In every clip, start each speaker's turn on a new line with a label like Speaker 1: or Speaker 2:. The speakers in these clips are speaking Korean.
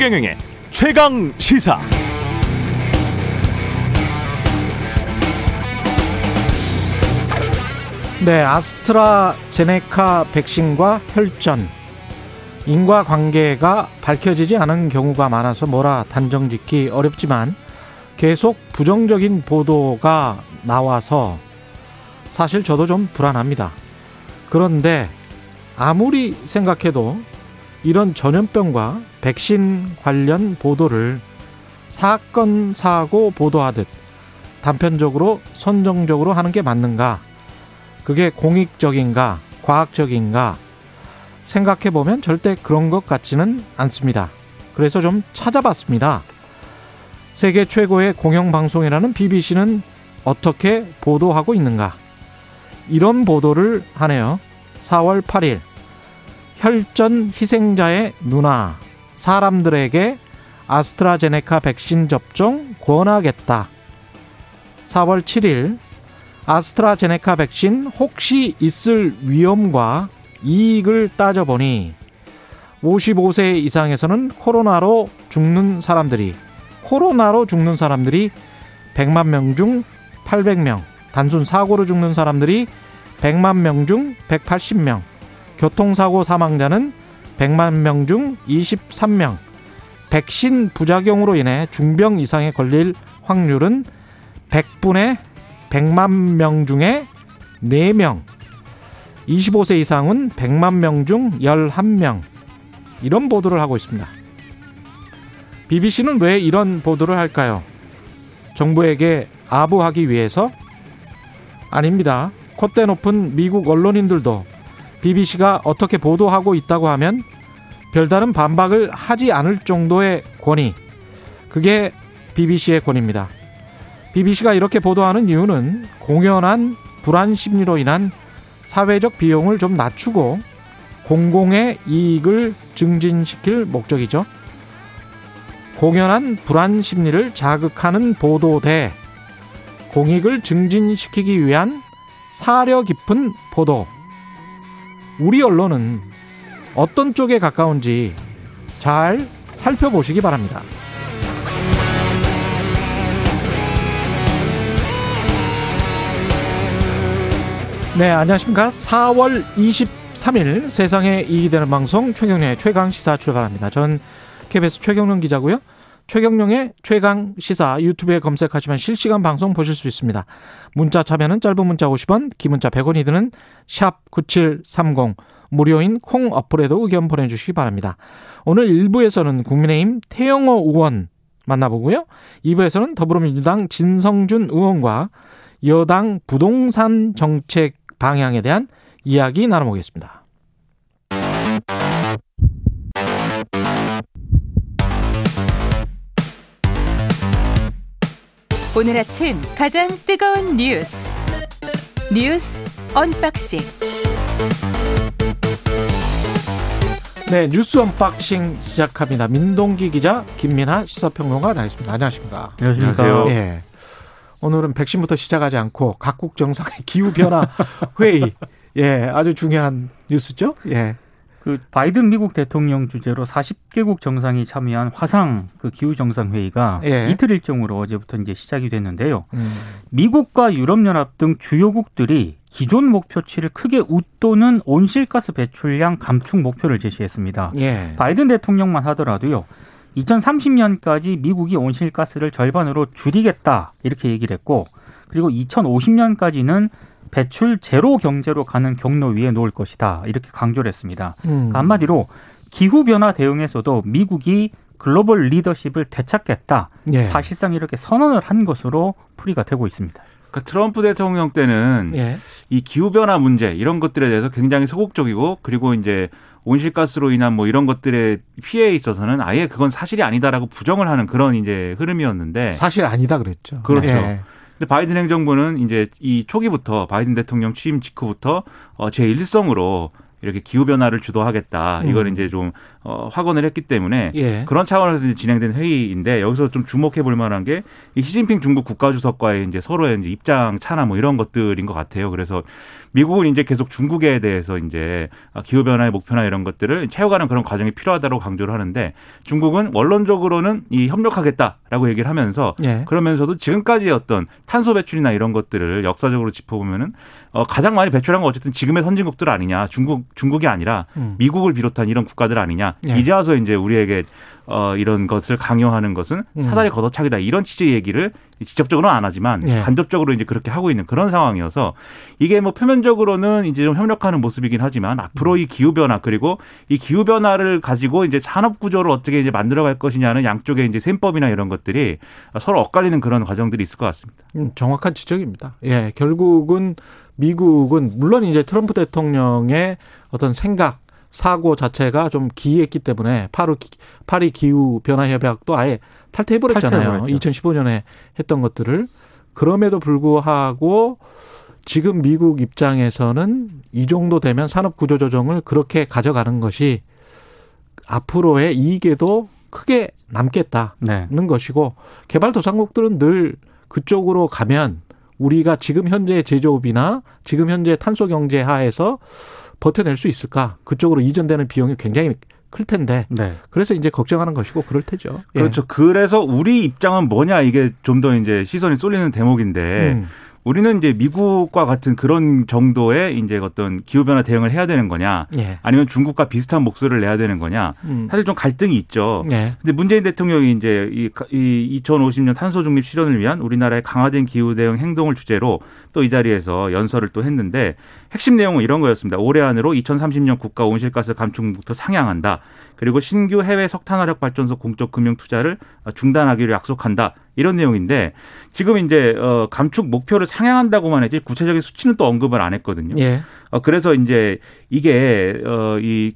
Speaker 1: 최경영의 최강 시사.
Speaker 2: 네, 아스트라제네카 백신과 혈전 인과 관계가 밝혀지지 않은 경우가 많아서 뭐라 단정짓기 어렵지만 계속 부정적인 보도가 나와서 사실 저도 좀 불안합니다. 그런데 아무리 생각해도 이런 전염병과 백신 관련 보도를 사건 사고 보도하듯 단편적으로 선정적으로 하는 게 맞는가? 그게 공익적인가, 과학적인가 생각해 보면 절대 그런 것 같지는 않습니다. 그래서 좀 찾아봤습니다. 세계 최고의 공영방송이라는 BBC는 어떻게 보도하고 있는가? 이런 보도를 하네요. 4월 8일 혈전 희생자의 누나 사람들에게 아스트라제네카 백신 접종 권하겠다. 4월 7일 아스트라제네카 백신 혹시 있을 위험과 이익을 따져보니 55세 이상에서는 코로나로 죽는 사람들이 코로나로 죽는 사람들이 100만 명 중 800명, 단순 사고로 죽는 사람들이 100만 명 중 180명, 교통사고 사망자는 100만 명 중 23명, 백신 부작용으로 인해 중병 이상에 걸릴 확률은 100분의 100만 명 중에 4명, 25세 이상은 100만 명 중 11명, 이런 보도를 하고 있습니다. BBC는 왜 이런 보도를 할까요? 정부에게 아부하기 위해서? 아닙니다. 콧대 높은 미국 언론인들도 BBC가 어떻게 보도하고 있다고 하면 별다른 반박을 하지 않을 정도의 권위. 그게 BBC의 권위입니다. BBC가 이렇게 보도하는 이유는 공연한 불안 심리로 인한 사회적 비용을 좀 낮추고 공공의 이익을 증진시킬 목적이죠. 공연한 불안 심리를 자극하는 보도 대 공익을 증진시키기 위한 사려 깊은 보도. 우리 언론은 어떤 쪽에 가까운지 잘 살펴보시기 바랍니다. 네, 안녕하십니까. 4월 23일 세상에 이익이 되는 방송 최경련의 최강 시사 출발합니다. 저는 KBS 최경련 기자고요. 최경령의 최강 시사 유튜브에 검색하시면 실시간 방송 보실 수 있습니다. 문자 참여는 짧은 문자 50원, 긴 문자 100원이 드는 샵 9730 무료인 콩 어플에도 의견 보내 주시기 바랍니다. 오늘 1부에서는 국민의힘 태영호 의원 만나보고요. 2부에서는 더불어민주당 진성준 의원과 여당 부동산 정책 방향에 대한 이야기 나눠보겠습니다.
Speaker 3: 오늘 아침 가장 뜨거운 뉴스 뉴스 unboxing
Speaker 2: 네 뉴스 unboxing 시작합니다. 민동기 기자 김민아 시사평론가 나와있습니다. 안녕하십니까?
Speaker 4: 안녕하십니까?
Speaker 2: 예. 오늘은 백신부터 시작하지 않고 각국 정상의 기후 변화 회의 예 아주 중요한 뉴스죠. 예.
Speaker 4: 그 바이든 미국 대통령 주재로 40개국 정상이 참여한 화상 그 기후 정상 회의가
Speaker 2: 예.
Speaker 4: 이틀 일정으로 어제부터 이제 시작이 됐는데요.
Speaker 2: 음.
Speaker 4: 미국과 유럽 연합 등 주요국들이 기존 목표치를 크게 웃도는 온실가스 배출량 감축 목표를 제시했습니다.
Speaker 2: 예.
Speaker 4: 바이든 대통령만 하더라도요. 2030년까지 미국이 온실가스를 절반으로 줄이겠다 이렇게 얘기를 했고 그리고 2050년까지는 배출 제로 경제로 가는 경로 위에 놓을 것이다 이렇게 강조를 했습니다.
Speaker 2: 음.
Speaker 4: 그러니까 한마디로 기후 변화 대응에서도 미국이 글로벌 리더십을 되찾겠다.
Speaker 2: 예.
Speaker 4: 사실상 이렇게 선언을 한 것으로 풀이가 되고 있습니다.
Speaker 5: 그러니까 트럼프 대통령 때는
Speaker 2: 예.
Speaker 5: 이 기후 변화 문제 이런 것들에 대해서 굉장히 소극적이고 그리고 이제 온실가스로 인한 뭐 이런 것들의 피해에 있어서는 아예 그건 사실이 아니다라고 부정을 하는 그런 이제 흐름이었는데
Speaker 2: 사실 아니다 그랬죠.
Speaker 5: 그렇죠.
Speaker 2: 예.
Speaker 5: 근데 바이든 행정부는 이제 이 초기부터 바이든 대통령 취임 직후부터 어, 제 일성으로 이렇게 기후 변화를 주도하겠다. 이걸
Speaker 2: 음.
Speaker 5: 이제 좀 어, 확언을 했기 때문에
Speaker 2: 예.
Speaker 5: 그런 차원에서 이제 진행된 회의인데 여기서 좀 주목해 볼 만한 게 이 시진핑 중국 국가주석과의 이제 서로의 이제 입장 차나 뭐 이런 것들인 것 같아요. 그래서 미국은 이제 계속 중국에 대해서 이제 기후 변화의 목표나 이런 것들을 채워가는 그런 과정이 필요하다고 강조를 하는데 중국은 원론적으로는 이 협력하겠다라고 얘기를 하면서
Speaker 2: 예.
Speaker 5: 그러면서도 지금까지의 어떤 탄소 배출이나 이런 것들을 역사적으로 짚어보면은 어, 가장 많이 배출한 건 어쨌든 지금의 선진국들 아니냐 중국 중국이 아니라
Speaker 2: 음.
Speaker 5: 미국을 비롯한 이런 국가들 아니냐
Speaker 2: 예.
Speaker 5: 이제 와서 이제 우리에게 어, 이런 것을 강요하는 것은
Speaker 2: 음.
Speaker 5: 사다리 걷어차기다 이런 취지의 얘기를 직접적으로는 안 하지만
Speaker 2: 예.
Speaker 5: 간접적으로 이제 그렇게 하고 있는 그런 상황이어서 이게 뭐 표면적으로는 이제 좀 협력하는 모습이긴 하지만 앞으로 이 기후 변화 그리고 이 기후 변화를 가지고 이제 산업 구조를 어떻게 이제 만들어갈 것이냐는 양쪽의 이제 셈법이나 이런 것들이 서로 엇갈리는 그런 과정들이 있을 것 같습니다.
Speaker 2: 음, 정확한 지적입니다. 예, 결국은 미국은 물론 이제 트럼프 대통령의 어떤 생각, 사고 자체가 좀 기이했기 때문에 파리, 파리 기후 변화 협약도 아예 탈퇴해버렸잖아요.
Speaker 4: 탈퇴해버렸죠.
Speaker 2: 2015년에 했던 것들을 그럼에도 불구하고 지금 미국 입장에서는 이 정도 되면 산업 구조 조정을 그렇게 가져가는 것이 앞으로의 이익에도 크게 남겠다.
Speaker 4: 네.
Speaker 2: 는 것이고 개발도상국들은 늘 그쪽으로 가면 우리가 지금 현재 제조업이나 지금 현재 탄소 경제 하에서 버텨낼 수 있을까? 그쪽으로 이전되는 비용이 굉장히 클 텐데
Speaker 4: 네.
Speaker 2: 그래서 이제 걱정하는 것이고 그럴 테죠. 예.
Speaker 5: 그렇죠. 그래서 우리 입장은 뭐냐 이게 좀 더 이제 시선이 쏠리는 대목인데
Speaker 2: 음.
Speaker 5: 우리는 이제 미국과 같은 그런 정도의 이제 어떤 기후 변화 대응을 해야 되는 거냐
Speaker 2: 예.
Speaker 5: 아니면 중국과 비슷한 목소리를 내야 되는 거냐
Speaker 2: 음.
Speaker 5: 사실 좀 갈등이 있죠.
Speaker 2: 예.
Speaker 5: 근데 문재인 대통령이 이제 이, 이 2050년 탄소 중립 실현을 위한 우리나라의 강화된 기후 대응 행동을 주제로 또 이 자리에서 연설을 또 했는데 핵심 내용은 이런 거였습니다. 올해 안으로 2030년 국가 온실가스 감축 목표 상향한다. 그리고 신규 해외 석탄화력 발전소 공적 금융 투자를 중단하기로 약속한다. 이런 내용인데 지금 이제 어 감축 목표를 상향한다고만 했지 구체적인 수치는 또 언급을 안 했거든요.
Speaker 2: 예.
Speaker 5: 어 그래서 이제 이게 어이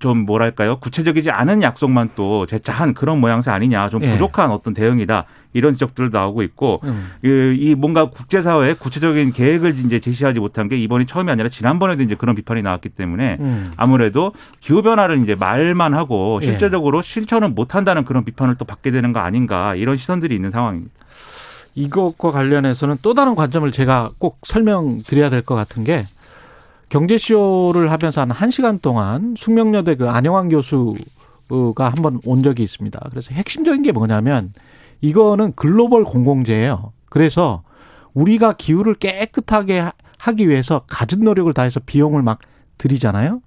Speaker 5: 좀 뭐랄까요 구체적이지 않은 약속만 또 재차한 그런 모양새 아니냐 좀
Speaker 2: 예.
Speaker 5: 부족한 어떤 대응이다 이런 지적들도 나오고 있고
Speaker 2: 음.
Speaker 5: 이, 이 뭔가 국제사회에 구체적인 계획을 이제 제시하지 못한 게 이번이 처음이 아니라 지난번에도 이제 그런 비판이 나왔기 때문에
Speaker 2: 음.
Speaker 5: 아무래도 기후 변화를 이제 말만 하고
Speaker 2: 예.
Speaker 5: 실제적으로 실천은 못한다는 그런 비판을 또 받게 되는 거 아닌가 이런 시선들이 있는 상황입니다.
Speaker 2: 이것과 관련해서는 또 다른 관점을 제가 꼭 설명드려야 될 것 같은 게 경제쇼를 하면서 한 1시간 동안 숙명여대 그 안영환 교수가 한번 온 적이 있습니다. 그래서 핵심적인 게 뭐냐면 이거는 글로벌 공공재예요. 그래서 우리가 기후를 깨끗하게 하- 하기 위해서 갖은 노력을 다해서 비용을 막 들이잖아요.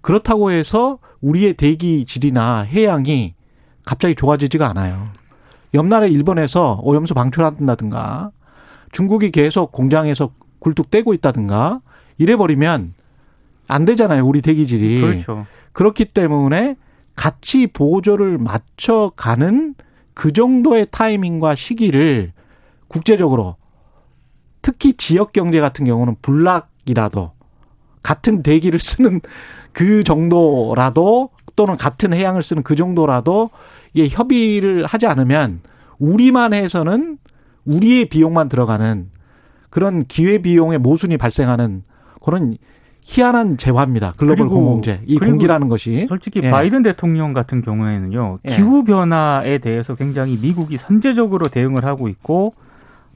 Speaker 2: 그렇다고 해서 우리의 대기 질이나 해양이 갑자기 좋아지지가 않아요. 옆나라 일본에서 오염수 방출한다든가 중국이 계속 공장에서 굴뚝 떼고 있다든가 이래버리면 안 되잖아요. 우리 대기질이.
Speaker 4: 그렇죠.
Speaker 2: 그렇기 때문에 같이 보조를 맞춰가는 그 정도의 타이밍과 시기를 국제적으로 특히 지역 경제 같은 경우는 불락이라도 같은 대기를 쓰는 그 정도라도 또는 같은 해양을 쓰는 그 정도라도 이게 협의를 하지 않으면 우리만 해서는 우리의 비용만 들어가는 그런 기회 비용의 모순이 발생하는 그런 희한한 재화입니다. 글로벌 공공재. 이 공기라는 것이.
Speaker 4: 솔직히
Speaker 2: 예.
Speaker 4: 바이든 대통령 같은 경우에는요
Speaker 2: 예.
Speaker 4: 기후 변화에 대해서 굉장히 미국이 선제적으로 대응을 하고 있고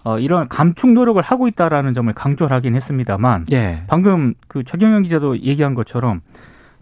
Speaker 4: 어, 이런 감축 노력을 하고 있다라는 점을 강조를 하긴 했습니다만
Speaker 2: 예.
Speaker 4: 방금 그 최경영 기자도 얘기한 것처럼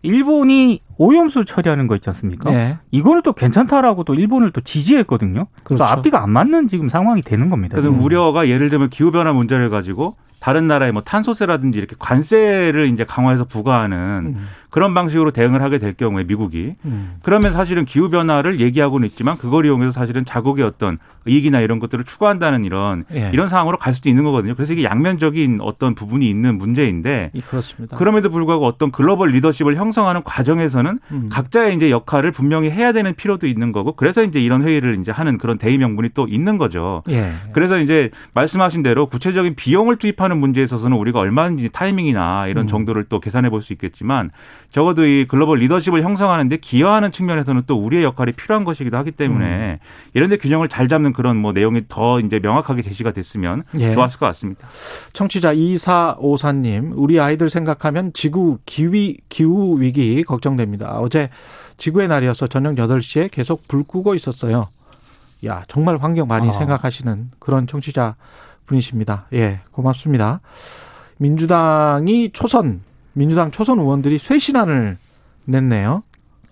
Speaker 4: 일본이 오염수 처리하는 거 있지 않습니까?
Speaker 2: 예.
Speaker 4: 이거는 또 괜찮다라고 또 일본을 또 지지했거든요.
Speaker 2: 그렇죠.
Speaker 4: 또 앞뒤가 안 맞는 지금 상황이 되는 겁니다.
Speaker 5: 그래서
Speaker 4: 지금.
Speaker 5: 우려가 예를 들면 기후 변화 문제를 가지고 다른 나라의 뭐 탄소세라든지 이렇게 관세를 이제 강화해서 부과하는
Speaker 2: 음.
Speaker 5: 그런 방식으로 대응을 하게 될 경우에 미국이
Speaker 2: 음.
Speaker 5: 그러면 사실은 기후 변화를 얘기하고는 있지만 그걸 이용해서 사실은 자국의 어떤 이익이나 이런 것들을 추구한다는 이런
Speaker 2: 예.
Speaker 5: 이런 상황으로 갈 수도 있는 거거든요. 그래서 이게 양면적인 어떤 부분이 있는 문제인데
Speaker 2: 이 그렇습니다.
Speaker 5: 그럼에도 불구하고 어떤 글로벌 리더십을 형성하는 과정에서는
Speaker 2: 음.
Speaker 5: 각자의 이제 역할을 분명히 해야 되는 필요도 있는 거고 그래서 이제 이런 회의를 이제 하는 그런 대의 명분이 또 있는 거죠.
Speaker 2: 예.
Speaker 5: 그래서 이제 말씀하신 대로 구체적인 비용을 투입하는 문제에 있어서는 우리가 얼마든지 타이밍이나 이런
Speaker 2: 음.
Speaker 5: 정도를 또 계산해 볼 수 있겠지만 적어도 이 글로벌 리더십을 형성하는데 기여하는 측면에서는 또 우리의 역할이 필요한 것이기도 하기 때문에 음. 이런 데 균형을 잘 잡는 그런 뭐 내용이 더 이제 명확하게 제시가 됐으면 예. 좋았을 것 같습니다.
Speaker 2: 청취자 2454님, 우리 아이들 생각하면 지구 기위 기후 위기 걱정됩니다. 어제 지구의 날이어서 저녁 8시에 계속 불 끄고 있었어요. 야, 정말 환경 많이 아. 생각하시는 그런 청취자 분이십니다. 예, 고맙습니다. 민주당이 초선, 민주당 초선 의원들이 쇄신안을 냈네요.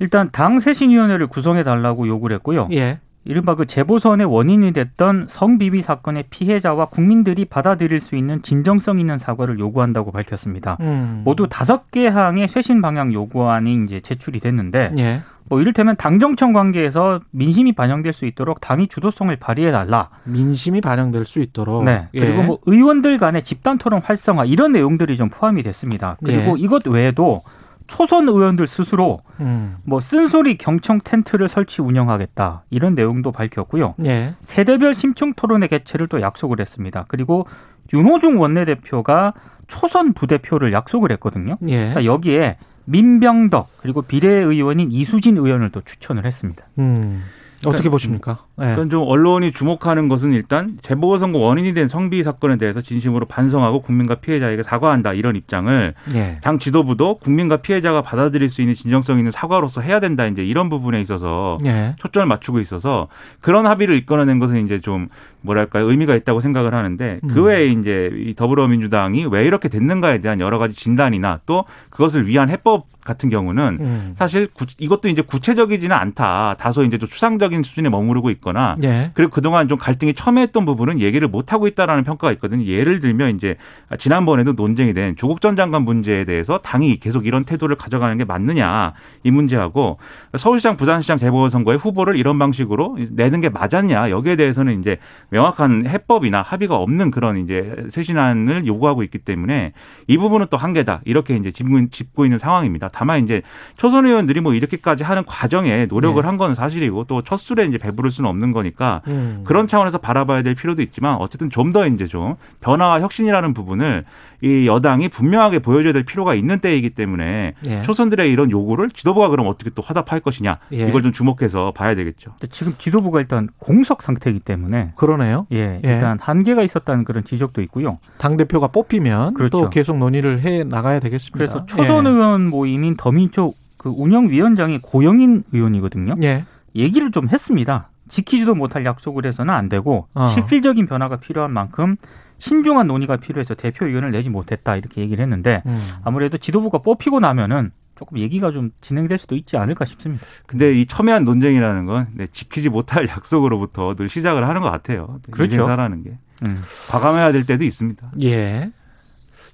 Speaker 4: 일단 당 쇄신위원회를 구성해 달라고 요구를 했고요. 예. 이른바 그 재보선의 원인이 됐던 성비비 사건의 피해자와 국민들이 받아들일 수 있는 진정성 있는 사과를 요구한다고 밝혔습니다. 음. 모두 다섯 개 항의 쇄신 방향 요구안이 이제 제출이 됐는데 예. 뭐 이를테면 당정청 관계에서 민심이 반영될 수 있도록 당이 주도성을 발휘해 달라.
Speaker 2: 민심이 반영될 수 있도록.
Speaker 4: 네. 예. 그리고 뭐 의원들 간의 집단 토론 활성화 이런 내용들이 좀 포함이 됐습니다. 그리고 예. 이것 외에도 초선 의원들 스스로 음. 뭐 쓴소리 경청 텐트를 설치 운영하겠다 이런 내용도 밝혔고요. 예. 세대별 심층 토론의 개최를 또 약속을 했습니다. 그리고 윤호중 원내대표가 초선 부대표를 약속을 했거든요. 예. 그러니까 여기에 민병덕 그리고 비례 의원인 이수진 의원을 또 추천을 했습니다. 음.
Speaker 2: 어떻게 그러니까 보십니까?
Speaker 5: 네. 저는 좀 언론이 주목하는 것은 일단 재보궐선거 원인이 된 성비 사건에 대해서 진심으로 반성하고 국민과 피해자에게 사과한다 이런 입장을 네. 당 지도부도 국민과 피해자가 받아들일 수 있는 진정성 있는 사과로서 해야 된다 이제 이런 부분에 있어서 네. 초점을 맞추고 있어서 그런 합의를 이끌어낸 것은 이제 좀 뭐랄까요 의미가 있다고 생각을 하는데 그 음. 외에 이제 이 더불어민주당이 왜 이렇게 됐는가에 대한 여러 가지 진단이나 또 그것을 위한 해법 같은 경우는 음. 사실 구, 이것도 이제 구체적이지는 않다. 다소 이제 좀 추상적인 수준에 머무르고 있 거나 예. 그리고 그동안 좀 갈등이 첨예했던 부분은 얘기를 못 하고 있다라는 평가가 있거든요. 예를 들면 이제 지난번에도 논쟁이 된 조국 전 장관 문제에 대해서 당이 계속 이런 태도를 가져가는 게 맞느냐 이 문제하고 서울시장 부산시장 재보궐선거에 후보를 이런 방식으로 내는 게 맞았냐 여기에 대해서는 이제 명확한 해법이나 합의가 없는 그런 이제 쇄신안을 요구하고 있기 때문에 이 부분은 또 한계다 이렇게 이제 짚고 있는 상황입니다. 다만 이제 초선 의원들이 뭐 이렇게까지 하는 과정에 노력을 네. 한 건 사실이고 또 첫 술에 이제 배부를 수는 없는 거니까 음. 그런 차원에서 바라봐야 될 필요도 있지만 어쨌든 좀 더 이제 좀 변화와 혁신이라는 부분을 이 여당이 분명하게 보여줘야 될 필요가 있는 때이기 때문에 예. 초선들의 이런 요구를 지도부가 그럼 어떻게 또 화답할 것이냐 예. 이걸 좀 주목해서 봐야 되겠죠.
Speaker 4: 지금 지도부가 일단 공석 상태이기 때문에
Speaker 2: 그러네요.
Speaker 4: 예, 예. 일단 한계가 있었다는 그런 지적도 있고요.
Speaker 2: 당 대표가 뽑히면 그렇죠. 또 계속 논의를 해 나가야 되겠습니다.
Speaker 4: 그래서 초선 예. 의원 모임인 더민쪽 그 운영위원장이 고영인 의원이거든요. 예. 얘기를 좀 했습니다. 지키지도 못할 약속을 해서는 안 되고 어. 실질적인 변화가 필요한 만큼 신중한 논의가 필요해서 대표 의견을 내지 못했다 이렇게 얘기를 했는데 음. 아무래도 지도부가 뽑히고 나면은 조금 얘기가 좀 진행될 수도 있지 않을까 싶습니다.
Speaker 5: 근데 이 첨예한 논쟁이라는 건 네, 지키지 못할 약속으로부터 늘 시작을 하는 것 같아요.
Speaker 4: 그렇죠.
Speaker 5: 인생사라는 게 음. 과감해야 될 때도 있습니다.
Speaker 2: 예.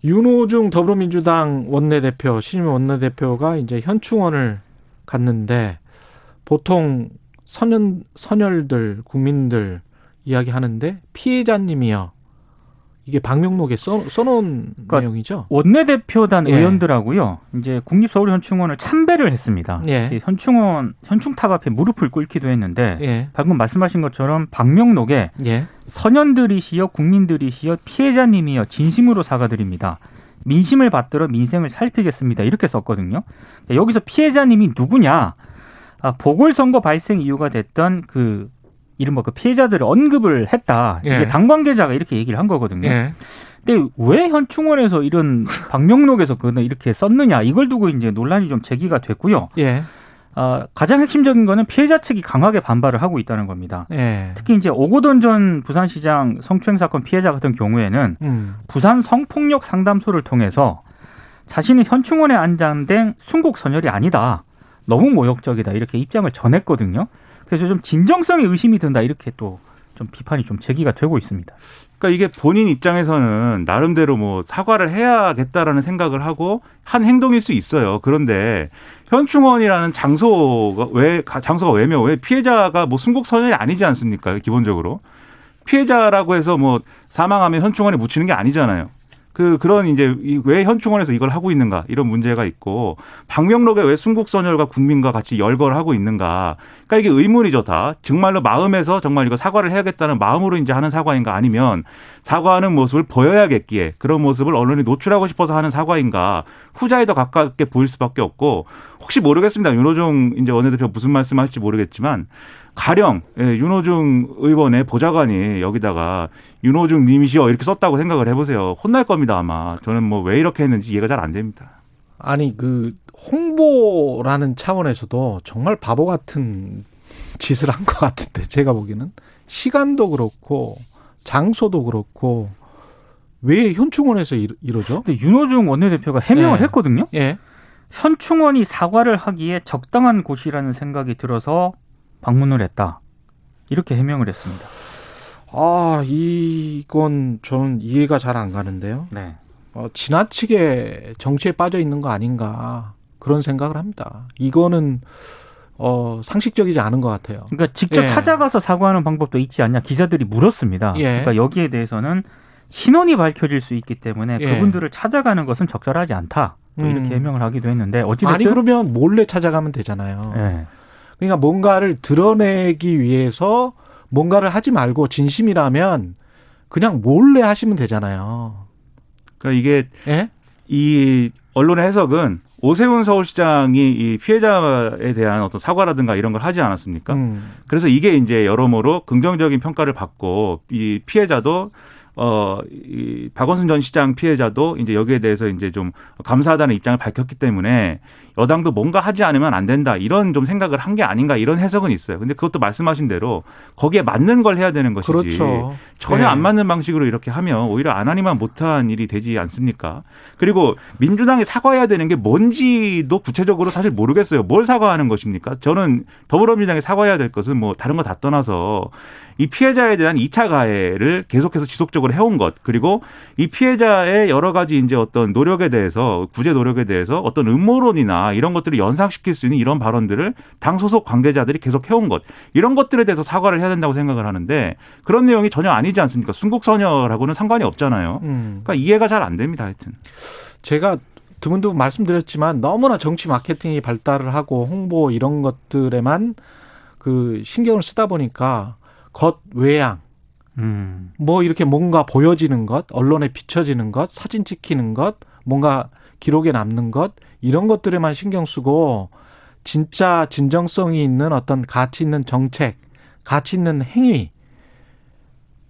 Speaker 2: 윤호중 더불어민주당 원내대표 신임 원내대표가 이제 현충원을 갔는데 보통 선연 선열들 국민들 이야기하는데 피해자님이요. 이게 방명록에 써, 써놓은 그러니까 내용이죠.
Speaker 4: 원내대표단 예. 의원들하고요. 이제 국립서울현충원을 참배를 했습니다. 예. 현충원 현충탑 앞에 무릎을 꿇기도 했는데 예. 방금 말씀하신 것처럼 방명록에 예. 선현들이시여 국민들이시여 피해자님이여 진심으로 사과드립니다. 민심을 받들어 민생을 살피겠습니다. 이렇게 썼거든요. 여기서 피해자님이 누구냐? 아, 보궐선거 발생 이유가 됐던 그 이른바 그 피해자들을 언급을 했다. 이게 예. 당 관계자가 이렇게 얘기를 한 거거든요. 예. 근데 왜 현충원에서 이런 방명록에서 그는 이렇게 썼느냐 이걸 두고 이제 논란이 좀 제기가 됐고요. 예. 어, 가장 핵심적인 거는 피해자 측이 강하게 반발을 하고 있다는 겁니다. 예. 특히 이제 오고돈 전 부산시장 성추행 사건 피해자 같은 경우에는 음. 부산 성폭력 상담소를 통해서 자신은 현충원에 안장된 순국 선열이 아니다. 너무 모욕적이다. 이렇게 입장을 전했거든요. 그래서 좀 진정성에 의심이 든다 이렇게 또 좀 비판이 좀 제기가 되고 있습니다.
Speaker 5: 그러니까 이게 본인 입장에서는 나름대로 뭐 사과를 해야겠다라는 생각을 하고 한 행동일 수 있어요. 그런데 현충원이라는 장소가 왜 장소가 왜 피해자가 뭐 순국 선언이 아니지 않습니까? 기본적으로 피해자라고 해서 뭐 사망하면 현충원에 묻히는 게 아니잖아요. 그 그런 이제 왜 현충원에서 이걸 하고 있는가 이런 문제가 있고 방명록에 왜 순국선열과 국민과 같이 열거를 하고 있는가 그러니까 이게 의문이죠 다. 정말로 마음에서 정말 이거 사과를 해야겠다는 마음으로 이제 하는 사과인가 아니면 사과하는 모습을 보여야겠기에 그런 모습을 언론에 노출하고 싶어서 하는 사과인가 후자에 더 가깝게 보일 수밖에 없고 혹시 모르겠습니다. 윤호중 이제 원내대표 무슨 말씀하실지 모르겠지만 가령 예, 윤호중 의원의 보좌관이 여기다가 윤호중 님이시여 이렇게 썼다고 생각을 해보세요. 혼날 겁니다 아마. 저는 뭐 왜 이렇게 했는지 이해가 잘 안 됩니다.
Speaker 2: 아니 그 홍보라는 차원에서도 정말 바보 같은 짓을 한 것 같은데 제가 보기에는 시간도 그렇고 장소도 그렇고 왜 현충원에서 이러 죠?
Speaker 4: 근데 윤호중 원내대표가 해명을
Speaker 2: 예.
Speaker 4: 했거든요.
Speaker 2: 예.
Speaker 4: 현충원이 사과를 하기에 적당한 곳이라는 생각이 들어서 방문을 했다. 이렇게 해명을 했습니다.
Speaker 2: 아, 이건 저는 이해가 잘 안 가는데요.
Speaker 4: 네.
Speaker 2: 어, 지나치게 정치에 빠져 있는 거 아닌가 그런 생각을 합니다. 이거는 어, 상식적이지 않은 것 같아요.
Speaker 4: 그러니까 직접
Speaker 2: 예.
Speaker 4: 찾아가서 사과하는 방법도 있지 않냐 기자들이 물었습니다.
Speaker 2: 예.
Speaker 4: 그러니까 여기에 대해서는 신원이 밝혀질 수 있기 때문에
Speaker 2: 예.
Speaker 4: 그분들을 찾아가는 것은 적절하지 않다. 또 이렇게
Speaker 2: 음.
Speaker 4: 해명을 하기도 했는데 어찌됐든
Speaker 2: 아니 그러면 몰래 찾아가면 되잖아요.
Speaker 4: 예.
Speaker 2: 그러니까 뭔가를 드러내기 위해서 뭔가를 하지 말고 진심이라면 그냥 몰래 하시면 되잖아요.
Speaker 5: 그러니까 이게
Speaker 2: 예?
Speaker 5: 이 언론의 해석은 오세훈 서울시장이 이 피해자에 대한 어떤 사과라든가 이런 걸 하지 않았습니까?
Speaker 2: 음.
Speaker 5: 그래서 이게 이제 여러모로 긍정적인 평가를 받고 이 피해자도 어, 이 박원순 전 시장 피해자도 이제 여기에 대해서 이제 좀 감사하다는 입장을 밝혔기 때문에 여당도 뭔가 하지 않으면 안 된다 이런 좀 생각을 한 게 아닌가 이런 해석은 있어요. 근데 그것도 말씀하신 대로 거기에 맞는 걸 해야 되는 것이지.
Speaker 2: 그렇죠.
Speaker 5: 전혀
Speaker 2: 네.
Speaker 5: 안 맞는 방식으로 이렇게 하면 오히려 안 하니만 못한 일이 되지 않습니까? 그리고 민주당이 사과해야 되는 게 뭔지도 구체적으로 사실 모르겠어요. 뭘 사과하는 것입니까? 저는 더불어민주당이 사과해야 될 것은 뭐 다른 거 다 떠나서 이 피해자에 대한 2차 가해를 계속해서 지속적으로 해온 것 그리고 이 피해자의 여러 가지 이제 어떤 노력에 대해서 구제 노력에 대해서 어떤 음모론이나 이런 것들을 연상시킬 수 있는 이런 발언들을 당 소속 관계자들이 계속 해온 것 이런 것들에 대해서 사과를 해야 된다고 생각을 하는데 그런 내용이 전혀 아니지 않습니까? 순국선열하고는 상관이 없잖아요.
Speaker 2: 음.
Speaker 5: 그러니까 이해가 잘 안 됩니다. 하여튼.
Speaker 2: 제가 두 분도 말씀드렸지만 너무나 정치 마케팅이 발달을 하고 홍보 이런 것들에만 그 신경을 쓰다 보니까 겉 외양
Speaker 4: 음.
Speaker 2: 뭐 이렇게 뭔가 보여지는 것, 언론에 비춰지는 것, 사진 찍히는 것, 뭔가 기록에 남는 것 이런 것들에만 신경 쓰고 진짜 진정성이 있는 어떤 가치 있는 정책, 가치 있는 행위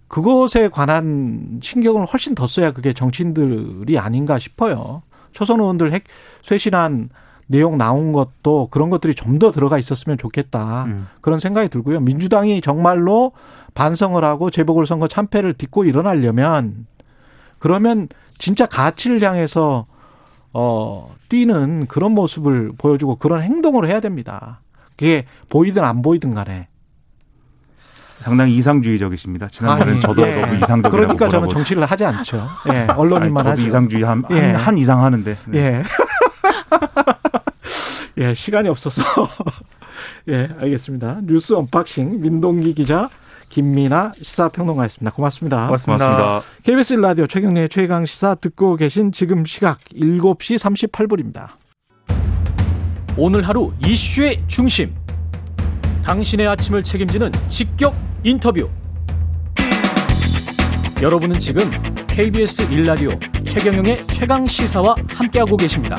Speaker 2: 그것에 관한 신경을 훨씬 더 써야 그게 정치인들이 아닌가 싶어요. 초선 의원들 핵 쇄신한 내용 나온 것도 그런 것들이 좀 더 들어가 있었으면 좋겠다.
Speaker 4: 음.
Speaker 2: 그런 생각이 들고요. 민주당이 정말로 반성을 하고 재보궐선거 참패를 딛고 일어나려면 그러면 진짜 가치를 향해서 어 뛰는 그런 모습을 보여주고 그런 행동을 해야 됩니다. 그게 보이든 안 보이든 간에.
Speaker 5: 상당히 이상주의적이십니다. 지난번에
Speaker 2: 아니,
Speaker 5: 저도
Speaker 2: 예.
Speaker 5: 너무 이상적이라고
Speaker 2: 그러니까 저는 정치를 하지 않죠. 예, 언론인만
Speaker 5: 아니,
Speaker 2: 하죠.
Speaker 5: 이상주의 한, 한,
Speaker 2: 예.
Speaker 5: 한 이상 하는데. 네.
Speaker 2: 예. 예, 시간이 없어서. 예, 알겠습니다. 뉴스 unboxing 민동기 기자 김민아 시사평론가였습니다. 고맙습니다.
Speaker 4: 고맙습니다.
Speaker 5: 고맙습니다.
Speaker 2: KBS 라디오 최경영의 최강 시사 듣고 계신 지금 시각 7시 38분입니다.
Speaker 6: 오늘 하루 이슈의 중심. 당신의 아침을 책임지는 직격 인터뷰. 여러분은 지금 KBS 일라디오 최경영의 최강 시사와 함께하고 계십니다.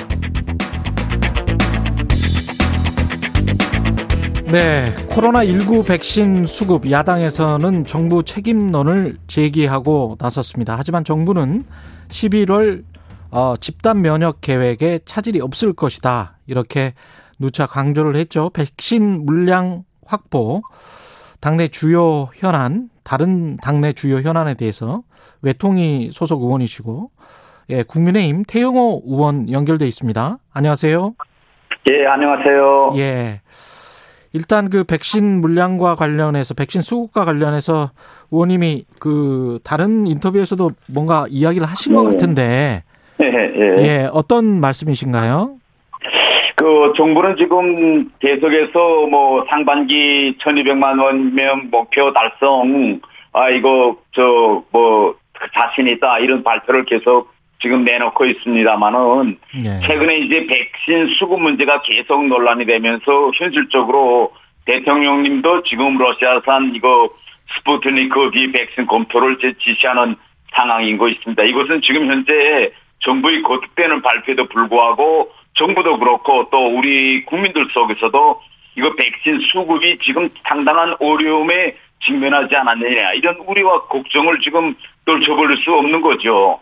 Speaker 2: 네, 코로나19 백신 수급 야당에서는 정부 책임론을 제기하고 나섰습니다. 하지만 정부는 11월 어, 집단 면역 계획에 차질이 없을 것이다. 이렇게 누차 강조를 했죠. 백신 물량 확보, 당내 주요 현안, 다른 당내 주요 현안에 대해서 외통위 소속 의원이시고, 예, 국민의힘 태영호 의원 연결돼 있습니다. 안녕하세요.
Speaker 7: 예, 안녕하세요.
Speaker 2: 예. 일단 그 백신 물량과 관련해서 백신 수급과 관련해서 의원님이 그 다른 인터뷰에서도 뭔가 이야기를 하신 것
Speaker 7: 네.
Speaker 2: 같은데
Speaker 7: 예, 예.
Speaker 2: 예 어떤 말씀이신가요?
Speaker 7: 그 정부는 지금 계속해서 뭐 상반기 1,200만 원명 목표 달성, 아 이거 저 뭐 자신 있다 이런 발표를 계속 지금 내놓고 있습니다만은
Speaker 2: 예.
Speaker 7: 최근에 이제 백신 수급 문제가 계속 논란이 되면서 현실적으로 대통령님도 지금 러시아산 이거 스푸트니크 V 백신 검토를 지시하는 상황인 거 있습니다. 이것은 지금 현재 정부의 거듭되는 발표에도 불구하고 정부도 그렇고 또 우리 국민들 속에서도 이거 백신 수급이 지금 상당한 어려움에 직면하지 않았느냐 이런 우려와 걱정을 지금 떨쳐버릴 수 없는 거죠.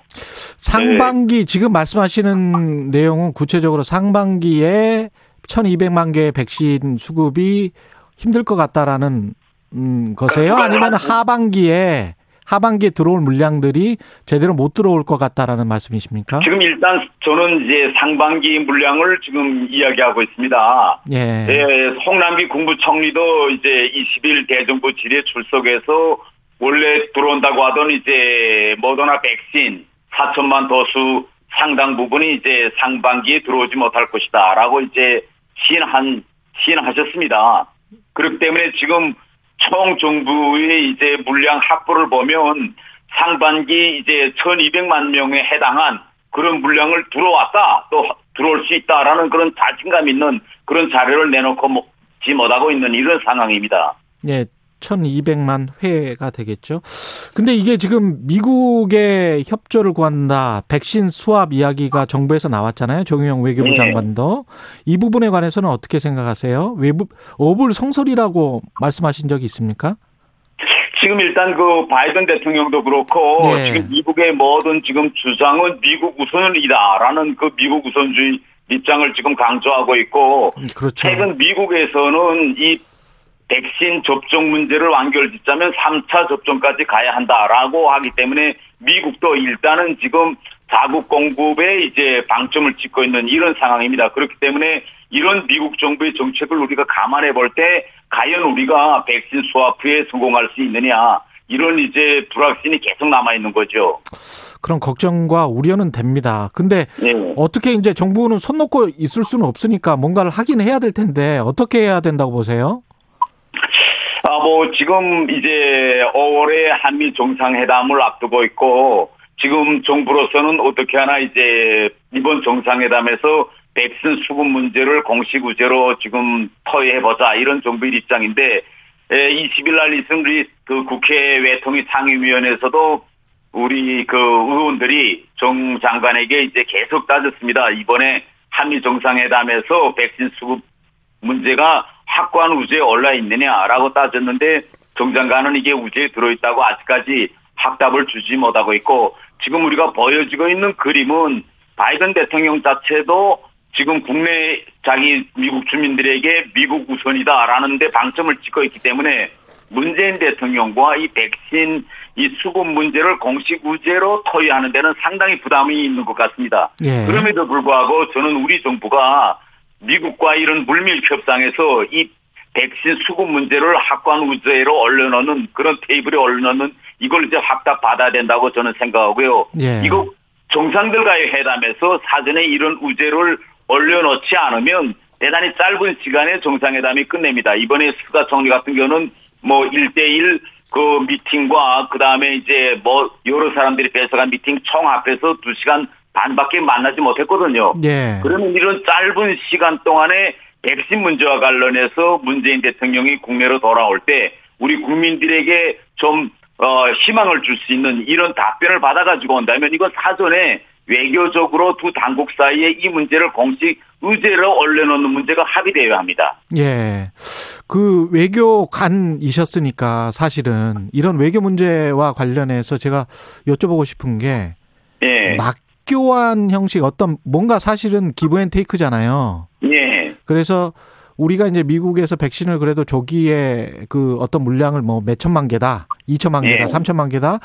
Speaker 2: 상반기 지금 말씀하시는 내용은 구체적으로 상반기에 1200만 개의 백신 수급이 힘들 것 같다라는 음, 거세요? 아니면 하반기에 하반기에 들어올 물량들이 제대로 못 들어올 것 같다라는 말씀이십니까?
Speaker 7: 지금 일단 저는 이제 상반기 물량을 지금 이야기하고 있습니다.
Speaker 2: 예.
Speaker 7: 예, 홍남기 국무총리도 이제 20일 대정부 질의에 출석해서 원래 들어온다고 하던 이제 모더나 백신 4천만 도수 상당 부분이 이제 상반기에 들어오지 못할 것이다라고 이제 시인한 시인하셨습니다. 그렇기 때문에 지금 총 정부의 이제 물량 확보를 보면 상반기 이제 1,200만 명에 해당한 그런 물량을 들어왔다 또 들어올 수 있다라는 그런 자신감 있는 그런 자료를 내놓고 먹지 못하고 있는 이런 상황입니다.
Speaker 2: 예. 1200만 회가 되겠죠. 근데 이게 지금 미국의 협조를 구한다. 백신 수합 이야기가 정부에서 나왔잖아요. 정유영 외교부
Speaker 7: 네.
Speaker 2: 장관도. 이 부분에 관해서는 어떻게 생각하세요? 외부 어불 성설이라고 말씀하신 적이 있습니까?
Speaker 7: 지금 일단 그 바이든 대통령도 그렇고
Speaker 2: 네.
Speaker 7: 지금 미국의 모든 지금 주장은 미국 우선이다라는 그 미국 우선주의 입장을 지금 강조하고 있고
Speaker 2: 그렇죠.
Speaker 7: 최근 미국에서는 이 백신 접종 문제를 완결 짓자면 3차 접종까지 가야 한다라고 하기 때문에 미국도 일단은 지금 자국 공급에 이제 방점을 찍고 있는 이런 상황입니다. 그렇기 때문에 이런 미국 정부의 정책을 우리가 감안해 볼 때 과연 우리가 백신 수합에 성공할 수 있느냐 이런 이제 불확신이 계속 남아 있는 거죠.
Speaker 2: 그런 걱정과 우려는 됩니다. 근데
Speaker 7: 네.
Speaker 2: 어떻게 이제 정부는 손 놓고 있을 수는 없으니까 뭔가를 하긴 해야 될 텐데 어떻게 해야 된다고 보세요?
Speaker 7: 아, 뭐, 지금 이제 5월에 한미 정상회담을 앞두고 있고, 지금 정부로서는 어떻게 하나 이제 이번 정상회담에서 백신 수급 문제를 공식 우제로 지금 토의해보자 이런 정부의 입장인데, 20일 날 있은 우리 그 국회 외통위 상임위원회에서도 우리 그 의원들이 정 장관에게 이제 계속 따졌습니다. 이번에 한미 정상회담에서 백신 수급 문제가 확고한 우주에 올라 있느냐라고 따졌는데 정 장관은 이게 우주에 들어있다고 아직까지 확답을 주지 못하고 있고 지금 우리가 보여지고 있는 그림은 바이든 대통령 자체도 지금 국내 자기 미국 주민들에게 미국 우선이다라는 데 방점을 찍고 있기 때문에 문재인 대통령과 이 백신 이 수급 문제를 공식 우제로 토의하는 데는 상당히 부담이 있는 것 같습니다.
Speaker 2: 예.
Speaker 7: 그럼에도 불구하고 저는 우리 정부가 미국과 이런 물밑 협상에서 이 백신 수급 문제를 확고한 의제로 올려놓는 그런 테이블에 올려놓는 이걸 이제 확답 받아야 된다고 저는 생각하고요.
Speaker 2: 예.
Speaker 7: 이거 정상들과의 회담에서 사전에 이런 의제를 올려놓지 않으면 대단히 짧은 시간에 정상회담이 끝납니다. 이번에 스가 총리 같은 경우는 뭐 1대1 그 미팅과 그 다음에 이제 뭐 여러 사람들이 배석한 미팅 총 합해서 2시간 반밖에 만나지 못했거든요.
Speaker 2: 예.
Speaker 7: 그러면 이런 짧은 시간 동안에 백신 문제와 관련해서 문재인 대통령이 국내로 돌아올 때 우리 국민들에게 좀 어, 희망을 줄 수 있는 이런 답변을 받아가지고 온다면 이건 사전에 외교적으로 두 당국 사이에 이 문제를 공식 의제로 올려놓는 문제가 합의되어야 합니다.
Speaker 2: 예. 그 외교관이셨으니까 사실은 이런 외교 문제와 관련해서 제가 여쭤보고 싶은 게
Speaker 7: 예.
Speaker 2: 막 교환 형식 어떤 뭔가 사실은 기브앤테이크잖아요.
Speaker 7: 예.
Speaker 2: 그래서 우리가 이제 미국에서 백신을 그래도 조기에 그 어떤 물량을 뭐 몇 천만 개다, 이천만 개다,
Speaker 7: 예.
Speaker 2: 삼천만 개다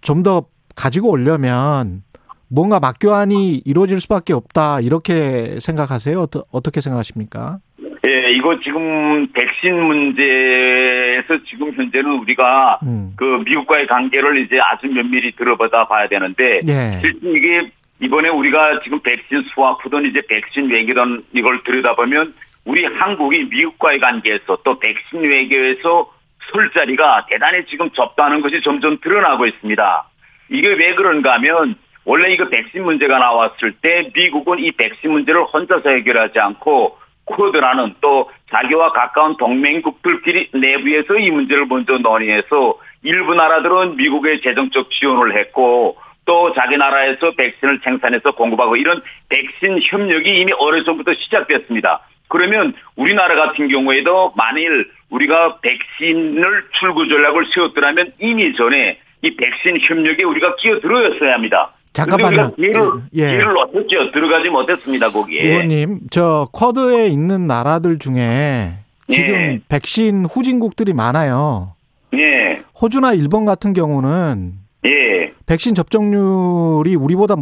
Speaker 2: 좀 더 가지고 오려면 뭔가 막교환이 이루어질 수밖에 없다 이렇게 생각하세요? 어떠, 어떻게 생각하십니까?
Speaker 7: 예, 이거 지금 백신 문제에서 지금 현재는 우리가
Speaker 2: 음.
Speaker 7: 그 미국과의 관계를 이제 아주 면밀히 들어보다 봐야 되는데
Speaker 2: 예.
Speaker 7: 실제 이게 이번에 우리가 지금 백신 수화푸든 이제 백신 외교든 이걸 들여다보면 우리 한국이 미국과의 관계에서 또 백신 외교에서 설 자리가 대단히 지금 좁다는 것이 점점 드러나고 있습니다. 이게 왜 그런가 하면 원래 이거 백신 문제가 나왔을 때 미국은 이 백신 문제를 혼자서 해결하지 않고 쿼드라는 또 자기와 가까운 동맹국들끼리 내부에서 이 문제를 먼저 논의해서 일부 나라들은 미국의 재정적 지원을 했고 또 자기 나라에서 백신을 생산해서 공급하고 이런 백신 협력이 이미 오래전부터 시작됐습니다. 그러면 우리나라 같은 경우에도 만일 우리가 백신을 출구 전략을 세웠더라면 이미 전에 이 백신 협력에 우리가 끼어들어였어야 합니다.
Speaker 2: 잠깐만요.
Speaker 7: 기회를,
Speaker 2: 예.
Speaker 7: 기회를 놓쳤죠. 들어가지 못했습니다, 거기에.
Speaker 2: 의원님, 저 쿼드에 있는 나라들 중에 지금
Speaker 7: 예.
Speaker 2: 백신 후진국들이 많아요.
Speaker 7: 예,
Speaker 2: 호주나 일본 같은 경우는
Speaker 7: 예,
Speaker 2: 백신 접종률이 우리보다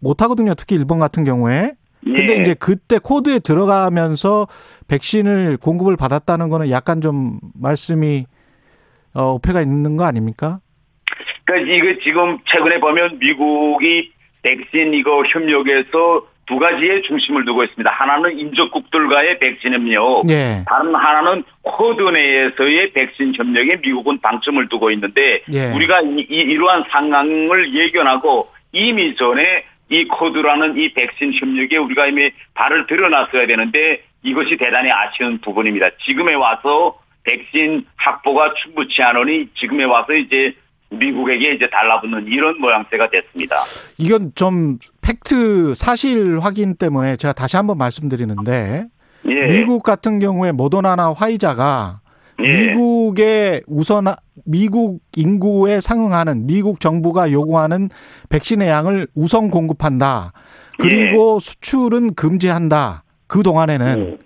Speaker 2: 못하거든요. 특히 일본 같은 경우에. 근데
Speaker 7: 예.
Speaker 2: 이제 그때 쿼드에 들어가면서 백신을 공급을 받았다는 거는 약간 좀 말씀이 어, 오해가 있는 거 아닙니까?
Speaker 7: 그러니까 이거 지금 최근에 보면 미국이 백신 이거 협력에서 두 가지의 중심을 두고 있습니다. 하나는 인접국들과의 백신 협력,
Speaker 2: 예.
Speaker 7: 다른 하나는 쿼드 내에서의 백신 협력에 미국은 방점을 두고 있는데
Speaker 2: 예.
Speaker 7: 우리가 이, 이- 이러한 상황을 예견하고 이미 전에 이 쿼드라는 이 백신 협력에 우리가 이미 발을 들여놨어야 되는데 이것이 대단히 아쉬운 부분입니다. 지금에 와서 백신 확보가 충분치 않으니 지금에 와서 이제 미국에게 이제 달라붙는 이런 모양새가 됐습니다.
Speaker 2: 이건 좀 팩트 사실 확인 때문에 제가 다시 한번 말씀드리는데
Speaker 7: 예.
Speaker 2: 미국 같은 경우에 모더나나 화이자가
Speaker 7: 예.
Speaker 2: 미국의 우선 미국 인구에 상응하는 미국 정부가 요구하는 백신의 양을 우선 공급한다. 그리고 수출은 금지한다. 그 동안에는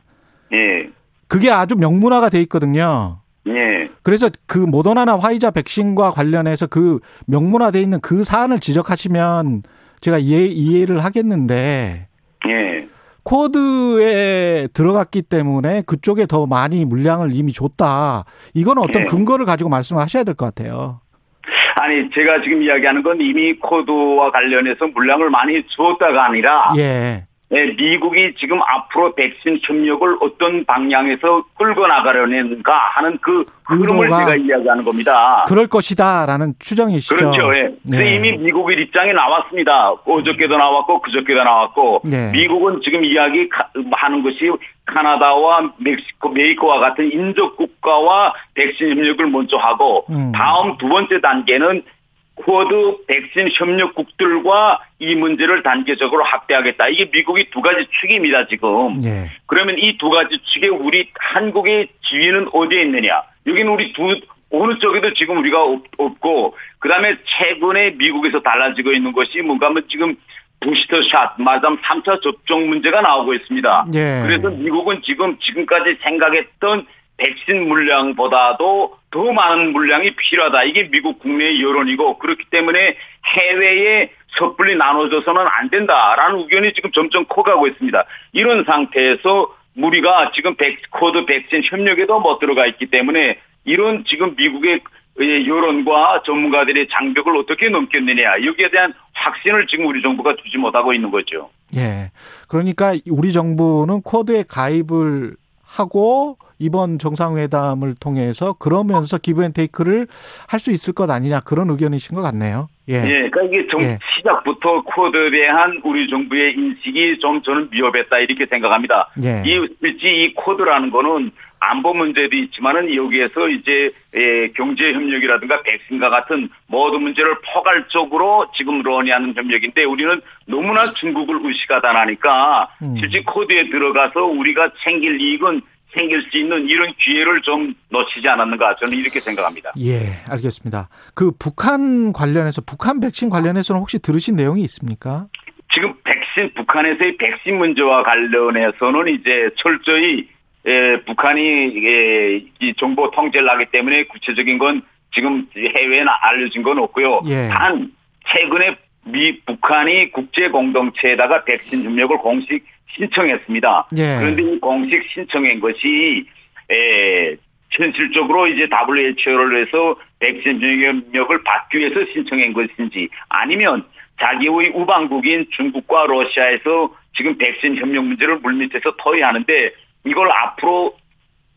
Speaker 7: 예.
Speaker 2: 그게 아주 명문화가 돼 있거든요.
Speaker 7: 예.
Speaker 2: 그래서 그 모더나나 화이자 백신과 관련해서 그 명문화돼 있는 그 사안을 지적하시면 제가 이해, 이해를 하겠는데
Speaker 7: 예.
Speaker 2: 코드에 들어갔기 때문에 그쪽에 더 많이 물량을 이미 줬다. 이건 어떤
Speaker 7: 예.
Speaker 2: 근거를 가지고 말씀하셔야 될 것 같아요.
Speaker 7: 아니 제가 지금 이야기하는 건 이미 코드와 관련해서 물량을 많이 주었다가 아니라
Speaker 2: 예.
Speaker 7: 예, 미국이 지금 앞으로 백신 협력을 어떤 방향에서 끌고 나가려는가 하는 그 흐름을 제가 이야기하는 겁니다.
Speaker 2: 그럴 것이다라는 추정이시죠.
Speaker 7: 그렇죠. 예.
Speaker 2: 네.
Speaker 7: 이미 미국의 입장이 나왔습니다. 어저께도 나왔고 그저께도 나왔고
Speaker 2: 네.
Speaker 7: 미국은 지금 이야기 가- 하는 것이 카나다와 멕시코, 메이코와 같은 인접 국가와 백신 협력을 먼저 하고
Speaker 2: 음.
Speaker 7: 다음 두 번째 단계는 쿼드 백신 협력국들과 이 문제를 단계적으로 확대하겠다. 이게 미국이 두 가지 축입니다, 지금.
Speaker 2: 예.
Speaker 7: 그러면 이 두 가지 축에 우리 한국의 지위는 어디에 있느냐? 여기는 우리 두 어느 쪽에도 지금 우리가 없, 없고 그 다음에 최근에 미국에서 달라지고 있는 것이 뭔가 하면 지금 부스터샷 맞음 3차 접종 문제가 나오고 있습니다.
Speaker 2: 예.
Speaker 7: 그래서 미국은 지금 지금까지 생각했던 백신 물량보다도 더 많은 물량이 필요하다. 이게 미국 국내의 여론이고 그렇기 때문에 해외에 섣불리 나눠줘서는 안 된다라는 의견이 지금 점점 커가고 있습니다. 이런 상태에서 우리가 지금 백, 쿼드 백신 협력에도 못 들어가 있기 때문에 이런 지금 미국의 의 여론과 전문가들의 장벽을 어떻게 넘겼느냐 여기에 대한 확신을 지금 우리 정부가 주지 못하고 있는 거죠.
Speaker 2: 예. 그러니까 우리 정부는 쿼드에 가입을 하고 이번 정상회담을 통해서 그러면서 give and take를 할 수 있을 것 아니냐 그런 의견이신 것 같네요. 예.
Speaker 7: 예, 그러니까 이게 좀
Speaker 2: 예.
Speaker 7: 시작부터 코드에 대한 우리 정부의 인식이 좀 저는 위협했다 이렇게 생각합니다.
Speaker 2: 예.
Speaker 7: 이 실제 이 코드라는 거는 안보 문제도 있지만은 여기에서 이제 예, 경제 협력이라든가 백신과 같은 모든 문제를 포괄적으로 지금 논의하는 협력인데 우리는 너무나 중국을 의식하다 나니까
Speaker 2: 음.
Speaker 7: 실제 코드에 들어가서 우리가 챙길 이익은 생길 수 있는 이런 기회를 좀 놓치지 않았는가 저는 이렇게 생각합니다.
Speaker 2: 예, 알겠습니다. 그 북한 관련해서 북한 백신 관련해서는 혹시 들으신 내용이 있습니까?
Speaker 7: 지금 백신 북한에서의 백신 문제와 관련해서는 이제 철저히 에, 북한이 에, 이 정보 통제를 하기 때문에 구체적인 건 지금 해외에 알려진 건 없고요.
Speaker 2: 예.
Speaker 7: 단 최근에 미 북한이 국제 공동체에다가 백신 협력을 공식 신청했습니다.
Speaker 2: 예.
Speaker 7: 그런데 이 공식 신청한 것이 에, 현실적으로 이제 WHO를 해서 백신 협력을 받기 위해서 신청한 것인지 아니면 자기의 우방국인 중국과 러시아에서 지금 백신 협력 문제를 물밑에서 토의하는데 이걸 앞으로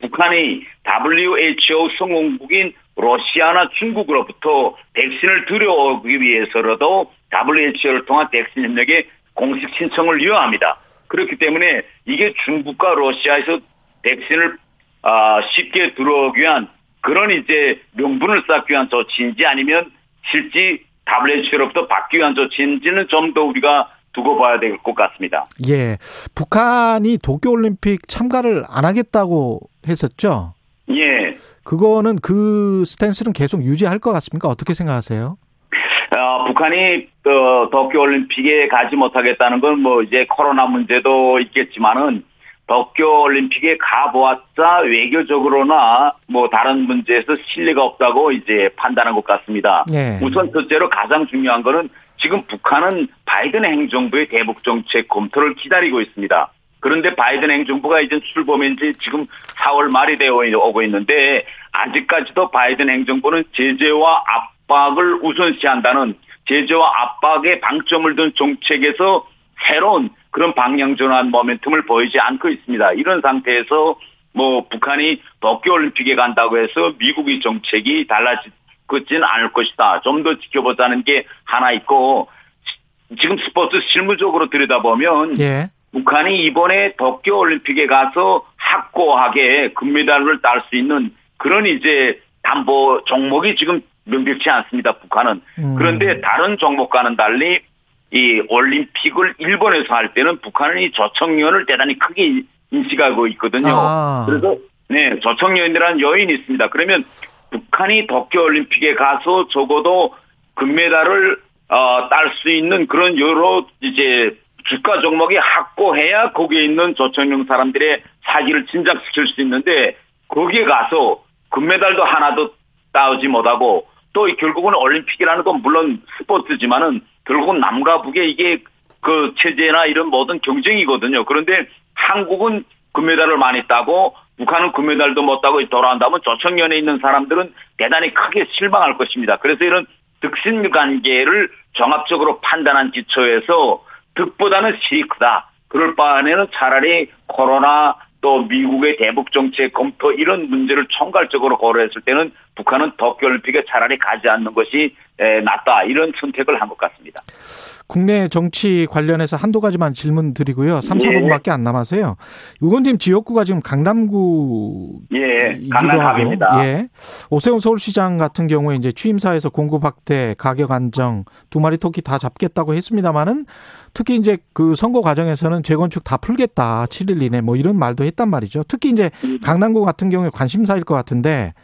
Speaker 7: 북한이 WHO 성공국인 러시아나 중국으로부터 백신을 들여오기 위해서라도 WHO를 통한 백신 협력에 공식 신청을 요합니다. 그렇기 때문에 이게 중국과 러시아에서 백신을 아, 쉽게 들어오기 위한 그런 이제 명분을 쌓기 위한 조치인지 아니면 실제 WHO로부터 받기 위한 조치인지는 좀 더 우리가 두고 봐야 될 것 같습니다.
Speaker 2: 예. 북한이 도쿄올림픽 참가를 안 하겠다고 했었죠?
Speaker 7: 예.
Speaker 2: 그거는 그 스탠스는 계속 유지할 것 같습니까? 어떻게 생각하세요?
Speaker 7: 어, 북한이 어, 도쿄올림픽에 가지 못하겠다는 건 뭐 이제 코로나 문제도 있겠지만은 도쿄올림픽에 가보았자 외교적으로나 뭐 다른 문제에서 신뢰가 없다고 이제 판단한 것 같습니다.
Speaker 2: 예.
Speaker 7: 우선 첫째로 가장 중요한 거는 지금 북한은 바이든 행정부의 대북 정책 검토를 기다리고 있습니다. 그런데 바이든 행정부가 이제 출범한 지 지금 4월 말이 되어 오고 있는데 아직까지도 바이든 행정부는 제재와 압박을 우선시한다는 제재와 압박에 방점을 둔 정책에서 새로운 그런 방향 전환 모멘텀을 보이지 않고 있습니다. 이런 상태에서 뭐 북한이 도쿄 올림픽에 간다고 해서 미국의 정책이 달라 지지는 않을 것이다. 좀 더 지켜보자는 게 하나 있고 지금 스포츠 실무적으로 들여다보면
Speaker 2: 예.
Speaker 7: 북한이 이번에 도쿄 올림픽에 가서 확고하게 금메달을 딸 수 있는 그런 이제 담보 종목이 지금 명백치 않습니다. 북한은.
Speaker 2: 음.
Speaker 7: 그런데 다른 종목과는 달리 이 올림픽을 일본에서 할 때는 북한은 이 조청년을 대단히 크게 인식하고 있거든요.
Speaker 2: 아.
Speaker 7: 그래서 네 조청년이라는 요인이 있습니다. 그러면 북한이 도쿄올림픽에 가서 적어도 금메달을 어, 딸 수 있는 그런 여러 이제 주가 종목이 확고해야 거기에 있는 조청령 사람들의 사기를 진작시킬 수 있는데 거기에 가서 금메달도 하나도 따오지 못하고 또 결국은 올림픽이라는 건 물론 스포츠지만은 결국은 남과 북의 이게 그 체제나 이런 모든 경쟁이거든요. 그런데 한국은 금메달을 많이 따고 북한은 금메달도 못 따고 돌아온다면 조청년에 있는 사람들은 대단히 크게 실망할 것입니다. 그래서 이런 득신 관계를 종합적으로 판단한 기초에서 득보다는 실이 크다. 그럴 바에는 차라리 코로나 또 미국의 대북 정책 검토 이런 문제를 총괄적으로 고려했을 때는 북한은 도쿄올림픽에 차라리 가지 않는 것이 낫다 이런 선택을 한 것 같습니다.
Speaker 2: 국내 정치 관련해서 한두 가지만 질문 드리고요. 3,
Speaker 7: 예.
Speaker 2: 4분밖에 안 남아서요. 의원님 지역구가 지금 강남구
Speaker 7: 예, 강남갑입니다.
Speaker 2: 예. 오세훈 서울시장 같은 경우에 이제 취임사에서 공급 확대, 가격 안정, 두 마리 토끼 다 잡겠다고 했습니다만은 특히 이제 그 선거 과정에서는 재건축 다 풀겠다. 7일 이내 뭐 이런 말도 했단 말이죠. 특히 이제
Speaker 7: 음.
Speaker 2: 강남구 같은 경우에 관심사일 것 같은데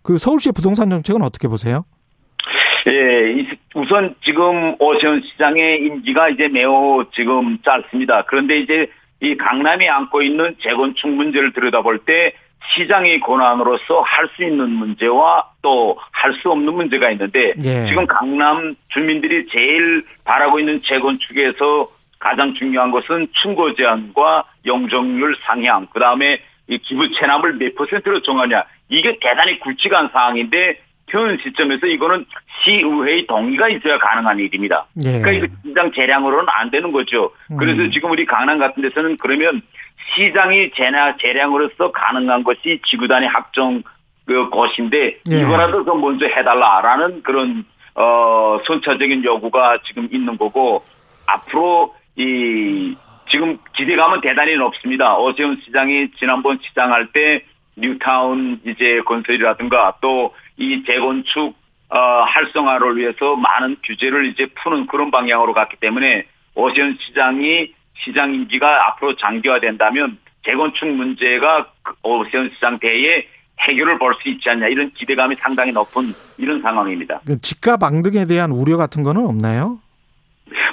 Speaker 2: 그 서울시의 부동산 정책은 어떻게 보세요?
Speaker 7: 예, 이- 우선 지금 오세훈 시장의 임기가 이제 매우 지금 짧습니다. 그런데 이제 이 강남이 안고 있는 재건축 문제를 들여다볼 때 시장의 권한으로서 할 수 있는 문제와 또 할 수 없는 문제가 있는데
Speaker 2: 예.
Speaker 7: 지금 강남 주민들이 제일 바라고 있는 재건축에서 가장 중요한 것은 충고 제한과 용적률 상향, 그 다음에 이 기부 체납을 몇 퍼센트로 정하냐. 이게 대단히 굵직한 사항인데 현 시점에서 이거는 시의회의 동의가 있어야 가능한 일입니다.
Speaker 2: 예.
Speaker 7: 그러니까 이거 시장 재량으로는 안 되는 거죠. 그래서
Speaker 2: 음.
Speaker 7: 지금 우리 강남 같은 데서는 그러면 시장이 재량, 재량으로서 가능한 것이 지구단위 확정 그 것인데
Speaker 2: 예.
Speaker 7: 이거라도 좀 먼저 해달라라는 그런 어 선차적인 요구가 지금 있는 거고 앞으로 이 지금 기대감은 대단히 높습니다. 오세훈 시장이 지난번 시장할 때 뉴타운 이제 건설이라든가 또 이 재건축 어, 활성화를 위해서 많은 규제를 이제 푸는 그런 방향으로 갔기 때문에 오세훈 시장이 시장 임기가 앞으로 장기화된다면 재건축 문제가 그 오세훈 시장 대에 해결을 볼 수 있지 않냐 이런 기대감이 상당히 높은 이런 상황입니다.
Speaker 2: 그 집값 앙등에 대한 우려 같은 거는 없나요?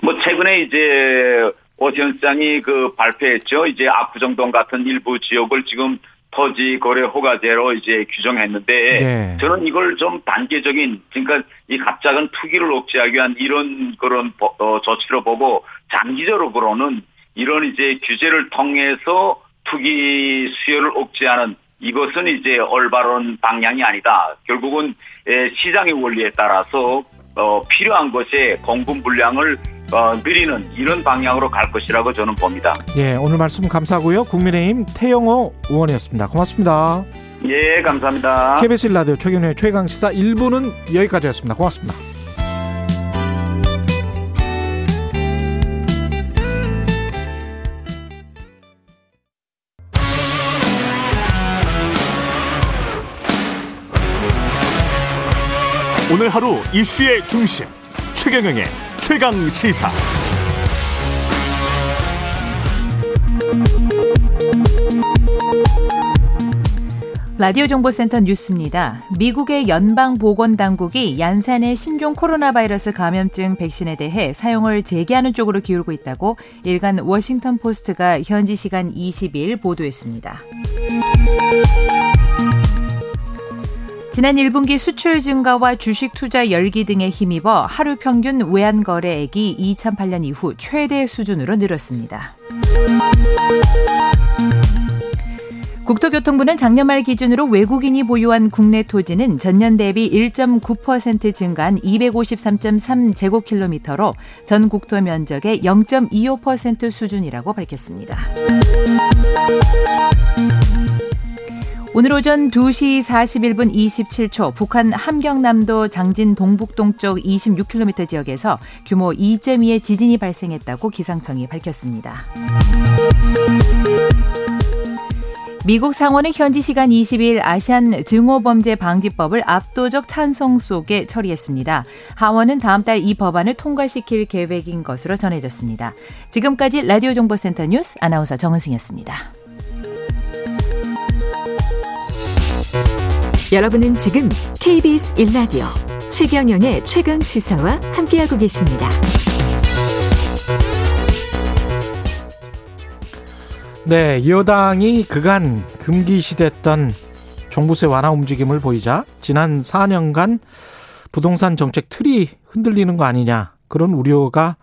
Speaker 7: 뭐 최근에 이제 오세훈 시장이 그 발표했죠. 이제 압구정동 같은 일부 지역을 지금 토지 거래 허가제로 이제 규정했는데
Speaker 2: 네.
Speaker 7: 저는 이걸 좀 단계적인 그러니까 이 갑작은 투기를 억제하기 위한 이런 그런 보- 어, 조치로 보고 장기적으로는 이런 이제 규제를 통해서 투기 수요를 억제하는 이것은 이제 올바른 방향이 아니다. 결국은 에, 시장의 원리에 따라서 어, 필요한 것에 공급 물량을 어, 늘리는 이런 방향으로 갈 것이라고 저는 봅니다.
Speaker 2: 예, 오늘 말씀 감사하고요. 국민의힘 태영호 의원이었습니다. 고맙습니다.
Speaker 7: 예, 감사합니다.
Speaker 2: KBS 라디오 최경련의 최강 시사 1부는 여기까지였습니다. 고맙습니다.
Speaker 1: 오늘 하루 이슈의 중심 최경영의 최강 시사.
Speaker 3: 라디오 정보센터 뉴스입니다. 미국의 연방 보건 당국이 얀산의 신종 코로나 바이러스 감염증 백신에 대해 사용을 재개하는 쪽으로 기울고 있다고 일간 워싱턴 포스트가 현지 시간 20일 보도했습니다. 지난 1분기 수출 증가와 주식 투자 열기 등에 힘입어 하루 평균 외환 거래액이 2008년 이후 최대 수준으로 늘었습니다. 국토교통부는 작년 말 기준으로 외국인이 보유한 국내 토지는 전년 대비 1.9% 증가한 253.3 제곱킬로미터로 전 국토 면적의 0.25% 수준이라고 밝혔습니다. 오늘 오전 2시 41분 27초 북한 함경남도 장진 동북동쪽 26km 지역에서 규모 2.2의 지진이 발생했다고 기상청이 밝혔습니다. 미국 상원은 현지 시간 20일 아시안 증오범죄 방지법을 압도적 찬성 속에 처리했습니다. 하원은 다음 달 이 법안을 통과시킬 계획인 것으로 전해졌습니다. 지금까지 라디오 정보센터 뉴스 아나운서 정은승이었습니다.
Speaker 8: 여러분은 지금 KBS 1라디오 최경영의 최강 시사와 함께하고 계십니다.
Speaker 2: 네, 여당이 그간 금기시됐던 종부세 완화 움직임을 보이자 지난 4년간 부동산 정책 틀이 흔들리는 거 아니냐 그런 우려가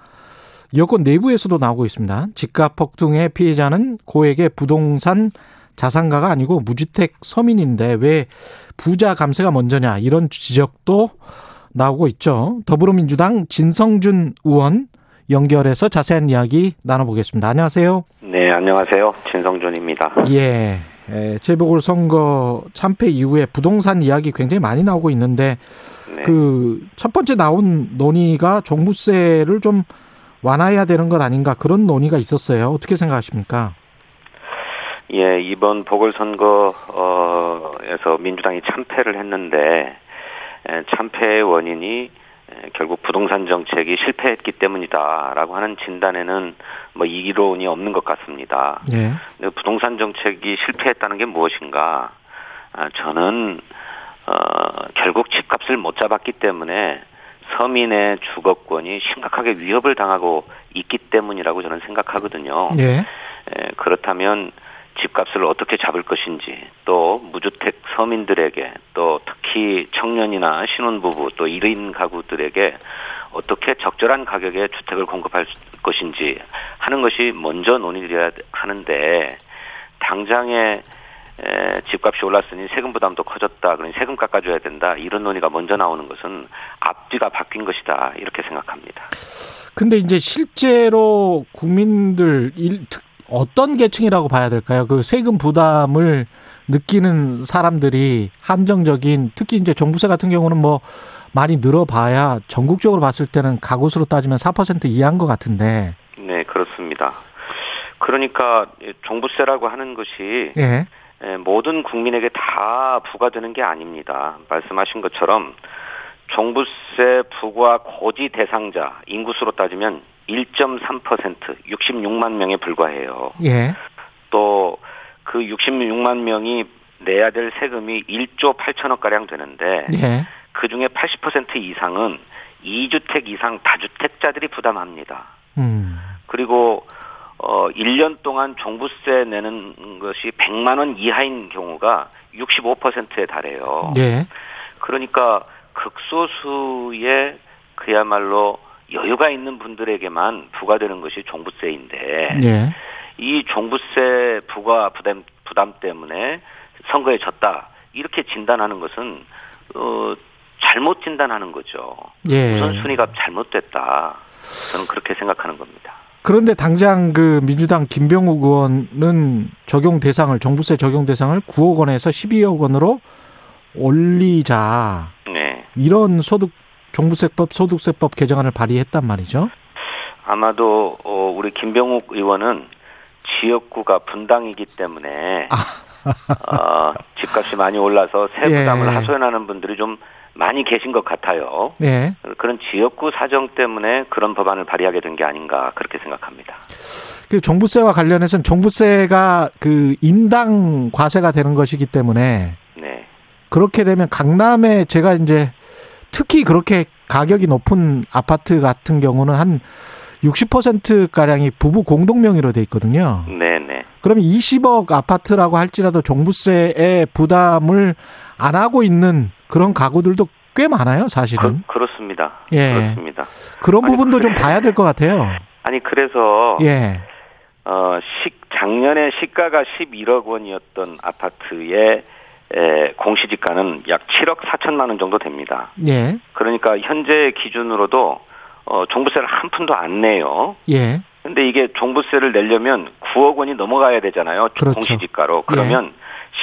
Speaker 2: 여권 내부에서도 나오고 있습니다. 집값 폭등의 피해자는 고액의 부동산 자산가가 아니고 무주택 서민인데 왜 부자 감세가 먼저냐 이런 지적도 나오고 있죠. 더불어민주당 진성준 의원 연결해서 자세한 이야기 나눠보겠습니다. 안녕하세요.
Speaker 9: 네, 안녕하세요. 진성준입니다.
Speaker 2: 예. 재보궐 선거 참패 이후에 부동산 이야기 굉장히 많이 나오고 있는데 네. 그첫 번째 나온 논의가 종부세를 좀 완화해야 되는 것 아닌가 그런 논의가 있었어요. 어떻게 생각하십니까?
Speaker 9: 예, 이번 보궐선거에서 민주당이 참패를 했는데 참패의 원인이 결국 부동산 정책이 실패했기 때문이다라고 하는 진단에는 뭐 이론이 없는 것 같습니다. 네. 부동산 정책이 실패했다는 게 무엇인가? 아, 저는 어, 결국 집값을 못 잡았기 때문에 서민의 주거권이 심각하게 위협을 당하고 있기 때문이라고 저는 생각하거든요. 네. 에, 그렇다면 집값을 어떻게 잡을 것인지 또 무주택 서민들에게 또 특히 청년이나 신혼부부 또 1인 가구들에게 어떻게 적절한 가격에 주택을 공급할 것인지 하는 것이 먼저 논의되어야 하는데 당장에 에, 집값이 올랐으니 세금 부담도 커졌다. 그러니 세금 깎아줘야 된다. 이런 논의가 먼저 나오는 것은 앞뒤가 바뀐 것이다. 이렇게 생각합니다.
Speaker 2: 근데 이제 실제로 국민들 일, 특, 어떤 계층이라고 봐야 될까요? 그 세금 부담을 느끼는 사람들이 한정적인 특히 이제 종부세 같은 경우는 뭐 많이 늘어봐야 전국적으로 봤을 때는 가구수로 따지면 4% 이하인 것 같은데.
Speaker 9: 네, 그렇습니다. 그러니까 종부세라고 하는 것이 예. 모든 국민에게 다 부과되는 게 아닙니다. 말씀하신 것처럼 종부세 부과 고지 대상자 인구수로 따지면 1.3% 66만 명에 불과해요. 예. 또 그 66만 명이 내야 될 세금이 1조 8천억 가량 되는데 예. 그 중에 80% 이상은 2주택 이상 다주택자들이 부담합니다. 음. 그리고 어 1년 동안 종부세 내는 것이 100만 원 이하인 경우가 65%에 달해요. 예. 그러니까 극소수의 그야말로 여유가 있는 분들에게만 부과되는 것이 종부세인데 예. 이 종부세 부과 부담 부담 때문에 선거에 졌다 이렇게 진단하는 것은 어 잘못 진단하는 거죠. 예. 우선 순위가 잘못됐다. 저는 그렇게 생각하는 겁니다.
Speaker 2: 그런데 당장 그 민주당 김병욱 의원은 적용 대상을 종부세 적용 대상을 9억 원에서 12억 원으로 올리자. 네. 이런 소득 종부세법 소득세법 개정안을 발의했단 말이죠.
Speaker 9: 아마도 어, 우리 김병욱 의원은 지역구가 분당이기 때문에 아. 어, 집값이 많이 올라서 세 부담을 예. 하소연하는 분들이 좀 많이 계신 것 같아요.
Speaker 2: 네.
Speaker 9: 그런 지역구 사정 때문에 그런 법안을 발의하게 된 게 아닌가 그렇게 생각합니다.
Speaker 2: 그 종부세와 관련해서는 종부세가 그 인당 과세가 되는 것이기 때문에
Speaker 9: 네.
Speaker 2: 그렇게 되면 강남에 제가 이제 특히 그렇게 가격이 높은 아파트 같은 경우는 한 60% 가량이 부부 공동 명의로 돼 있거든요.
Speaker 9: 네, 네.
Speaker 2: 그러면 20억 아파트라고 할지라도 종부세의 부담을 안 하고 있는 그런 가구들도 꽤 많아요, 사실은.
Speaker 9: 그, 렇습니다
Speaker 2: 예.
Speaker 9: 그렇습니다.
Speaker 2: 그런
Speaker 9: 아니,
Speaker 2: 부분도
Speaker 9: 그래.
Speaker 2: 좀 봐야 될 것 같아요.
Speaker 9: 아니 그래서
Speaker 2: 예.
Speaker 9: 어, 시, 작년에 시가가 11억 원이었던 아파트의 에, 공시지가는 약 7억 4천만 원 정도 됩니다.
Speaker 2: 예.
Speaker 9: 그러니까 현재 기준으로도 어, 종부세를 한 푼도 안 내요.
Speaker 2: 예.
Speaker 9: 근데 이게 종부세를 내려면 9억 원이 넘어가야 되잖아요.
Speaker 2: 그렇죠.
Speaker 9: 공시지가로. 그러면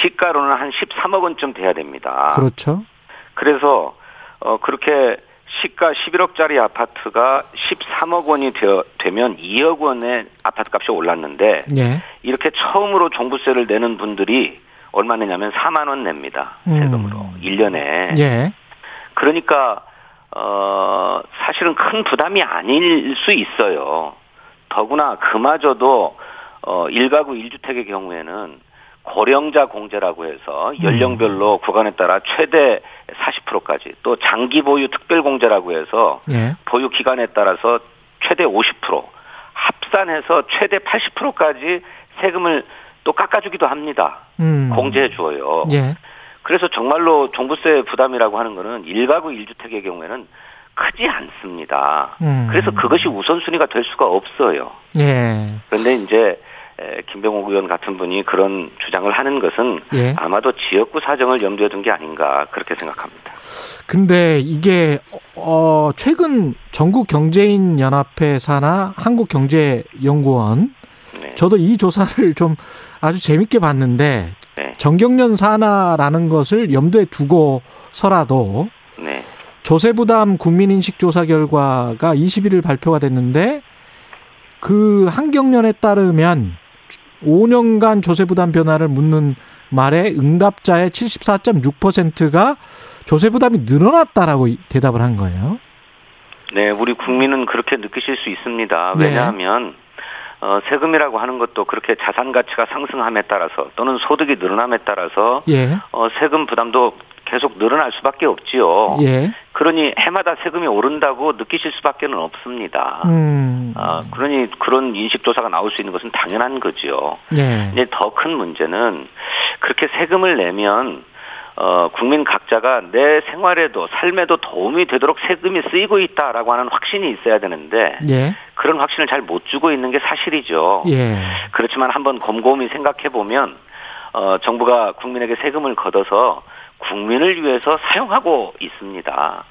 Speaker 9: 시가로는 한 13억 원쯤 돼야 됩니다.
Speaker 2: 그렇죠.
Speaker 9: 그래서 어 그렇게 시가 11억짜리 아파트가 13억 원이 되어, 되면 2억 원의 아파트 값이 올랐는데
Speaker 2: 예.
Speaker 9: 이렇게 처음으로 종부세를 내는 분들이 얼마 내냐면 4만 원 냅니다. 세금으로.
Speaker 2: 음.
Speaker 9: 1년에.
Speaker 2: 예.
Speaker 9: 그러니까 어 사실은 큰 부담이 아닐 수 있어요. 더구나 그마저도 어 1가구 1주택의 경우에는 고령자 공제라고 해서 연령별로 구간에 따라 최대 40%까지 또 장기 보유 특별 공제라고 해서
Speaker 2: 예.
Speaker 9: 보유 기간에 따라서 최대 50% 합산해서 최대 80%까지 세금을 또 깎아주기도 합니다.
Speaker 2: 음.
Speaker 9: 공제해 주어요.
Speaker 2: 예.
Speaker 9: 그래서 정말로 종부세 부담이라고 하는 거는 1가구 1주택의 경우에는 크지 않습니다.
Speaker 2: 음.
Speaker 9: 그래서 그것이 우선순위가 될 수가 없어요.
Speaker 2: 예.
Speaker 9: 그런데 이제 에, 김병욱 의원 같은 분이 그런 주장을 하는 것은
Speaker 2: 예.
Speaker 9: 아마도 지역구 사정을 염두에 둔 게 아닌가 그렇게 생각합니다.
Speaker 2: 근데 이게 어 최근 전국 경제인 연합회 산하 한국 경제 연구원
Speaker 9: 네.
Speaker 2: 저도 이 조사를 좀 아주 재밌게 봤는데
Speaker 9: 네.
Speaker 2: 정경련 산하라는 것을 염두에 두고서라도
Speaker 9: 네.
Speaker 2: 조세 부담 국민 인식 조사 결과가 21일 발표가 됐는데 그 한경련에 따르면 5년간 조세 부담 변화를 묻는 말에 응답자의 74.6%가 조세 부담이 늘어났다라고 대답을 한 거예요.
Speaker 9: 네, 우리 국민은 그렇게 느끼실 수 있습니다.
Speaker 2: 네.
Speaker 9: 왜냐하면 어, 세금이라고 하는 것도 그렇게 자산 가치가 상승함에 따라서 또는 소득이 늘어남에 따라서
Speaker 2: 예.
Speaker 9: 어, 세금 부담도 계속 늘어날 수밖에 없지요.
Speaker 2: 예.
Speaker 9: 그러니 해마다 세금이 오른다고 느끼실 수밖에는 없습니다.
Speaker 2: 음.
Speaker 9: 아, 그러니 그런 인식 조사가 나올 수 있는 것은 당연한 거지요.
Speaker 2: 예.
Speaker 9: 이제 더 큰 문제는 그렇게 세금을 내면 어, 국민 각자가 내 생활에도 삶에도 도움이 되도록 세금이 쓰이고 있다라고 하는 확신이 있어야 되는데
Speaker 2: 예.
Speaker 9: 그런 확신을 잘 못 주고 있는 게 사실이죠.
Speaker 2: 예.
Speaker 9: 그렇지만 한번 곰곰이 생각해 보면 어, 정부가 국민에게 세금을 걷어서 국민을 위해서 사용하고 있습니다.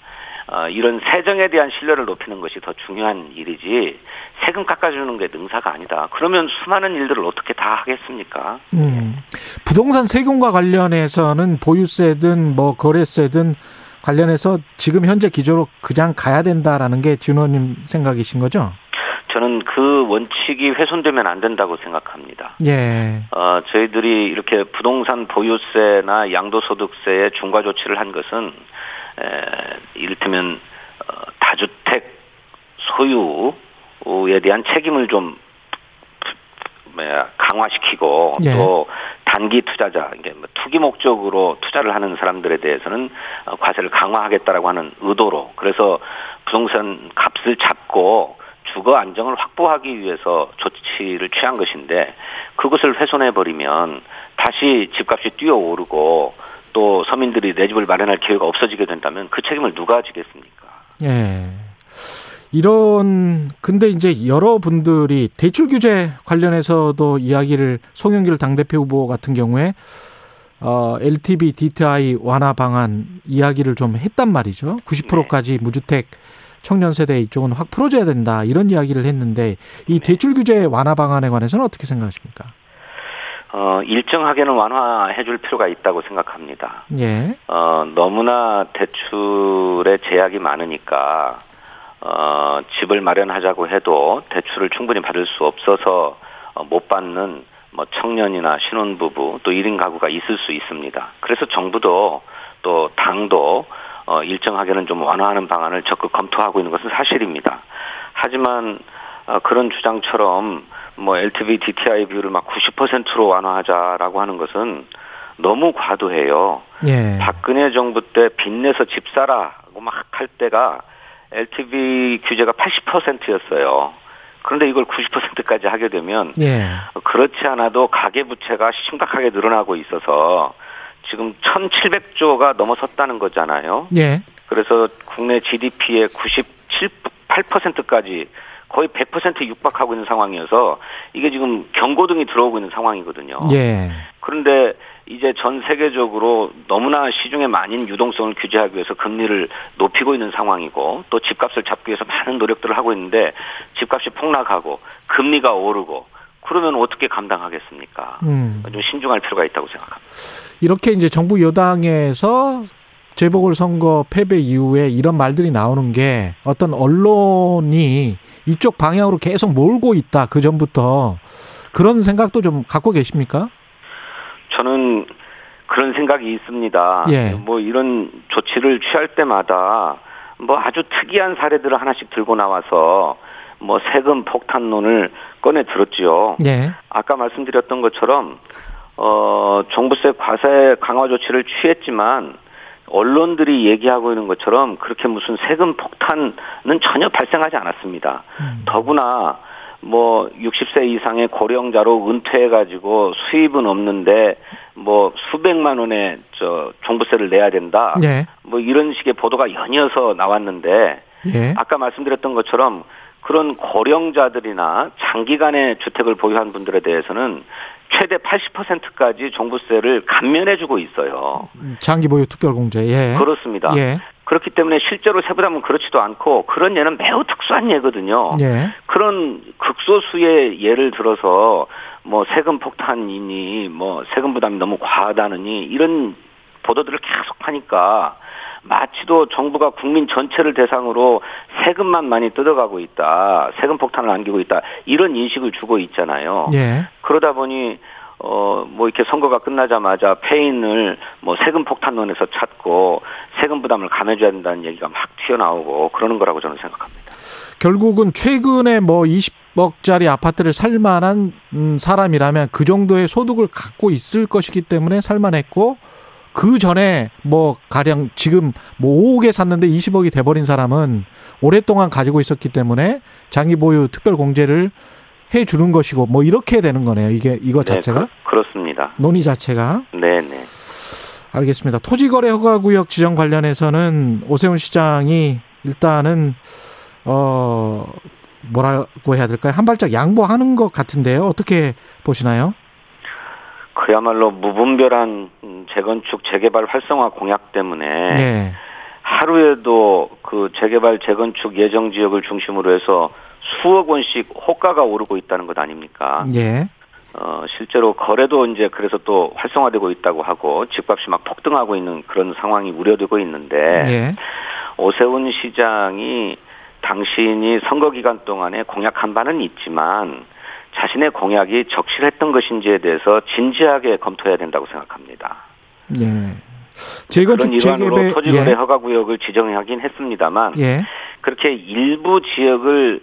Speaker 9: 어, 이런 세정에 대한 신뢰를 높이는 것이 더 중요한 일이지 세금 깎아주는 게 능사가 아니다. 그러면 수많은 일들을 어떻게 다 하겠습니까?
Speaker 2: 음. 부동산 세금과 관련해서는 보유세든 뭐 거래세든 관련해서 지금 현재 기조로 그냥 가야 된다라는 게 진호님 생각이신 거죠?
Speaker 9: 저는 그 원칙이 훼손되면 안 된다고 생각합니다.
Speaker 2: 예.
Speaker 9: 어, 저희들이 이렇게 부동산 보유세나 양도소득세에 중과 조치를 한 것은 에, 이를테면 어, 다주택 소유에 대한 책임을 좀 뭐야, 강화시키고
Speaker 2: 예.
Speaker 9: 또 단기 투자자, 이게 뭐 투기 목적으로 투자를 하는 사람들에 대해서는 어, 과세를 강화하겠다라고 하는 의도로 그래서 부동산 값을 잡고 주거 안정을 확보하기 위해서 조치를 취한 것인데 그것을 훼손해 버리면 다시 집값이 뛰어오르고 또 서민들이 내 집을 마련할 기회가 없어지게 된다면 그 책임을 누가 지겠습니까?
Speaker 2: 예. 이런 근데 이제 여러분들이 대출 규제 관련해서도 이야기를 송영길 당대표 후보 같은 경우에 어 LTV DTI 완화 방안 이야기를 좀 했단 말이죠. 90%까지 무주택 청년 세대 이쪽은 확 풀어줘야 된다 이런 이야기를 했는데 이 대출 규제 완화 방안에 관해서는 어떻게 생각하십니까?
Speaker 9: 어, 일정하게는 완화해 줄 필요가 있다고 생각합니다.
Speaker 2: 예.
Speaker 9: 어, 너무나 대출에 제약이 많으니까 어, 집을 마련하자고 해도 대출을 충분히 받을 수 없어서 어, 못 받는 뭐 청년이나 신혼부부 또 1인 가구가 있을 수 있습니다. 그래서 정부도 또 당도 어, 일정하게는 좀 완화하는 방안을 적극 검토하고 있는 것은 사실입니다. 하지만 어, 그런 주장처럼 뭐 LTV DTI 비율을 막 90%로 완화하자라고 하는 것은 너무 과도해요. 예. 박근혜 정부 때 빚내서 집 사라고 막 할 때가 LTV 규제가 80%였어요. 그런데 이걸 90%까지 하게 되면 예. 그렇지 않아도 가계 부채가 심각하게 늘어나고 있어서 지금 1,700조가 넘어섰다는 거잖아요. 예. 그래서 국내 GDP의 97, 8%까지 거의 100% 육박하고 있는 상황이어서 이게 지금 경고등이 들어오고 있는 상황이거든요. 예. 그런데 이제 전 세계적으로 너무나 시중에 많은 유동성을 규제하기 위해서 금리를 높이고 있는 상황이고 또 집값을 잡기 위해서 많은 노력들을 하고 있는데 집값이 폭락하고 금리가 오르고 그러면 어떻게 감당하겠습니까? 음. 좀 신중할 필요가 있다고 생각합니다.
Speaker 2: 이렇게 이제 정부 여당에서 재보궐선거 패배 이후에 이런 말들이 나오는 게 어떤 언론이 이쪽 방향으로 계속 몰고 있다. 그 전부터 그런 생각도 좀 갖고 계십니까?
Speaker 9: 저는 그런 생각이 있습니다. 예. 뭐 이런 조치를 취할 때마다 뭐 아주 특이한 사례들을 하나씩 들고 나와서 뭐 세금 폭탄론을 꺼내 들었지요. 예. 아까 말씀드렸던 것처럼 어 종부세 과세 강화 조치를 취했지만 언론들이 얘기하고 있는 것처럼 그렇게 무슨 세금 폭탄은 전혀 발생하지 않았습니다. 음. 더구나 뭐 60세 이상의 고령자로 은퇴해가지고 수입은 없는데 뭐 수백만 원의 저 종부세를 내야 된다. 네. 뭐 이런 식의 보도가 연이어서 나왔는데 네. 아까 말씀드렸던 것처럼 그런 고령자들이나 장기간의 주택을 보유한 분들에 대해서는 최대 80%까지 종부세를 감면해주고 있어요.
Speaker 2: 장기 보유 특별공제. 예.
Speaker 9: 그렇습니다. 예. 그렇기 때문에 실제로 세부담은 그렇지도 않고 그런 예는 매우 특수한 예거든요. 예. 그런 극소수의 예를 들어서 뭐 세금 폭탄이니 뭐 세금 부담이 너무 과하다느니 이런 보도들을 계속 하니까 마치도 정부가 국민 전체를 대상으로 세금만 많이 뜯어가고 있다. 세금 폭탄을 안기고 있다. 이런 인식을 주고 있잖아요. 예. 그러다 보니 어, 뭐 이렇게 선거가 끝나자마자 패인을 뭐 세금 폭탄론에서 찾고 세금 부담을 감해줘야 된다는 얘기가 막 튀어나오고 그러는 거라고 저는 생각합니다.
Speaker 2: 결국은 최근에 뭐 20억짜리 아파트를 살 만한 음, 사람이라면 그 정도의 소득을 갖고 있을 것이기 때문에 살만했고 그 전에 뭐 가령 지금 뭐 5억에 샀는데 20억이 돼버린 사람은 오랫동안 가지고 있었기 때문에 장기 보유 특별 공제를 해 주는 것이고 뭐 이렇게 되는 거네요. 이게 이거 네, 자체가
Speaker 9: 네, 그, 렇습니다
Speaker 2: 논의 자체가
Speaker 9: 네, 네.
Speaker 2: 알겠습니다. 토지거래 허가구역 지정 관련해서는 오세훈 시장이 일단은 어 뭐라고 해야 될까요? 한 발짝 양보하는 것 같은데요. 어떻게 보시나요?
Speaker 9: 그야말로 무분별한 재건축 재개발 활성화 공약 때문에 네. 하루에도 그 재개발 재건축 예정 지역을 중심으로 해서 수억 원씩 호가가 오르고 있다는 것 아닙니까? 예. 어, 실제로 거래도 이제 그래서 또 활성화되고 있다고 하고 집값이 막 폭등하고 있는 그런 상황이 우려되고 있는데 예. 오세훈 시장이 당신이 선거 기간 동안에 공약한 바는 있지만 자신의 공약이 적실했던 것인지에 대해서 진지하게 검토해야 된다고 생각합니다. 예. 재건축 그런 일환으로 토지거래 예. 허가 구역을 지정하긴 했습니다만 예. 그렇게 일부 지역을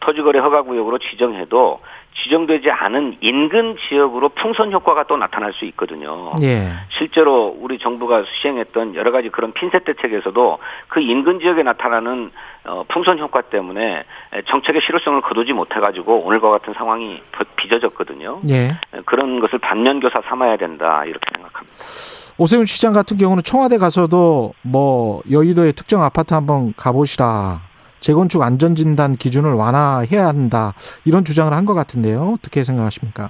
Speaker 9: 토지거래 허가 구역으로 지정해도 지정되지 않은 인근 지역으로 풍선 효과가 또 나타날 수 있거든요. 예. 실제로 우리 정부가 수행했던 여러 가지 그런 핀셋 대책에서도 그 인근 지역에 나타나는 어, 풍선 효과 때문에 정책의 실효성을 거두지 못해가지고 오늘과 같은 상황이 빚어졌거든요. 예. 그런 것을 반면교사 삼아야 된다 이렇게 생각합니다.
Speaker 2: 오세훈 시장 같은 경우는 청와대 가서도 뭐 여의도의 특정 아파트 한번 가보시라 재건축 안전진단 기준을 완화해야 한다 이런 주장을 한 것 같은데요. 어떻게 생각하십니까?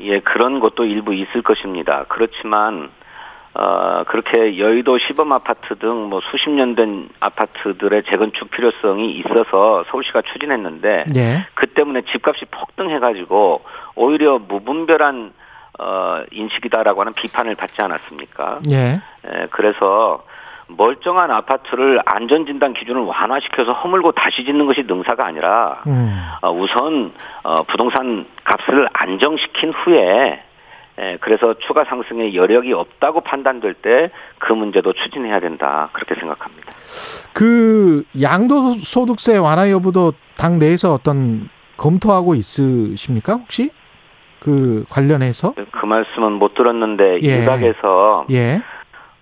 Speaker 9: 예, 그런 것도 일부 있을 것입니다. 그렇지만 어, 그렇게 여의도 시범 아파트 등 뭐 수십 년 된 아파트들의 재건축 필요성이 있어서 서울시가 추진했는데 예. 그 때문에 집값이 폭등해가지고 오히려 무분별한 어, 인식이다라고 하는 비판을 받지 않았습니까? 예. 예 그래서 멀쩡한 아파트를 안전진단 기준을 완화시켜서 허물고 다시 짓는 것이 능사가 아니라 음. 어, 우선 어, 부동산 값을 안정시킨 후에 예, 그래서 추가 상승의 여력이 없다고 판단될 때 그 문제도 추진해야 된다 그렇게 생각합니다.
Speaker 2: 그 양도소득세 완화 여부도 당 내에서 어떤 검토하고 있으십니까 혹시 그 관련해서?
Speaker 9: 그 말씀은 못 들었는데 예. 일각에서 예.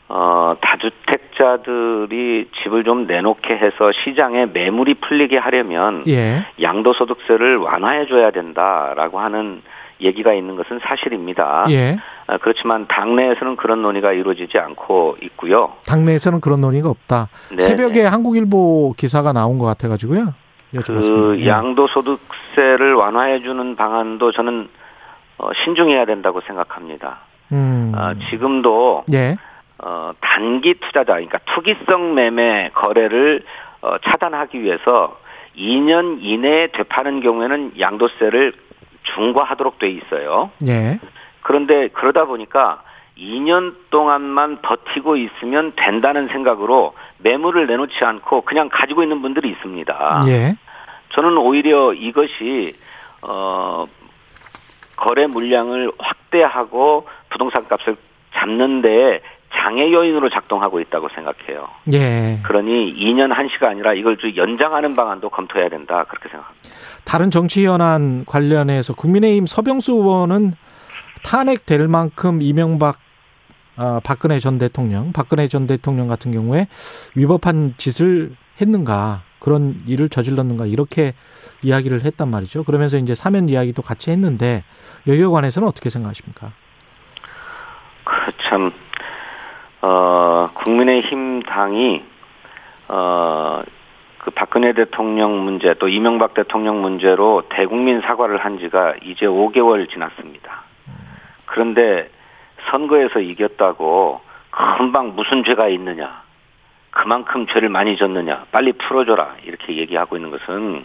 Speaker 9: 어, 다주택자들이 집을 좀 내놓게 해서 시장에 매물이 풀리게 하려면 예. 양도소득세를 완화해 줘야 된다라고 하는 얘기가 있는 것은 사실입니다. 예. 아, 그렇지만 당내에서는 그런 논의가 이루어지지 않고 있고요.
Speaker 2: 당내에서는 그런 논의가 없다. 네 새벽에 네. 한국일보 기사가 나온 것 같아가지고요.
Speaker 9: 그 예. 양도소득세를 완화해 주는 방안도 저는 어, 신중해야 된다고 생각합니다. 음. 어, 지금도 예. 어, 단기 투자자, 그러니까 투기성 매매 거래를 어, 차단하기 위해서 2년 이내에 되파는 경우에는 양도세를 중과하도록 돼 있어요. 예. 그런데 그러다 보니까 2년 동안만 버티고 있으면 된다는 생각으로 매물을 내놓지 않고 그냥 가지고 있는 분들이 있습니다. 예. 저는 오히려 이것이 어 거래 물량을 확대하고 부동산 값을 잡는 데 장애 요인으로 작동하고 있다고 생각해요. 예. 그러니 2년 한시가 아니라 이걸 좀 연장하는 방안도 검토해야 된다 그렇게 생각합니다.
Speaker 2: 다른 정치 현안 관련해서 국민의힘 서병수 의원은 탄핵될 만큼 이명박 아, 박근혜 전 대통령, 박근혜 전 대통령 같은 경우에 위법한 짓을 했는가 그런 일을 저질렀는가 이렇게 이야기를 했단 말이죠. 그러면서 이제 사면 이야기도 같이 했는데 여기에 관해서는 어떻게 생각하십니까?
Speaker 9: 참 어, 국민의힘 당이 어, 그 박근혜 대통령 문제 또 이명박 대통령 문제로 대국민 사과를 한 지가 이제 5개월 지났습니다. 그런데 선거에서 이겼다고 금방 무슨 죄가 있느냐. 그만큼 죄를 많이 졌느냐. 빨리 풀어줘라. 이렇게 얘기하고 있는 것은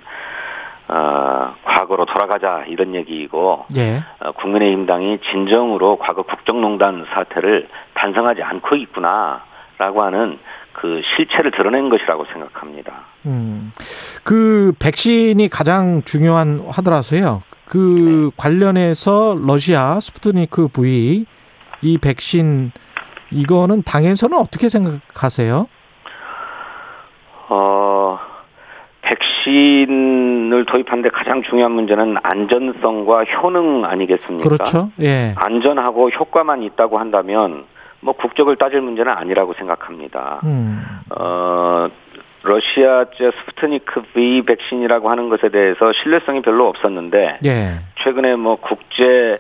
Speaker 9: 어, 과거로 돌아가자 이런 얘기이고 예. 어, 국민의힘 당이 진정으로 과거 국정농단 사태를 반성하지 않고 있구나라고 하는 그 실체를 드러낸 것이라고 생각합니다. 음,
Speaker 2: 그 백신이 가장 중요한 하더라서요. 그 네. 관련해서 러시아 스푸트니크 V 이 백신 이거는 당에서는 어떻게 생각하세요?
Speaker 9: 어, 백신을 도입하는데 가장 중요한 문제는 안전성과 효능 아니겠습니까?
Speaker 2: 그렇죠. 예.
Speaker 9: 안전하고 효과만 있다고 한다면 뭐 국적을 따질 문제는 아니라고 생각합니다. 음. 어, 러시아제 스푸트니크 V 백신이라고 하는 것에 대해서 신뢰성이 별로 없었는데 예. 최근에 뭐 국제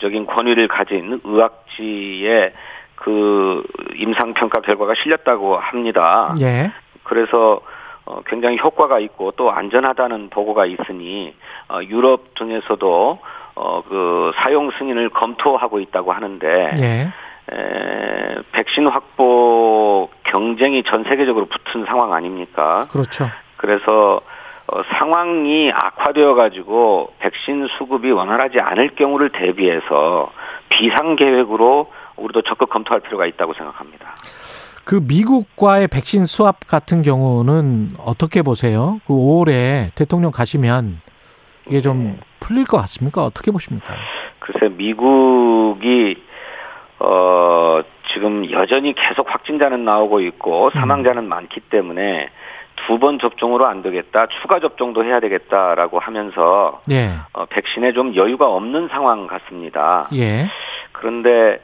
Speaker 9: 적인 권위를 가진 의학지의 그 임상 평가 결과가 실렸다고 합니다. 예. 그래서 어, 굉장히 효과가 있고 또 안전하다는 보고가 있으니 어, 유럽 등에서도 어, 그 사용 승인을 검토하고 있다고 하는데 예. 에, 백신 확보 경쟁이 전 세계적으로 붙은 상황 아닙니까?
Speaker 2: 그렇죠.
Speaker 9: 그래서 어, 상황이 악화되어 가지고 백신 수급이 원활하지 않을 경우를 대비해서 비상 계획으로 우리도 적극 검토할 필요가 있다고 생각합니다.
Speaker 2: 그 미국과의 백신 수합 같은 경우는 어떻게 보세요? 그 5월에 대통령 가시면 이게 좀 네. 풀릴 것 같습니까? 어떻게 보십니까?
Speaker 9: 글쎄 미국이 어 지금 여전히 계속 확진자는 나오고 있고 음. 사망자는 음. 많기 때문에 두 번 접종으로 안 되겠다 추가 접종도 해야 되겠다라고 하면서 예. 어, 백신에 좀 여유가 없는 상황 같습니다. 예. 그런데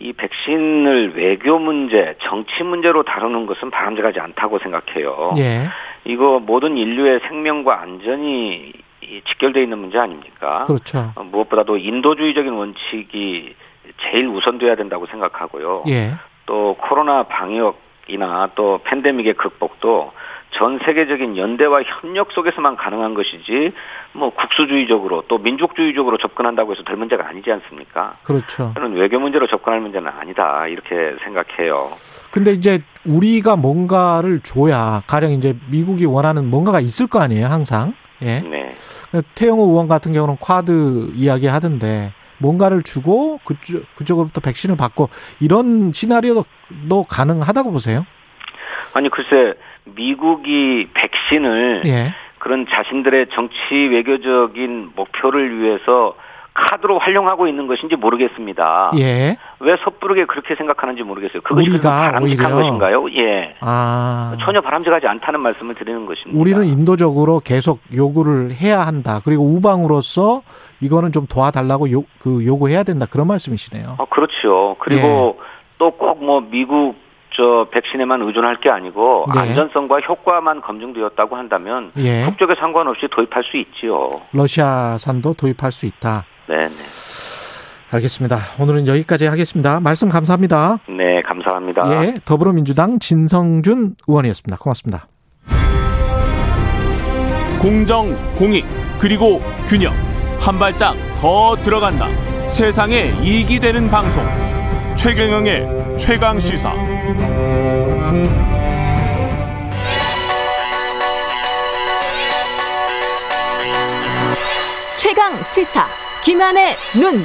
Speaker 9: 이 백신을 외교 문제, 정치 문제로 다루는 것은 바람직하지 않다고 생각해요. 예. 이거 모든 인류의 생명과 안전이 직결되어 있는 문제 아닙니까?
Speaker 2: 그렇죠.
Speaker 9: 어, 무엇보다도 인도주의적인 원칙이 제일 우선돼야 된다고 생각하고요. 예. 또 코로나 방역 이나 또 팬데믹의 극복도 전 세계적인 연대와 협력 속에서만 가능한 것이지 뭐 국수주의적으로 또 민족주의적으로 접근한다고 해서 될 문제가 아니지 않습니까?
Speaker 2: 그렇죠.
Speaker 9: 저는 외교 문제로 접근할 문제는 아니다 이렇게 생각해요.
Speaker 2: 근데 이제 우리가 뭔가를 줘야 가령 이제 미국이 원하는 뭔가가 있을 거 아니에요, 항상. 예. 네. 태영호 의원 같은 경우는 쿼드 이야기 하던데 뭔가를 주고 그쪽 그쪽으로부터 백신을 받고 이런 시나리오도 가능하다고 보세요?
Speaker 9: 아니 글쎄 미국이 백신을 예. 그런 자신들의 정치 외교적인 목표를 위해서 카드로 활용하고 있는 것인지 모르겠습니다. 예. 왜 섣부르게 그렇게 생각하는지 모르겠어요. 그것이 바람직한 오히려. 것인가요? 예. 아. 전혀 바람직하지 않다는 말씀을 드리는 것입니다.
Speaker 2: 우리는 인도적으로 계속 요구를 해야 한다. 그리고 우방으로서 이거는 좀 도와달라고 요, 그 요구해야 된다. 그런 말씀이시네요.
Speaker 9: 어, 그렇죠. 그리고 예. 또꼭 뭐 미국 저 백신에만 의존할 게 아니고 네. 안전성과 효과만 검증되었다고 한다면 예. 국적에 상관없이 도입할 수 있지요.
Speaker 2: 러시아산도 도입할 수 있다.
Speaker 9: 네, 네.
Speaker 2: 알겠습니다. 오늘은 여기까지 하겠습니다. 말씀 감사합니다.
Speaker 9: 네, 감사합니다.
Speaker 2: 예, 더불어민주당 진성준 의원이었습니다. 고맙습니다.
Speaker 1: 공정, 공익, 그리고 균형. 한 발짝 더 들어간다. 세상에 이익이 되는 방송. 최경영의 최강 시사.
Speaker 8: 최강 시사 김한의 눈.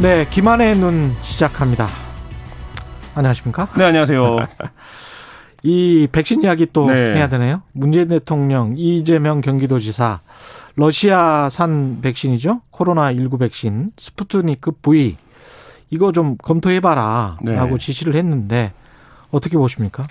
Speaker 2: 네, 김한의 눈 시작합니다. 안녕하십니까?
Speaker 10: 네, 안녕하세요.
Speaker 2: 이 백신 이야기 또 네. 해야 되네요. 문재인 대통령, 이재명 경기도지사, 러시아산 백신이죠. 코로나19 백신, 스푸트니크 V. 이거 좀 검토해봐라. 네. 라고 지시를 했는데, 어떻게 보십니까?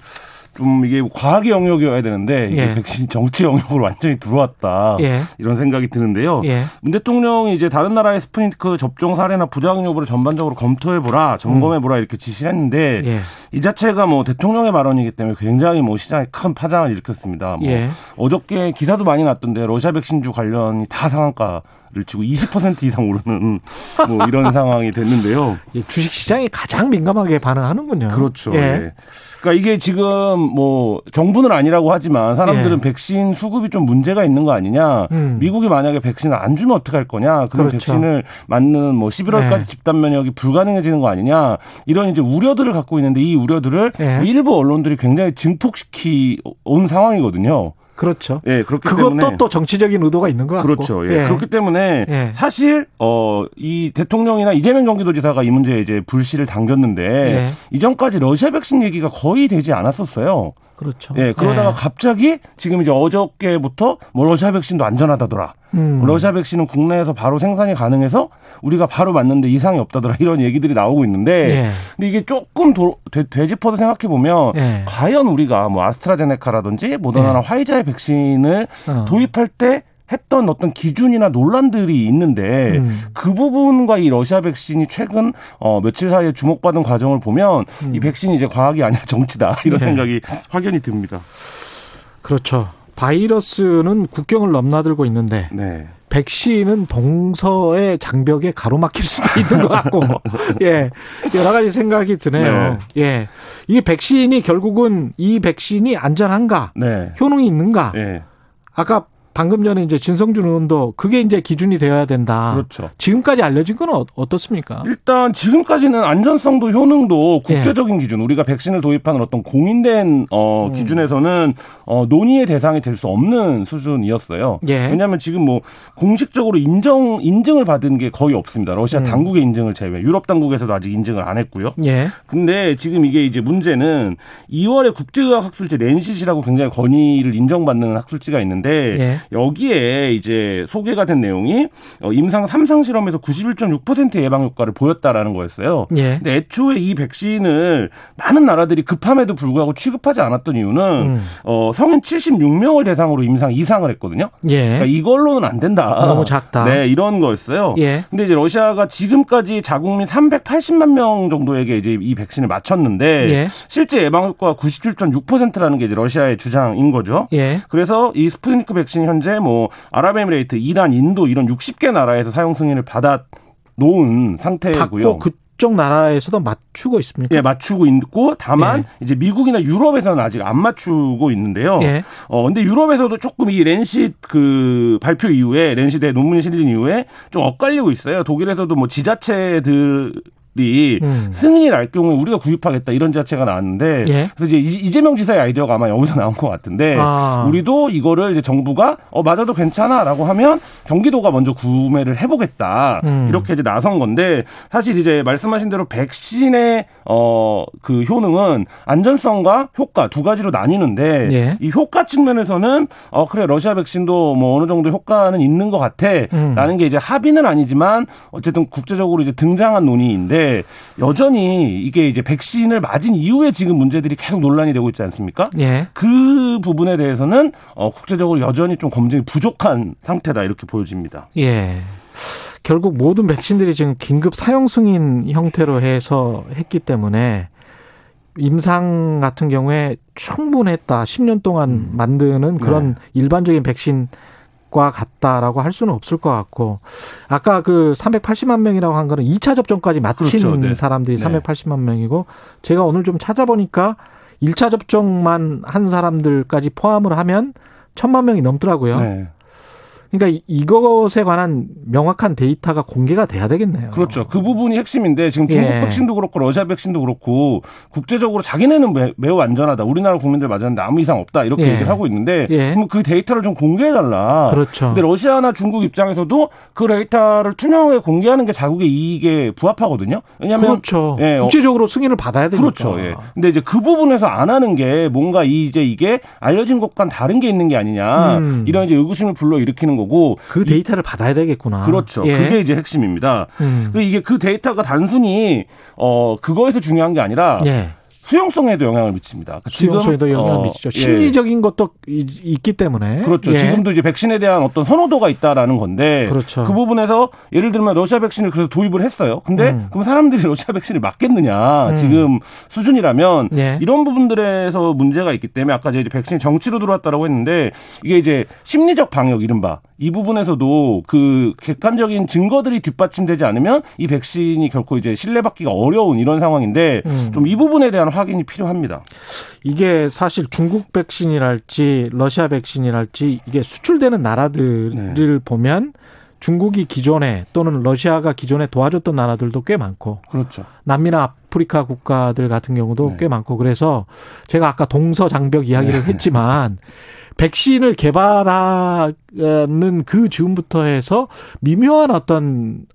Speaker 10: 좀 이게 과학의 영역이어야 되는데 이게 예. 백신 정치 영역으로 완전히 들어왔다 예. 이런 생각이 드는데요. 예. 문 대통령이 이제 다른 나라의 스푸트니크 접종 사례나 부작용 여부를 전반적으로 검토해보라, 점검해보라 음. 이렇게 지시를 했는데 예. 이 자체가 뭐 대통령의 발언이기 때문에 굉장히 뭐 시장에 큰 파장을 일으켰습니다. 뭐 예. 어저께 기사도 많이 났던데 러시아 백신주 관련이 다 상한가 를 치고 20% 이상 오르는 뭐 이런 상황이 됐는데요.
Speaker 2: 주식 시장이 가장 민감하게 반응하는군요.
Speaker 10: 그렇죠. 예. 예. 그러니까 이게 지금 뭐 정부는 아니라고 하지만 사람들은 예. 백신 수급이 좀 문제가 있는 거 아니냐. 음. 미국이 만약에 백신을 안 주면 어떻게 할 거냐. 그럼 그렇죠. 백신을 맞는 뭐 11월까지 예. 집단 면역이 불가능해지는 거 아니냐. 이런 이제 우려들을 갖고 있는데 이 우려들을 예. 일부 언론들이 굉장히 증폭시키 온 상황이거든요.
Speaker 2: 그렇죠.
Speaker 10: 예, 그렇기
Speaker 2: 그것도
Speaker 10: 때문에
Speaker 2: 또 정치적인 의도가 있는 것 같고.
Speaker 10: 그렇죠. 예. 예. 그렇기 때문에 예. 사실 어 이 대통령이나 이재명 경기도지사가 이 문제에 이제 불씨를 당겼는데 예. 이전까지 러시아 백신 얘기가 거의 되지 않았었어요.
Speaker 2: 그렇죠.
Speaker 10: 예, 그러다가 예. 갑자기 지금 이제 어저께부터 뭐 러시아 백신도 안전하다더라. 음. 러시아 백신은 국내에서 바로 생산이 가능해서 우리가 바로 맞는데 이상이 없다더라. 이런 얘기들이 나오고 있는데 예. 근데 이게 조금 도, 되, 되짚어서 생각해 보면 예. 과연 우리가 뭐 아스트라제네카라든지 모더나나 예. 화이자의 백신을 어. 도입할 때 했던 어떤 기준이나 논란들이 있는데 음. 그 부분과 이 러시아 백신이 최근 어 며칠 사이에 주목받은 과정을 보면 음. 이 백신이 이제 과학이 아니라 정치다 이런 네. 생각이 확연히 듭니다.
Speaker 2: 그렇죠. 바이러스는 국경을 넘나들고 있는데 네. 백신은 동서의 장벽에 가로막힐 수도 있는 것 같고, 예, 여러 가지 생각이 드네요. 네. 예, 이 백신이 결국은 이 백신이 안전한가, 네. 효능이 있는가, 네. 아까 방금 전에 이제 진성준 의원도 그게 이제 기준이 되어야 된다.
Speaker 10: 그렇죠.
Speaker 2: 지금까지 알려진 건 어, 어떻습니까?
Speaker 10: 일단 지금까지는 안전성도 효능도 국제적인 예. 기준, 우리가 백신을 도입하는 어떤 공인된 어 음. 기준에서는 어 논의의 대상이 될 수 없는 수준이었어요. 예. 왜냐하면 지금 뭐 공식적으로 인정 인증을 받은 게 거의 없습니다. 러시아 음. 당국의 인증을 제외. 유럽 당국에서도 아직 인증을 안 했고요. 예. 근데 지금 이게 이제 문제는 2월에 국제의학 학술지 렌시시라고 굉장히 권위를 인정받는 학술지가 있는데 예. 여기에 이제 소개가 된 내용이 어, 임상 3상 실험에서 91.6% 예방 효과를 보였다라는 거였어요. 예. 근데 애초에 이 백신을 많은 나라들이 급함에도 불구하고 취급하지 않았던 이유는 음. 어, 성인 76명을 대상으로 임상 이상을 했거든요. 예. 그러니까 이걸로는 안 된다.
Speaker 2: 너무 작다.
Speaker 10: 네, 이런 거였어요. 예. 근데 이제 러시아가 지금까지 자국민 380만 명 정도에게 이제 이 백신을 맞췄는데 예. 실제 예방 효과가 97.6%라는 게 이제 러시아의 주장인 거죠. 예. 그래서 이 스푸트니크 백신이 현재 뭐 아랍에미레이트, 이란, 인도 이런 60개 나라에서 사용 승인을 받아 놓은 상태고요.
Speaker 2: 그쪽 나라에서도 맞추고 있습니까?
Speaker 10: 예, 맞추고 있고 다만 예. 이제 미국이나 유럽에서는 아직 안 맞추고 있는데요. 예. 어 근데 유럽에서도 조금 이 랜싯 그 발표 이후에 랜싯에 논문이 실린 이후에 좀 엇갈리고 있어요. 독일에서도 뭐 지자체들 이 음. 승인이 날 경우에 우리가 구입하겠다 이런 지자체가 나왔는데 예? 그래서 이제 이재명 지사의 아이디어가 아마 여기서 나온 것 같은데 아. 우리도 이거를 이제 정부가 어 맞아도 괜찮아라고 하면 경기도가 먼저 구매를 해보겠다 음. 이렇게 이제 나선 건데 사실 이제 말씀하신 대로 백신의 어 그 효능은 안전성과 효과 두 가지로 나뉘는데 예? 이 효과 측면에서는 어 그래 러시아 백신도 뭐 어느 정도 효과는 있는 것 같아라는 음. 게 이제 합의는 아니지만 어쨌든 국제적으로 이제 등장한 논의인데 여전히 이게 이제 백신을 맞은 이후에 지금 문제들이 계속 논란이 되고 있지 않습니까? 예. 그 부분에 대해서는 어, 국제적으로 여전히 좀 검증이 부족한 상태다 이렇게 보여집니다.
Speaker 2: 예. 결국 모든 백신들이 지금 긴급 사용 승인 형태로 해서 했기 때문에 임상 같은 경우에 충분했다. 10년 동안 음. 만드는 그런 네. 일반적인 백신 과 같다라고 할 수는 없을 것 같고 아까 그 380만 명이라고 한 거는 2차 접종까지 마친 그렇죠. 네. 사람들이 네. 380만 명이고 제가 오늘 좀 찾아보니까 1차 접종만 한 사람들까지 포함을 하면 천만 명이 넘더라고요. 네. 그러니까 이것에 관한 명확한 데이터가 공개가 돼야 되겠네요.
Speaker 10: 그렇죠. 그 부분이 핵심인데 지금 중국 예. 백신도 그렇고 러시아 백신도 그렇고 국제적으로 자기네는 매우 안전하다. 우리나라 국민들 맞았는데 아무 이상 없다. 이렇게 예. 얘기를 하고 있는데 예. 그럼 그 데이터를 좀 공개해 달라. 그렇죠. 근데 러시아나 중국 입장에서도 그 데이터를 투명하게 공개하는 게 자국의 이익에 부합하거든요.
Speaker 2: 왜냐하면 그렇죠. 예. 어. 국제적으로 승인을 받아야 되니까.
Speaker 10: 그렇죠. 예. 근데 이제 그 부분에서 안 하는 게 뭔가 이제 이게 알려진 것과는 다른 게 있는 게 아니냐. 음. 이런 이제 의구심을 불러 일으키는 거고
Speaker 2: 그 데이터를 이, 받아야 되겠구나.
Speaker 10: 그렇죠. 예. 그게 이제 핵심입니다. 음. 이게 그 데이터가 단순히 어 그거에서 중요한 게 아니라 예. 수용성에도 영향을 미칩니다.
Speaker 2: 그러니까 수용성에도 영향을 어, 미치죠. 예. 심리적인 것도 있기 때문에.
Speaker 10: 그렇죠. 예. 지금도 이제 백신에 대한 어떤 선호도가 있다라는 건데 그렇죠. 그 부분에서 예를 들면 러시아 백신을 그래서 도입을 했어요. 근데 음. 그럼 사람들이 러시아 백신을 맞겠느냐 음. 지금 수준이라면 예. 이런 부분들에서 문제가 있기 때문에 아까 이제 백신이 정치로 들어왔다라고 했는데 이게 이제 심리적 방역 이른바 이 부분에서도 그 객관적인 증거들이 뒷받침되지 않으면 이 백신이 결코 이제 신뢰받기가 어려운 이런 상황인데 음. 좀이 부분에 대한 확인이 필요합니다.
Speaker 2: 이게 사실 중국 백신이랄지 러시아 백신이랄지 이게 수출되는 나라들을 네. 보면 중국이 기존에 또는 러시아가 기존에 도와줬던 나라들도 꽤 많고
Speaker 10: 그렇죠.
Speaker 2: 남미나 아프리카 국가들 같은 경우도 네. 꽤 많고 그래서 제가 아까 동서 장벽 이야기를 네. 했지만 백신을 개발하는 그 즈음부터 해서 미묘한 어떤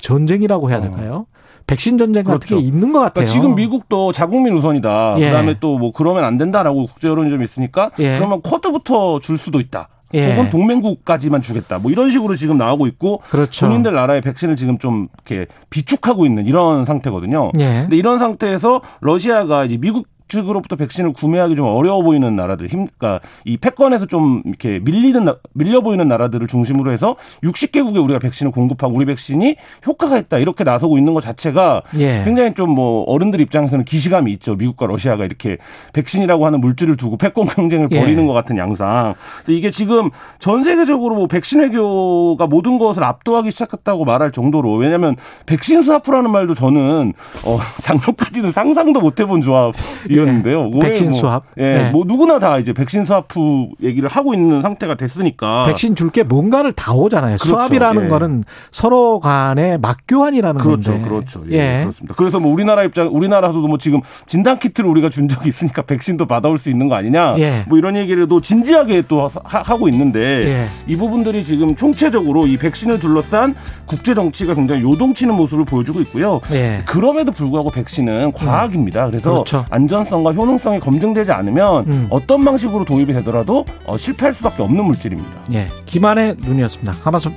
Speaker 2: 전쟁이라고 해야 어. 될까요? 어. 백신 전쟁 같은 그렇죠. 게 있는 것 같아요. 그러니까
Speaker 10: 지금 미국도 자국민 우선이다. 예. 그다음에 또 뭐 그러면 안 된다라고 국제 여론이 좀 있으니까 예. 그러면 쿼드부터 줄 수도 있다. 예. 혹은 동맹국까지만 주겠다. 뭐 이런 식으로 지금 나오고 있고 그렇죠. 본인들 나라의 백신을 지금 좀 이렇게 비축하고 있는 이런 상태거든요. 예. 근데 이런 상태에서 러시아가 이제 미국 측으로부터 백신을 구매하기 좀 어려워 보이는 나라들, 힘, 그러니까 이 패권에서 좀 이렇게 밀리는 밀려 보이는 나라들을 중심으로 해서 60개국에 우리가 백신을 공급하고 우리 백신이 효과가 있다 이렇게 나서고 있는 것 자체가 예. 굉장히 좀 뭐 어른들 입장에서는 기시감이 있죠. 미국과 러시아가 이렇게 백신이라고 하는 물질을 두고 패권 경쟁을 예. 벌이는 것 같은 양상. 그래서 이게 지금 전 세계적으로 뭐 백신 외교가 모든 것을 압도하기 시작했다고 말할 정도로 왜냐하면 백신 수합프라는 말도 저는 어 작년까지는 상상도 못 해본 조합. 이었는데 요.
Speaker 2: 예. 백신 뭐, 수합.
Speaker 10: 예, 네. 뭐 누구나 다 이제 백신 수합후 얘기를 하고 있는 상태가 됐으니까.
Speaker 2: 백신 줄 게 뭔가를 다 오잖아요. 그렇죠. 수합이라는 예. 거는 서로 간의 막교환이라는
Speaker 10: 그렇죠,
Speaker 2: 건데.
Speaker 10: 그렇죠. 예, 예, 그렇습니다. 그래서 뭐 우리나라 입장, 우리나라도 뭐 지금 진단 키트를 우리가 준 적이 있으니까 백신도 받아올 수 있는 거 아니냐. 예. 뭐 이런 얘기를 또 진지하게 또 하, 고 있는데 예. 이 부분들이 지금 총체적으로 이 백신을 둘러싼 국제 정치가 굉장히 요동치는 모습을 보여주고 있고요. 예. 그럼에도 불구하고 백신은 과학입니다. 그래서 그렇죠. 안전 안전성과 효능성이 검증되지 않으면 음. 어떤 방식으로 도입이 되더라도 어, 실패할 수밖에 없는 물질입니다.
Speaker 2: 예. 김한의 눈이었습니다.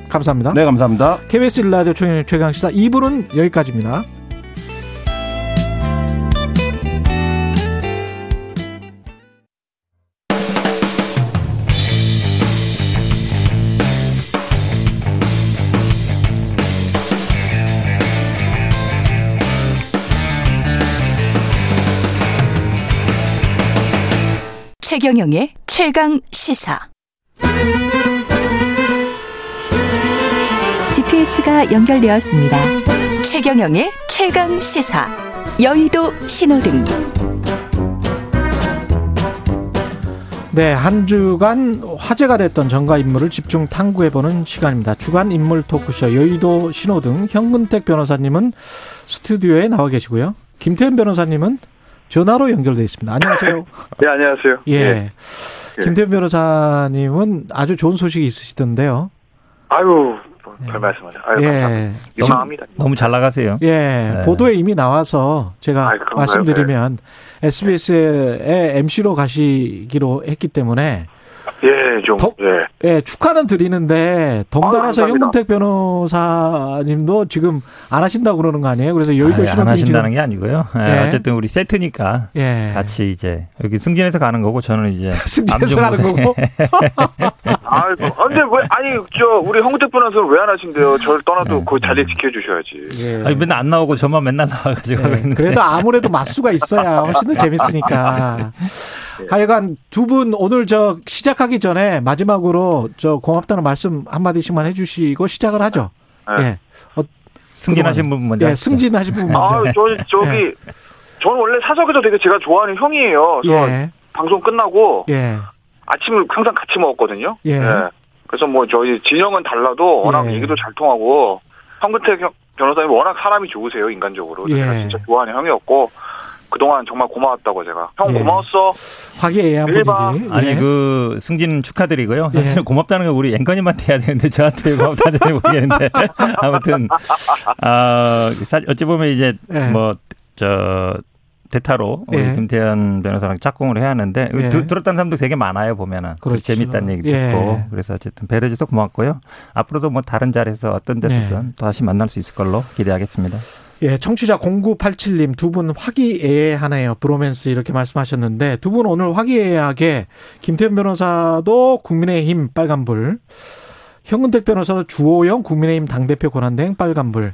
Speaker 2: 감사 합니다.
Speaker 10: 네, 감사합니다.
Speaker 2: KBS 일라디오 최강 시사 2부는 여기까지입니다.
Speaker 8: 최경영의 최강 시사. GPS가 연결되었습니다. 최경영의 최강 시사. 여의도 신호등.
Speaker 2: 네, 한 주간 화제가 됐던 정가 인물을 집중 탐구해보는 시간입니다. 주간 인물 토크쇼 여의도 신호등 현근택 변호사님은 스튜디오에 나와 계시고요. 김태현 변호사님은 전화로 연결돼 있습니다. 안녕하세요.
Speaker 11: 네, 안녕하세요.
Speaker 2: 예. 예. 김태현 변호사님은 아주 좋은 소식이 있으시던데요.
Speaker 11: 아유, 별 말씀하세요. 아유, 예.
Speaker 12: 감사합니다. 너무, 너무, 잘 나가세요.
Speaker 2: 예. 네. 보도에 이미 나와서 제가 아유, 말씀드리면 네. SBS의 MC로 가시기로 했기 때문에
Speaker 11: 예, 좀, 더,
Speaker 2: 예. 예. 축하는 드리는데, 덩달아서 현근택 변호사님도 지금 안 하신다고 그러는 거 아니에요? 그래서 여의도
Speaker 12: 아, 안 하신다는 게 아니고요. 예. 예. 어쨌든 우리 세트니까. 예. 같이 이제, 여기 승진해서 가는 거고, 저는 이제.
Speaker 2: 승진해서 가는 거고?
Speaker 11: 아, 근데 왜, 아니, 저, 우리 현근택 변호사는 왜 안 하신대요? 저를 떠나도 네. 그 자리 지켜주셔야지.
Speaker 12: 예. 아니, 맨날 안 나오고 저만 맨날 나와가지고. 예.
Speaker 2: 그래도 아무래도 맛수가 있어야 훨씬 더 재밌으니까. 하여간 두 분 오늘 저 시작하기 전에 마지막으로 저 고맙다는 말씀 한 마디씩만 해주시고 시작을 하죠. 네. 예.
Speaker 12: 어, 승진하신 분 먼저.
Speaker 2: 예, 승진하신 분 먼저.
Speaker 11: 아, 저, 저기, 예. 저는 원래 사석에서 되게 제가 좋아하는 형이에요. 예. 방송 끝나고. 예. 아침을 항상 같이 먹었거든요. 예. 예. 그래서 뭐 저희 진영은 달라도 워낙 예. 얘기도 잘 통하고 황근택 변호사님 워낙 사람이 좋으세요 인간적으로. 예. 제가 진짜 좋아하는 형이었고 그동안 정말 고마웠다고 제가. 형 예. 고마웠어.
Speaker 2: 화기애애한 분위기.
Speaker 12: 아니 예. 그 승진 축하드리고요. 사실 예. 고맙다는 건 우리 앵커님한테 해야 되는데 저한테 고맙다는 모르겠는데 아무튼 아 어찌 보면 이제 예. 뭐저 대타로 우리 예. 김태현 변호사랑 짝꿍을 해야 하는데 예. 두, 들었다는 사람도 되게 많아요 보면은 그렇죠. 재밌다는 얘기 듣고 예. 그래서 어쨌든 배려줘서 고맙고요 앞으로도 뭐 다른 자리에서 어떤 데서든 예. 다시 만날 수 있을 걸로 기대하겠습니다.
Speaker 2: 예, 청취자 0987님 두 분 화기애애하네요. 브로맨스 이렇게 말씀하셨는데 두 분 오늘 화기애애하게 김태현 변호사도 국민의힘 빨간불, 현근택 변호사도 주호영 국민의힘 당대표 권한대행 빨간불.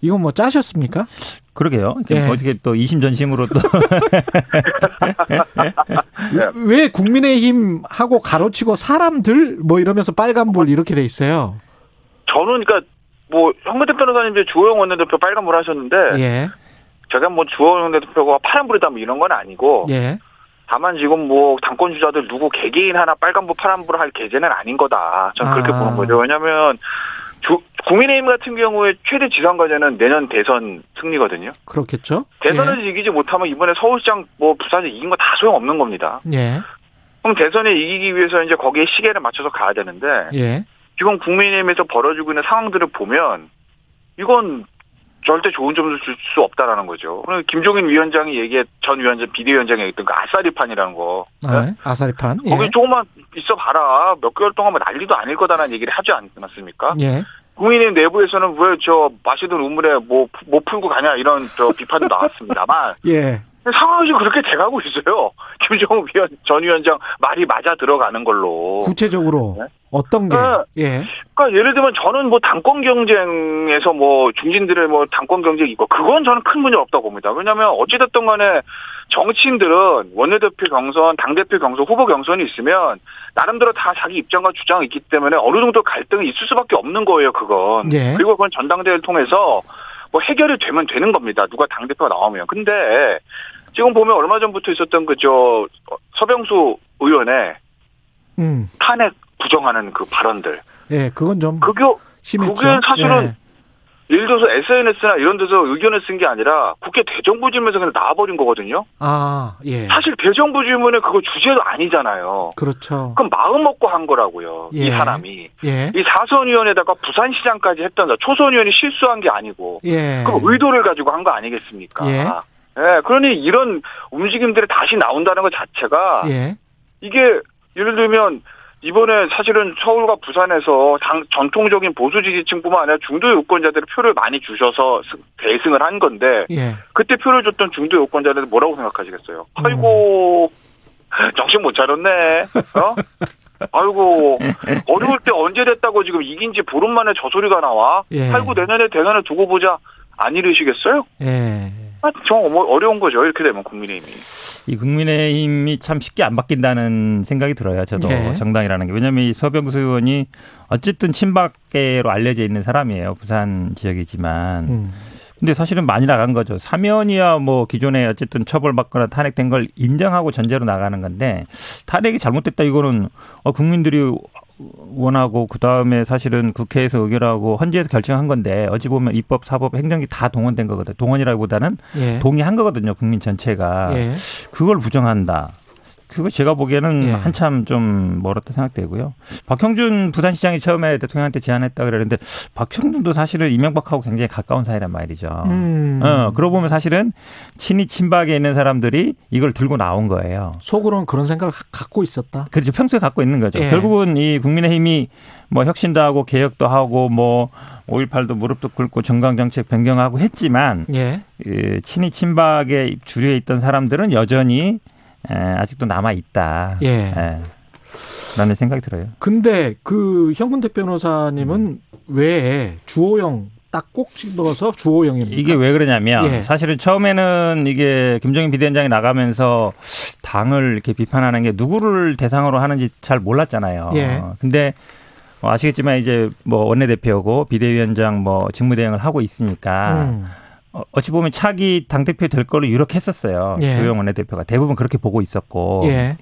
Speaker 2: 이건 뭐 짜셨습니까?
Speaker 12: 그러게요. 예. 어떻게 또 이심전심으로 또.
Speaker 2: 왜 국민의힘하고 가로치고 사람들 뭐 이러면서 빨간불 이렇게 돼 있어요?
Speaker 11: 저는 그러니까 뭐 현근택 변호사님 이제 주호영 원내대표 빨간불 하셨는데 예. 제가 뭐 주호영 원내대표가 파란불이다 뭐 이런 건 아니고 예. 다만 지금 뭐 당권 주자들 누구 개개인 하나 빨간불 파란불 할 계제는 아닌 거다. 저는 그렇게 아. 보는 거죠. 왜냐하면 주, 국민의힘 같은 경우에 최대 지상 과제는 내년 대선 승리거든요.
Speaker 2: 그렇겠죠.
Speaker 11: 대선을 예. 이기지 못하면 이번에 서울시장 뭐 부산에 이긴 거 다 소용없는 겁니다. 예. 그럼 대선에 이기기 위해서 이제 거기에 시계를 맞춰서 가야 되는데 예. 지금 국민의힘에서 벌어지고 있는 상황들을 보면 이건 절대 좋은 점을 줄수 없다라는 거죠. 그럼 김종인 위원장이 얘기해 전 위원장 비대위원장이 얘기했던 그 아싸리판이라는 거.
Speaker 2: 아, 네? 아싸리판.
Speaker 11: 예. 거기 조금만 있어 봐라. 몇 개월 동안 뭐 난리도 아닐 거다라는 얘기를 하지 않았습니까? 예. 국민의힘 내부에서는 왜 저 마시던 우물에 뭐못 뭐 풀고 가냐 이런 저 비판도 나왔습니다만. 예. 상황이 그렇게 돼가고 있어요. 김정은 위원, 전 위원장 말이 맞아 들어가는 걸로.
Speaker 2: 구체적으로 네? 어떤 게? 네. 예.
Speaker 11: 그러니까 예를 들면 저는 뭐 당권 경쟁에서 뭐 중진들의 뭐 당권 경쟁이 있고 그건 저는 큰 문제 없다고 봅니다. 왜냐하면 어찌됐든 간에 정치인들은 원내대표 경선, 당대표 경선, 후보 경선이 있으면 나름대로 다 자기 입장과 주장이 있기 때문에 어느 정도 갈등이 있을 수밖에 없는 거예요, 그건. 예. 그리고 그건 전당대회를 통해서 뭐 해결이 되면 되는 겁니다. 누가 당대표가 나오면. 근데 지금 보면 얼마 전부터 있었던 그저 서병수 의원의 음. 탄핵 부정하는 그 발언들.
Speaker 2: 예, 그건 좀
Speaker 11: 그게 심했죠. 그게 사실은 예. 예를 들어서 SNS나 이런 데서 의견을 쓴 게 아니라 국회 대정부 질문에서 그냥 나와버린 거거든요.
Speaker 2: 아, 예.
Speaker 11: 사실 대정부 질문에 그거 주제도 아니잖아요.
Speaker 2: 그렇죠.
Speaker 11: 그럼 마음 먹고 한 거라고요. 예. 이 사람이. 예. 이 사선위원회다가 부산시장까지 했던 초선위원이 실수한 게 아니고. 예. 그럼 의도를 가지고 한 거 아니겠습니까? 예. 예. 그러니 이런 움직임들이 다시 나온다는 것 자체가 예. 이게 예를 들면 이번에 사실은 서울과 부산에서 당, 전통적인 보수 지지층뿐만 아니라 중도 유권자들이 표를 많이 주셔서 대승을 한 건데 예. 그때 표를 줬던 중도 유권자들 뭐라고 생각하시겠어요? 음. 아이고 정신 못 차렸네. 어? 아이고 어려울 때 언제 됐다고 지금 이긴 지 보름 만에 저 소리가 나와. 예. 아이고 내년에 대선을 두고 보자. 안 이러시겠어요? 예. 아, 정 어려운 거죠. 이렇게 되면 국민의힘이.
Speaker 12: 이 국민의힘이 참 쉽게 안 바뀐다는 생각이 들어요. 저도 네. 정당이라는 게. 왜냐하면 이 서병수 의원이 어쨌든 친박계로 알려져 있는 사람이에요. 부산 지역이지만. 음. 근데 사실은 많이 나간 거죠. 사면이야 뭐 기존에 어쨌든 처벌받거나 탄핵된 걸 인정하고 전제로 나가는 건데 탄핵이 잘못됐다 이거는 어 국민들이 원하고 그 다음에 사실은 국회에서 의결하고 헌재에서 결정한 건데 어찌 보면 입법, 사법, 행정기 다 동원된 거거든. 동원이라기보다는 예. 동의한 거거든요. 국민 전체가 예. 그걸 부정한다. 그거 제가 보기에는 예. 한참 좀 멀었다 생각되고요. 박형준 부산시장이 처음에 대통령한테 제안했다 그러는데 박형준도 사실은 이명박하고 굉장히 가까운 사이란 말이죠. 음. 어, 그러고 보면 사실은 친이 친박에 있는 사람들이 이걸 들고 나온 거예요.
Speaker 2: 속으로는 그런 생각을 갖고 있었다.
Speaker 12: 그렇죠. 평소에 갖고 있는 거죠. 예. 결국은 이 국민의힘이 뭐 혁신도 하고 개혁도 하고 뭐 5.18도 무릎도 꿇고 정강정책 변경하고 했지만 예. 그 친이 친박에 주류에 있던 사람들은 여전히 에, 아직도 남아 있다. 예. 에, 라는 생각이 들어요.
Speaker 2: 근데 그 현근택 변호사님은 음. 왜 주호영 딱꼭 집어서 주호영입니다.
Speaker 12: 이게 왜 그러냐면 예. 사실은 처음에는 이게 김정인 비대위원장이 나가면서 당을 이렇게 비판하는 게 누구를 대상으로 하는지 잘 몰랐잖아요. 예. 근데 뭐 아시겠지만 이제 뭐 원내대표고 비대위원장 뭐 직무대행을 하고 있으니까 음. 어, 어찌 보면 차기 당대표 될 걸로 유력했었어요. 예. 조영 원내대표가 대부분 그렇게 보고 있었고. 예.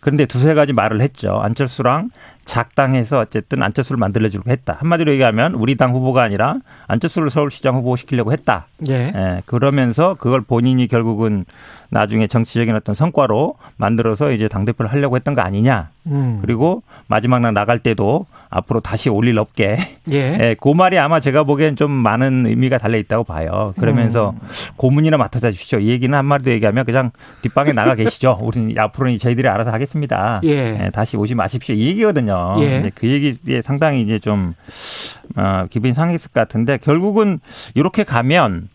Speaker 12: 그런데 두세 가지 말을 했죠. 안철수랑 작당해서 어쨌든 안철수를 만들어주려고 했다. 한마디로 얘기하면 우리 당 후보가 아니라 안철수를 서울시장 후보 시키려고 했다. 예. 예. 그러면서 그걸 본인이 결국은 나중에 정치적인 어떤 성과로 만들어서 이제 당대표를 하려고 했던 거 아니냐. 음. 그리고 마지막 날 나갈 때도 앞으로 다시 올 일 없게. 예. 예. 그 말이 아마 제가 보기엔 좀 많은 의미가 달려 있다고 봐요. 그러면서 음. 고문이나 맡아다 주시죠. 이 얘기는 한마디로 얘기하면 그냥 뒷방에 나가 계시죠. 우리는 앞으로는 저희들이 알아서 하겠습니다. 예. 예. 다시 오지 마십시오. 이 얘기거든요. 예. 그 얘기에 상당히 이제 좀 어, 기분이 상했을 것 같은데 결국은 이렇게 가면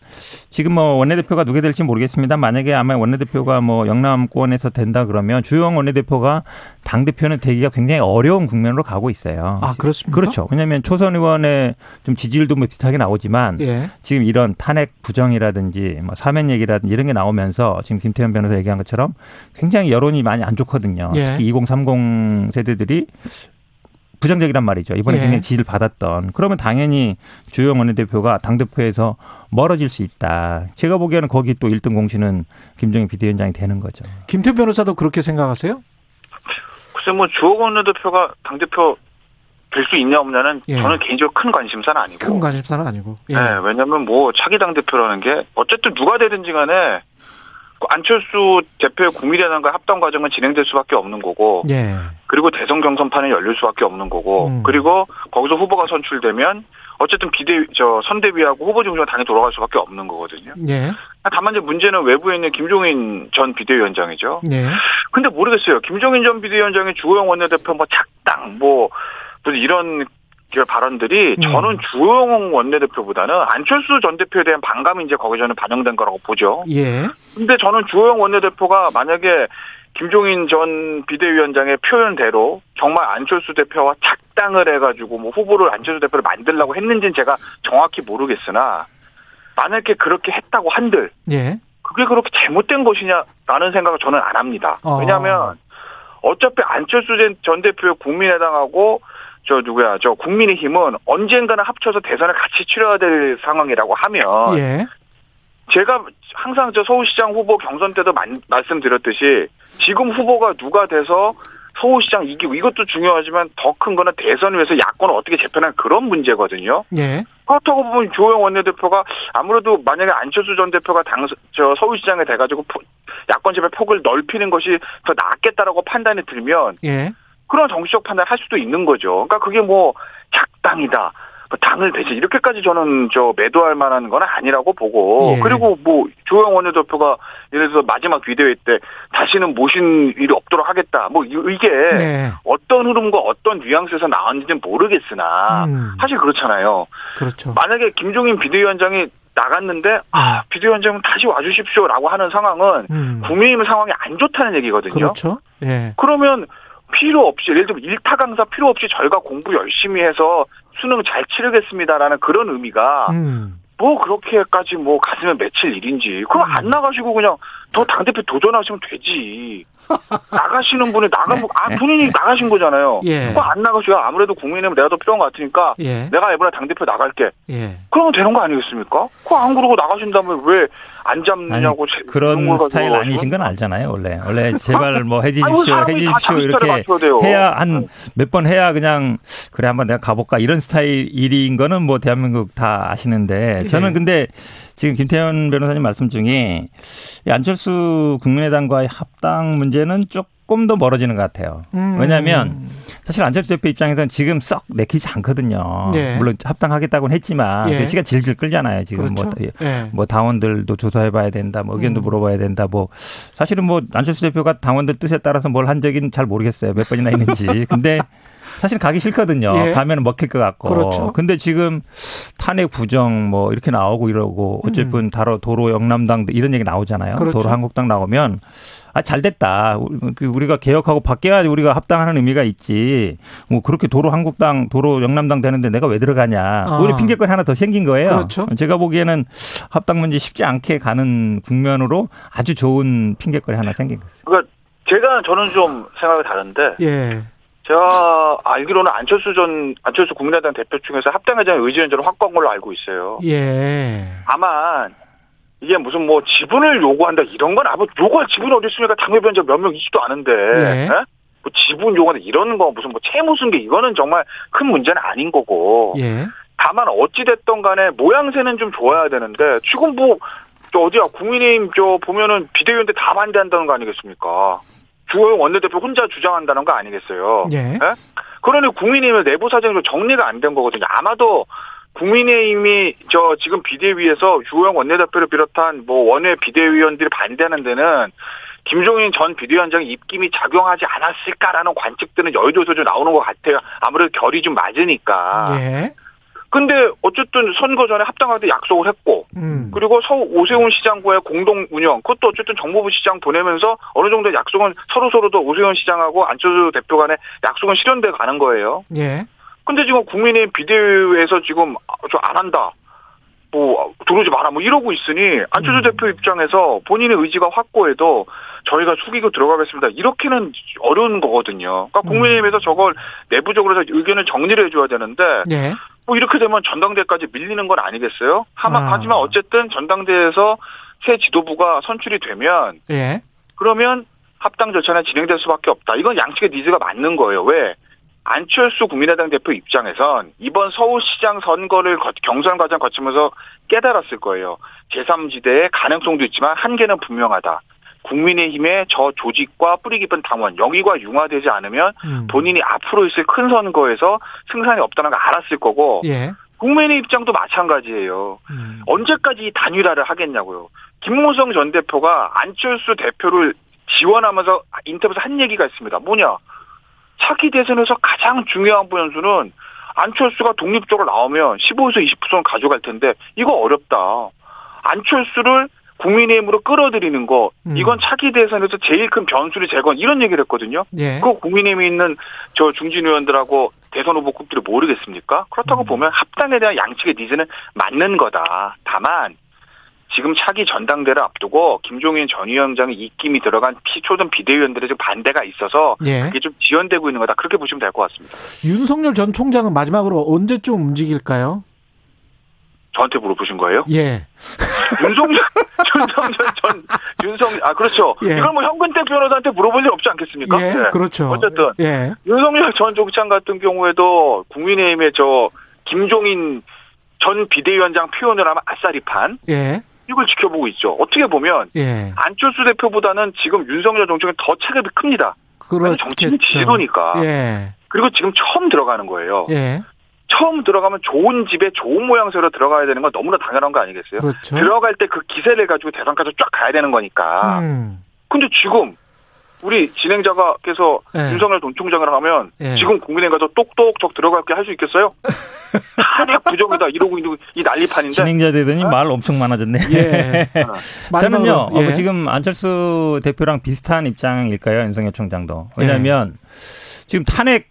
Speaker 12: 지금 뭐 원내대표가 누게 될지 모르겠습니다. 만약에 아마 원내대표가 뭐 영남권에서 된다 그러면 주영 원내대표가 당 대표는 되기가 굉장히 어려운 국면으로 가고 있어요.
Speaker 2: 아 그렇습니까?
Speaker 12: 그렇죠. 왜냐하면 초선 의원의 좀 지지율도 뭐 비슷하게 나오지만 예. 지금 이런 탄핵 부정이라든지 뭐 사면 얘기라든지 이런 게 나오면서 지금 김태현 변호사 얘기한 것처럼 굉장히 여론이 많이 안 좋거든요. 예. 특히 2030 세대들이 부정적이란 말이죠. 이번에 예. 굉장히 지지를 받았던. 그러면 당연히 주영 원내대표가 당대표에서 멀어질 수 있다. 제가 보기에는 거기 또 1등 공신은 김정인 비대위원장이 되는 거죠.
Speaker 2: 김태 변호사도 그렇게 생각하세요?
Speaker 11: 글쎄 뭐 주호 원내대표가 당대표 될 수 있냐 없냐는 예. 저는 개인적으로 큰 관심사는 아니고.
Speaker 2: 큰 관심사는 아니고.
Speaker 11: 예. 네, 왜냐하면 뭐 차기 당대표라는 게 어쨌든 누가 되든지 간에 안철수 대표의 국민의당과 합당 과정은 진행될 수밖에 없는 거고, 예. 그리고 대선 경선판은 열릴 수밖에 없는 거고, 음. 그리고 거기서 후보가 선출되면 어쨌든 비대 저 선대위하고 후보 중심으로 당이 돌아갈 수밖에 없는 거거든요. 예. 다만 이제 문제는 외부에 있는 김종인 전 비대위원장이죠. 예. 근데 모르겠어요. 김종인 전 비대위원장이 주호영 원내대표 뭐 작당 뭐 무슨 이런 발언들이 음. 저는 주호영 원내대표보다는 안철수 전 대표에 대한 반감이 이제 거기 저는 반영된 거라고 보죠. 예. 근데 저는 주호영 원내대표가 만약에 김종인 전 비대위원장의 표현대로 정말 안철수 대표와 작당을 해가지고 뭐 후보를 안철수 대표를 만들라고 했는지는 제가 정확히 모르겠으나 만약에 그렇게 했다고 한들 예. 그게 그렇게 잘못된 것이냐라는 생각을 저는 안 합니다. 어. 왜냐하면 어차피 안철수 전 대표의 국민의당하고 저 누구야 저 국민의힘은 언젠가는 합쳐서 대선을 같이 치러야 될 상황이라고 하면 예. 제가 항상 저 서울시장 후보 경선 때도 만, 말씀드렸듯이 지금 후보가 누가 돼서 서울시장 이기고 이것도 중요하지만 더 큰 거는 대선을 위해서 야권을 어떻게 재편하는 그런 문제거든요. 예. 그렇다고 보면 조영 원내대표가 아무래도 만약에 안철수 전 대표가 당, 저 서울시장에 돼가지고 야권 재편 폭을 넓히는 것이 더 낫겠다라고 판단이 들면 예. 그런 정치적 판단을 할 수도 있는 거죠. 그러니까 그게 뭐 작당이다. 뭐 당을 대체 이렇게까지 저는 저 매도할 만한 건 아니라고 보고 예. 그리고 뭐 조영 원내대표가 예를 들어서 마지막 비대회 때 다시는 모신 일이 없도록 하겠다 뭐 이게 네. 어떤 흐름과 어떤 뉘앙스에서 나왔는지는 모르겠으나 음. 사실 그렇잖아요.
Speaker 2: 그렇죠.
Speaker 11: 만약에 김종인 비대위원장이 나갔는데 아 네. 비대위원장은 다시 와주십시오라고 하는 상황은 음. 국민의힘 상황이 안 좋다는 얘기거든요.
Speaker 2: 그렇죠. 예.
Speaker 11: 그러면 필요 없이 예를 들면 일타 강사 필요 없이 저희가 공부 열심히 해서 수능 잘 치르겠습니다라는 그런 의미가 음. 뭐 그렇게까지 뭐 가슴에 맺힐 일인지 그럼 음. 안 나가시고 그냥 더 당대표 도전하시면 되지. 나가시는 분이 나가, 아, 네. 본인이 나가신 거잖아요. 예. 그거 안 나가셔야 아무래도 국민의힘 내가 더 필요한 것 같으니까 예. 내가 이번에 당 대표 나갈게. 예. 그러면 되는 거 아니겠습니까? 그거 안 그러고 나가신다면 왜 안 잡느냐고.
Speaker 12: 아니, 그런 스타일 아니신 건 알잖아요, 원래. 원래 제발 뭐 해주십시오, 아니, 해주십시오. 이렇게 해야 한 몇 번 해야 그냥 그래 한번 내가 가볼까 이런 스타일인 거는 뭐 대한민국 다 아시는데 저는 예. 근데 지금 김태현 변호사님 말씀 중에 안철수 국민의당과의 합당 문제는 조금 더 멀어지는 것 같아요. 음. 왜냐하면 사실 안철수 대표 입장에서는 지금 썩 내키지 않거든요. 예. 물론 합당하겠다고는 했지만 예. 그 시가 질질 끌잖아요. 지금 뭐, 그렇죠? 뭐, 예. 뭐 당원들도 조사해봐야 된다, 뭐 의견도 음. 물어봐야 된다. 뭐 사실은 뭐 안철수 대표가 당원들 뜻에 따라서 뭘 한 적인 잘 모르겠어요. 몇 번이나 있는지. 근데 사실 가기 싫거든요. 예. 가면 먹힐 것 같고. 그렇죠. 근데 지금 탄핵 부정 뭐 이렇게 나오고 이러고 어쨌든 음. 다로 도로 영남당 이런 얘기 나오잖아요. 그렇죠. 도로 한국당 나오면 아, 잘 됐다. 그 우리가 개혁하고 바뀌어야 우리가 합당하는 의미가 있지. 뭐 그렇게 도로 한국당, 도로 영남당 되는데 내가 왜 들어가냐. 아. 오히려 핑계권 하나 더 생긴 거예요. 그렇죠. 제가 보기에는 합당 문제 쉽지 않게 가는 국면으로 아주 좋은 핑계권이 하나 생긴 거예요.
Speaker 11: 그러니까 제가 저는 좀 생각이 다른데. 예. 제가 알기로는 안철수 전 안철수 국민의당 대표 중에서 합당회장 의지연전을 확보한 걸로 알고 있어요. 예. 다만 이게 무슨 뭐 지분을 요구한다 이런 건 아무 요구할 지분이 어디 있습니까? 당협위원장 몇명 있지도 않은데. 예. 예? 뭐 지분 요구한다 이런 거 무슨 뭐 채무 승계 이거는 정말 큰 문제는 아닌 거고. 예. 다만 어찌 됐던 간에 모양새는 좀 좋아야 되는데 지금 뭐 어디야 국민의힘 저 보면은 비대위원들 다 반대한다는 거 아니겠습니까? 주호영 원내대표 혼자 주장한다는 거 아니겠어요? 예. 네? 그러니 국민의힘의 내부 사정이 정리가 안 된 거거든요. 아마도 국민의힘이 저 지금 비대위에서 주호영 원내대표를 비롯한 뭐 원외 비대위원들이 반대하는 데는 김종인 전 비대위원장의 입김이 작용하지 않았을까라는 관측들은 여의도에서 좀 나오는 것 같아요. 아무래도 결이 좀 맞으니까. 예. 근데 어쨌든 선거 전에 합당하게 약속을 했고 음. 그리고 서 오세훈 시장과의 공동 운영 그것도 어쨌든 정부부 시장 보내면서 어느 정도 약속은 서로 서로도 오세훈 시장하고 안철수 대표 간의 약속은 실현돼 가는 거예요. 예. 근데 지금 국민의 비대위에서 지금 저 안 한다. 뭐 들어오지 마라 뭐 이러고 있으니 안철수 음. 대표 입장에서 본인의 의지가 확고해도 저희가 숙이고 들어가겠습니다. 이렇게는 어려운 거거든요. 그러니까 음. 국민의힘에서 저걸 내부적으로 의견을 정리를 해줘야 되는데 예. 뭐 이렇게 되면 전당대까지 밀리는 건 아니겠어요? 하마, 아. 하지만 어쨌든 전당대에서 새 지도부가 선출이 되면 예. 그러면 합당 절차는 진행될 수밖에 없다. 이건 양측의 니즈가 맞는 거예요. 왜? 안철수 국민의당 대표 입장에선 이번 서울시장 선거를 경선 과정 거치면서 깨달았을 거예요. 제3지대의 가능성도 있지만 한계는 분명하다. 국민의힘의 저 조직과 뿌리 깊은 당원 영위가 융화되지 않으면 음. 본인이 앞으로 있을 큰 선거에서 승산이 없다는 걸 알았을 거고 예. 국민의 입장도 마찬가지예요. 음. 언제까지 단일화를 하겠냐고요. 김무성 전 대표가 안철수 대표를 지원하면서 인터뷰에서 한 얘기가 있습니다. 뭐냐? 차기 대선에서 가장 중요한 변수는 안철수가 독립적으로 나오면 15에서 20%는 가져갈 텐데 이거 어렵다. 안철수를 국민의힘으로 끌어들이는 거 음. 이건 차기 대선에서 제일 큰 변수를 제거 이런 얘기를 했거든요. 예. 그 국민의힘에 있는 저 중진 의원들하고 대선 후보급들이 모르겠습니까? 그렇다고 음. 보면 합당에 대한 양측의 니즈는 맞는 거다. 다만 지금 차기 전당대를 앞두고 김종인 전 위원장의 입김이 들어간 초등 비대위원들의 좀 반대가 있어서 예. 그게 좀 지연되고 있는 거다. 그렇게 보시면 될 것 같습니다.
Speaker 2: 윤석열 전 총장은 마지막으로 언제쯤 움직일까요?
Speaker 11: 저한테 물어보신 거예요?
Speaker 2: 예.
Speaker 11: 윤석열, 윤석열 전, 윤석, 아, 그렇죠. 예. 이걸 뭐 현근택 변호사한테 물어볼 일 없지 않겠습니까?
Speaker 2: 예, 네. 그렇죠.
Speaker 11: 어쨌든. 예. 윤석열 전 총장 같은 경우에도 국민의힘의 저, 김종인 전 비대위원장 표현을 하면 아싸리 판. 예. 이걸 지켜보고 있죠. 어떻게 보면. 예. 안철수 대표보다는 지금 윤석열 정책은 더 체급이 큽니다. 그렇죠. 정치인 지지도니까. 예. 그리고 지금 처음 들어가는 거예요. 예. 처음 들어가면 좋은 집에 좋은 모양새로 들어가야 되는 건 너무나 당연한 거 아니겠어요? 그렇죠. 들어갈 때 그 기세를 가지고 대선까지 쫙 가야 되는 거니까. 음. 근데 지금 우리 진행자가께서 네. 윤석열 돈 총장을 하면 네. 지금 국민의힘 가서 똑똑똑 들어갈게 할 수 있겠어요? 탄핵 부정이다 이러고 있는 이 난리판인데
Speaker 12: 진행자 되더니 어? 말 엄청 많아졌네. 예. 저는요 예. 지금 안철수 대표랑 비슷한 입장일까요 윤석열 총장도 왜냐하면 예. 지금 탄핵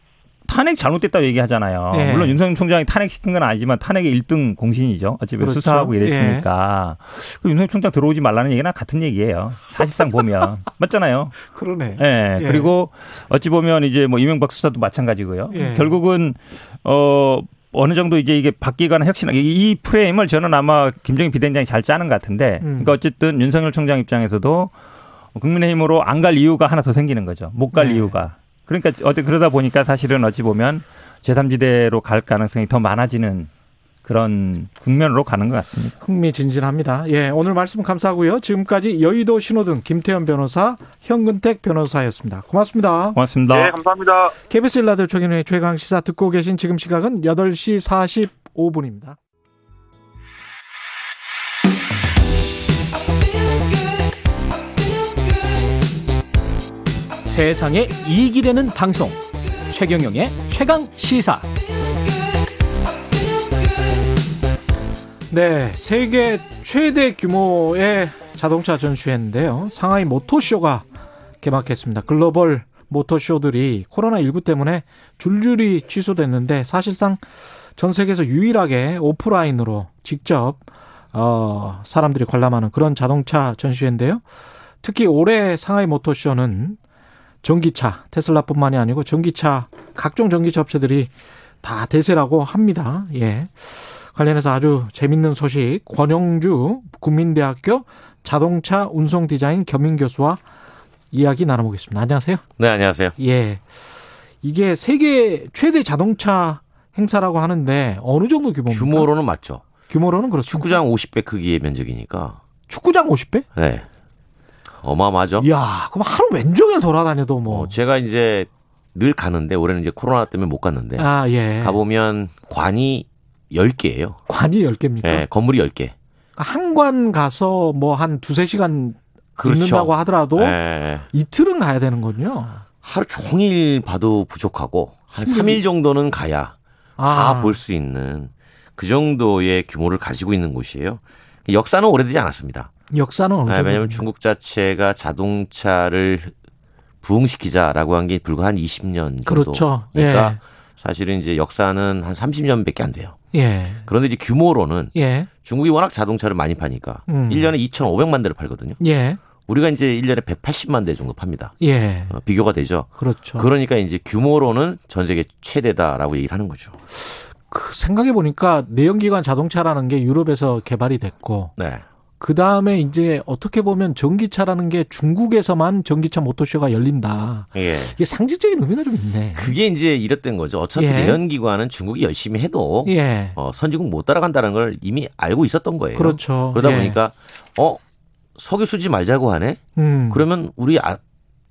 Speaker 12: 탄핵 잘못됐다고 얘기하잖아요. 예. 물론 윤석열 총장이 탄핵시킨 건 아니지만 탄핵의 1등 공신이죠. 어차피 그렇죠. 수사하고 이랬으니까. 예. 윤석열 총장 들어오지 말라는 얘기나 같은 얘기예요. 사실상 보면. 맞잖아요.
Speaker 2: 그러네.
Speaker 12: 예. 예. 그리고 어찌 보면 이제 뭐 이명박 수사도 마찬가지고요. 예. 결국은 어 어느 정도 이제 이게 바뀌거나 혁신하기 이 프레임을 저는 아마 김정인 비대위원장이 잘 짜는 것 같은데 음. 그러니까 어쨌든 윤석열 총장 입장에서도 국민의힘으로 안 갈 이유가 하나 더 생기는 거죠. 못갈 네. 이유가. 그러니까 어때 그러다 보니까 사실은 어찌 보면 제3지대로 갈 가능성이 더 많아지는 그런 국면으로 가는 것 같습니다.
Speaker 2: 흥미진진합니다. 예, 오늘 말씀 감사하고요. 지금까지 여의도 신호등 김태현 변호사, 현근택 변호사였습니다. 고맙습니다.
Speaker 12: 고맙습니다.
Speaker 11: 네, 감사합니다.
Speaker 2: KBS 일라드 최경영의 최강 시사 듣고 계신 지금 시각은 8시 45분입니다.
Speaker 6: 세상에 이익이 되는 방송 최경영의 최강 시사
Speaker 2: 네, 세계 최대 규모의 자동차 전시회인데요. 상하이 모토쇼가 개막했습니다. 글로벌 모터쇼들이 코로나19 때문에 줄줄이 취소됐는데 사실상 전 세계에서 유일하게 오프라인으로 직접 어 사람들이 관람하는 그런 자동차 전시회인데요. 특히 올해 상하이 모터쇼는 전기차 테슬라뿐만이 아니고 전기차 각종 전기차 업체들이 다 대세라고 합니다. 예. 관련해서 아주 재밌는 소식 권영주 국민대학교 자동차 운송 디자인 겸임 교수와 이야기 나눠보겠습니다. 안녕하세요.
Speaker 13: 네, 안녕하세요.
Speaker 2: 예. 이게 세계 최대 자동차 행사라고 하는데 어느 정도 규모입니까?
Speaker 13: 규모로는 맞죠.
Speaker 2: 규모로는 그렇죠.
Speaker 13: 축구장 50배 크기의 면적이니까.
Speaker 2: 축구장 50배?
Speaker 13: 네. 어마어마하죠.
Speaker 2: 야, 그럼 하루 왼종일 돌아다녀도 뭐.
Speaker 13: 어, 제가 이제 늘 가는데 올해는 이제 코로나 때문에 못 갔는데. 아, 예. 가보면 관이 10개예요.
Speaker 2: 관이 10개입니까?
Speaker 13: 네, 건물이 10개.
Speaker 2: 한 관 가서 뭐 한 두세 시간 그렇죠. 있는다고 하더라도 네. 이틀은 가야 되는군요.
Speaker 13: 하루 종일 봐도 부족하고 한 3일 정도는 가야 아. 다볼 수 있는 그 정도의 규모를 가지고 있는 곳이에요. 역사는 오래되지 않았습니다.
Speaker 2: 역사는 어느
Speaker 13: 네, 왜냐하면 중국 자체가 자동차를 부흥시키자라고 한 게 불과 한 20년 정도.
Speaker 2: 그렇죠.
Speaker 13: 그러니까 예. 사실은 이제 역사는 한 30년밖에 안 돼요. 예. 그런데 이제 규모로는 예. 중국이 워낙 자동차를 많이 파니까 음. 1년에 2,500만 대를 팔거든요. 예. 우리가 이제 1년에 180만 대 정도 팝니다. 예. 어, 비교가 되죠.
Speaker 2: 그렇죠.
Speaker 13: 그러니까 이제 규모로는 전 세계 최대다라고 얘기를 하는 거죠.
Speaker 2: 그 생각해 보니까 내연기관 자동차라는 게 유럽에서 개발이 됐고 네. 그 다음에 이제 어떻게 보면 전기차라는 게 중국에서만 전기차 모터쇼가 열린다. 예. 이게 상징적인 의미가 좀 있네.
Speaker 13: 그게 이제 이랬던 거죠. 어차피 예. 내연기관은 중국이 열심히 해도 예. 어, 선진국 못 따라간다는 걸 이미 알고 있었던 거예요.
Speaker 2: 그렇죠.
Speaker 13: 그러다 예. 보니까 어 석유 쓰지 말자고 하네. 음. 그러면 우리 아,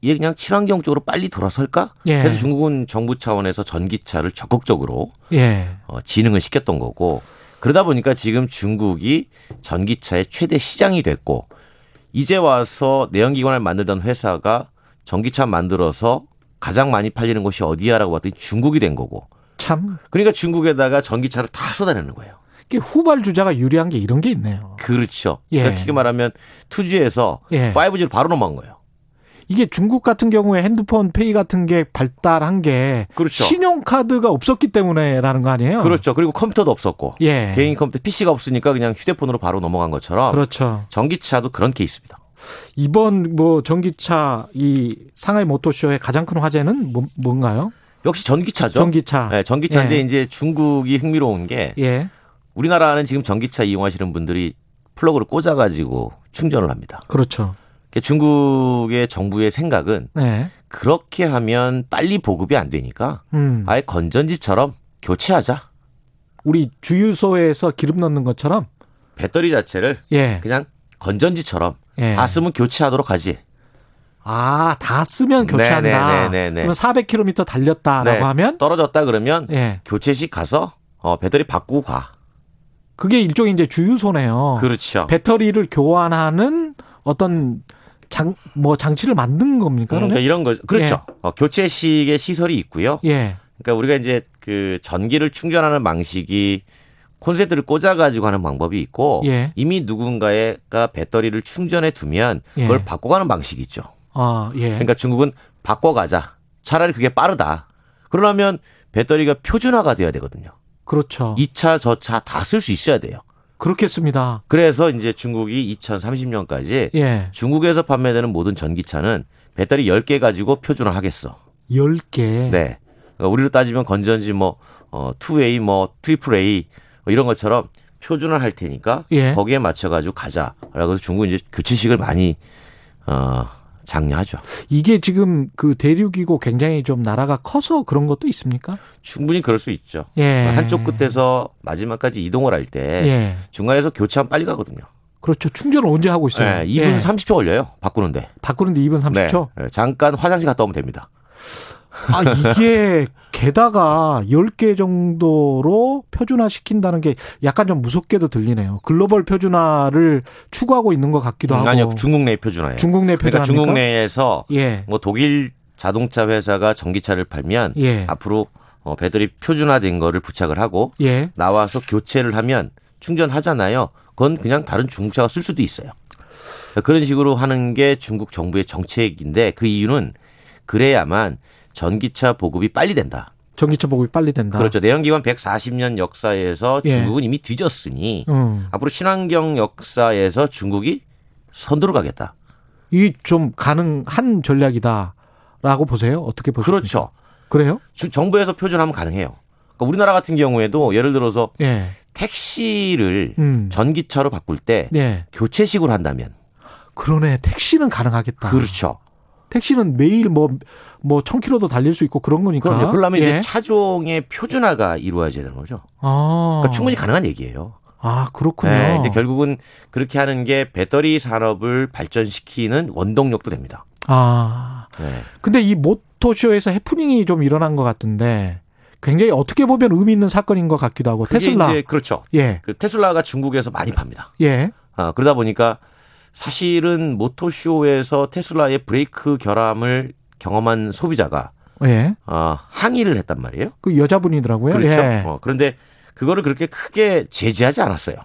Speaker 13: 얘 그냥 친환경 쪽으로 빨리 돌아설까? 예. 해서 중국은 정부 차원에서 전기차를 적극적으로 예. 어, 진흥을 시켰던 거고. 그러다 보니까 지금 중국이 전기차의 최대 시장이 됐고 이제 와서 내연기관을 만들던 회사가 전기차 만들어서 가장 많이 팔리는 곳이 어디야라고 봤더니 중국이 된 거고.
Speaker 2: 참.
Speaker 13: 그러니까 중국에다가 전기차를 다 쏟아내는 거예요.
Speaker 2: 후발 주자가 유리한 게 이런 게 있네요.
Speaker 13: 그렇죠. 예. 그러니까 쉽게 말하면 2G에서 예. 5G로 바로 넘어간 거예요.
Speaker 2: 이게 중국 같은 경우에 핸드폰 페이 같은 게 발달한 게 그렇죠. 신용카드가 없었기 때문에라는 거 아니에요?
Speaker 13: 그렇죠. 그리고 컴퓨터도 없었고 예. 개인 컴퓨터 PC가 없으니까 그냥 휴대폰으로 바로 넘어간 것처럼
Speaker 2: 그렇죠.
Speaker 13: 전기차도 그런 케이스입니다.
Speaker 2: 이번 뭐 전기차 이 상하이 모터쇼의 가장 큰 화제는 뭐, 뭔가요?
Speaker 13: 역시 전기차죠.
Speaker 2: 전기차.
Speaker 13: 네, 전기차인데 예. 이제 중국이 흥미로운 게 예. 우리나라는 지금 전기차 이용하시는 분들이 플러그를 꽂아가지고 충전을 합니다.
Speaker 2: 그렇죠.
Speaker 13: 중국의 정부의 생각은 네. 그렇게 하면 빨리 보급이 안 되니까 음. 아예 건전지처럼 교체하자.
Speaker 2: 우리 주유소에서 기름 넣는 것처럼
Speaker 13: 배터리 자체를 예. 그냥 건전지처럼 예. 다 쓰면 교체하도록 하지.
Speaker 2: 아, 다 쓰면 교체한다. 네네네네. 그럼 400km 달렸다라고 네. 하면
Speaker 13: 떨어졌다 그러면 예. 교체식 가서 어, 배터리 바꾸고 가.
Speaker 2: 그게 일종의 이제 주유소네요.
Speaker 13: 그렇죠.
Speaker 2: 배터리를 교환하는 어떤 장, 뭐 장치를 만든 겁니까?
Speaker 13: 음, 그러니까 이런 거 그렇죠. 예. 어, 교체식의 시설이 있고요. 예. 그러니까 우리가 이제 그 전기를 충전하는 방식이 콘센트를 꽂아가지고 하는 방법이 있고 예. 이미 누군가가 배터리를 충전해 두면 예. 그걸 바꿔가는 방식이 있죠. 아, 예. 그러니까 중국은 바꿔가자. 차라리 그게 빠르다. 그러려면 배터리가 표준화가 돼야 되거든요.
Speaker 2: 그렇죠.
Speaker 13: 이 차, 저 차 다 쓸 수 있어야 돼요.
Speaker 2: 그렇겠습니다.
Speaker 13: 그래서 이제 중국이 2030년까지 예. 중국에서 판매되는 모든 전기차는 배터리 10개 가지고 표준화 하겠어.
Speaker 2: 10개?
Speaker 13: 네. 그러니까 우리로 따지면 건전지 뭐, 어, 2A, 뭐, triple A, 뭐 이런 것처럼 표준화 할 테니까 예. 거기에 맞춰가지고 가자 라고 해서 중국 이제 교체식을 많이, 어, 장려하죠.
Speaker 2: 이게 지금 그 대륙이고 굉장히 좀 나라가 커서 그런 것도 있습니까?
Speaker 13: 충분히 그럴 수 있죠. 예. 한쪽 끝에서 마지막까지 이동을 할때 예. 중간에서 교체하면 빨리 가거든요.
Speaker 2: 그렇죠. 충전을 언제 하고 있어요? 네,
Speaker 13: 2분 예. 30초 걸려요. 바꾸는데.
Speaker 2: 바꾸는데 2분 30초?
Speaker 13: 네. 잠깐 화장실 갔다 오면 됩니다.
Speaker 2: 아, 이게 게다가 10개 정도로 표준화 시킨다는 게 약간 좀 무섭게도 들리네요. 글로벌 표준화를 추구하고 있는 것 같기도 하고.
Speaker 13: 아니요. 중국 내 표준화예요.
Speaker 2: 중국 내 표준화.
Speaker 13: 그러니까 중국 내에서 예. 뭐 독일 자동차 회사가 전기차를 팔면 예. 앞으로 어, 배터리 표준화된 거를 부착을 하고 예. 나와서 교체를 하면 충전하잖아요. 그건 그냥 다른 중국차가 쓸 수도 있어요. 그런 식으로 하는 게 중국 정부의 정책인데 그 이유는 그래야만 전기차 보급이 빨리 된다.
Speaker 2: 전기차 보급이 빨리 된다.
Speaker 13: 그렇죠. 내연기관 140년 역사에서 예. 중국은 이미 뒤졌으니 음. 앞으로 친환경 역사에서 중국이 선두로 가겠다.
Speaker 2: 이 좀 가능한 전략이다라고 보세요. 어떻게 보세요?
Speaker 13: 그렇죠.
Speaker 2: 그래요?
Speaker 13: 정부에서 표준하면 가능해요. 그러니까 우리나라 같은 경우에도 예를 들어서 예. 택시를 음. 전기차로 바꿀 때 예. 교체식으로 한다면
Speaker 2: 그러네. 택시는 가능하겠다.
Speaker 13: 그렇죠.
Speaker 2: 택시는 매일 뭐, 뭐, 1000km도 달릴 수 있고 그런 거니까.
Speaker 13: 그럼요. 그러면 예. 이제 차종의 표준화가 이루어져야 되는 거죠. 아. 그러니까 충분히 가능한 얘기예요.
Speaker 2: 아, 그렇군요.
Speaker 13: 네, 근데 결국은 그렇게 하는 게 배터리 산업을 발전시키는 원동력도 됩니다.
Speaker 2: 아. 네. 근데 이 모토쇼에서 해프닝이 좀 일어난 것 같은데 굉장히 어떻게 보면 의미 있는 사건인 것 같기도 하고 테슬라.
Speaker 13: 그렇죠. 예. 그 테슬라가 중국에서 많이 팝니다.
Speaker 2: 예.
Speaker 13: 아, 그러다 보니까 사실은 모토쇼에서 테슬라의 브레이크 결함을 경험한 소비자가 예. 어, 항의를 했단 말이에요.
Speaker 2: 그 여자분이더라고요.
Speaker 13: 그렇죠. 예. 어, 그런데 그거를 그렇게 크게 제지하지 않았어요.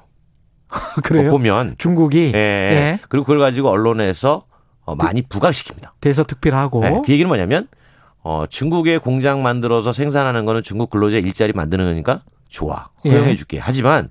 Speaker 2: 그래요?
Speaker 13: 어, 보면
Speaker 2: 중국이
Speaker 13: 예. 예. 그리고 그걸 가지고 언론에서 어, 많이 부각시킵니다.
Speaker 2: 대서특필하고
Speaker 13: 네. 그 얘기는 뭐냐면 어, 중국에 공장 만들어서 생산하는 거는 중국 근로자 일자리 만드는 거니까 좋아 허용해 줄게. 하지만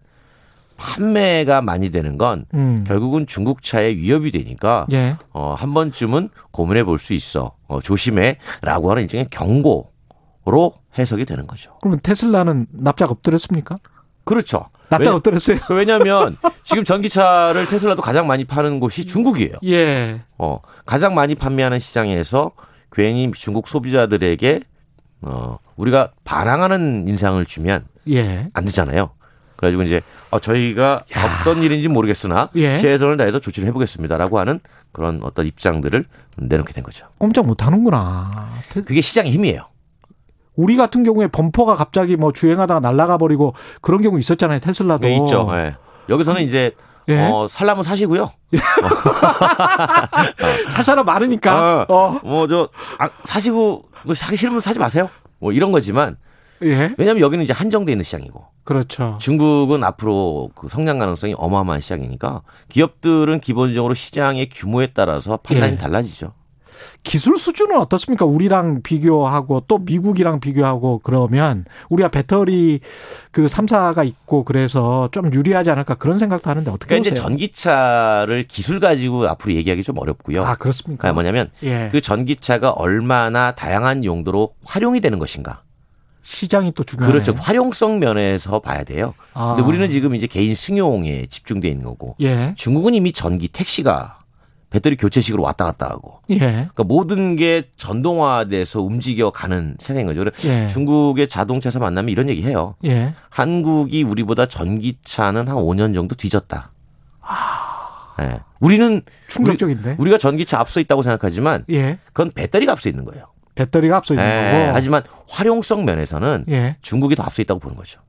Speaker 13: 판매가 많이 되는 건 음. 결국은 중국 차에 위협이 되니까 예. 어, 한 번쯤은 고민해 볼 수 있어. 어, 조심해라고 하는 일종의 경고로 해석이 되는 거죠.
Speaker 2: 그러면 테슬라는 납작 엎드렸습니까?
Speaker 13: 그렇죠.
Speaker 2: 납작 엎드렸어요.
Speaker 13: 왜냐하면 지금 전기차를 테슬라도 가장 많이 파는 곳이 중국이에요.
Speaker 2: 예.
Speaker 13: 어, 가장 많이 판매하는 시장에서 괜히 중국 소비자들에게 어, 우리가 반항하는 인상을 주면 예. 안 되잖아요. 그래가지고 이제 어, 저희가 야. 어떤 일인지 모르겠으나 예. 최선을 다해서 조치를 해보겠습니다라고 하는 그런 어떤 입장들을 내놓게 된 거죠.
Speaker 2: 꼼짝 못하는구나.
Speaker 13: 그게 시장의 힘이에요.
Speaker 2: 우리 같은 경우에 범퍼가 갑자기 뭐 주행하다가 날아가 버리고 그런 경우 있었잖아요. 테슬라도.
Speaker 13: 네, 있죠. 네. 여기서는 이제 예? 어, 살라면 사시고요.
Speaker 2: 살 사람 많으니까.
Speaker 13: 어, 어. 뭐저 아, 사시고 뭐 사기 싫으면 사지 마세요. 뭐 이런 거지만 예? 왜냐하면 여기는 이제 한정돼 있는 시장이고.
Speaker 2: 그렇죠.
Speaker 13: 중국은 앞으로 그 성장 가능성이 어마어마한 시장이니까 기업들은 기본적으로 시장의 규모에 따라서 판단이 예. 달라지죠.
Speaker 2: 기술 수준은 어떻습니까? 우리랑 비교하고 또 미국이랑 비교하고 그러면 우리가 배터리 그 3사가 있고 그래서 좀 유리하지 않을까 그런 생각도 하는데 어떻게
Speaker 13: 그러니까 보세요? 이제 전기차를 기술 가지고 앞으로 얘기하기 좀 어렵고요.
Speaker 2: 아, 그렇습니까?
Speaker 13: 그러니까 뭐냐면 예. 그 전기차가 얼마나 다양한 용도로 활용이 되는 것인가.
Speaker 2: 시장이 또 중요해요.
Speaker 13: 그렇죠. 활용성 면에서 봐야 돼요. 아. 근데 우리는 지금 이제 개인 승용에 집중돼 있는 거고 예. 중국은 이미 전기 택시가 배터리 교체식으로 왔다 갔다 하고. 예. 그러니까 모든 게 전동화돼서 움직여 가는 세상인 거죠. 예. 중국의 자동차에서 만나면 이런 얘기 해요. 예. 한국이 우리보다 전기차는 한 5년 정도 뒤졌다. 아. 예. 우리는
Speaker 2: 충격적인데.
Speaker 13: 우리, 가 전기차 앞서 있다고 생각하지만 예. 그건 배터리가 앞서 있는 거예요.
Speaker 2: 배터리가 앞서 있는 예. 거고.
Speaker 13: 하지만 활용성 면에서는 예. 중국이 더 앞서 있다고 보는 거죠.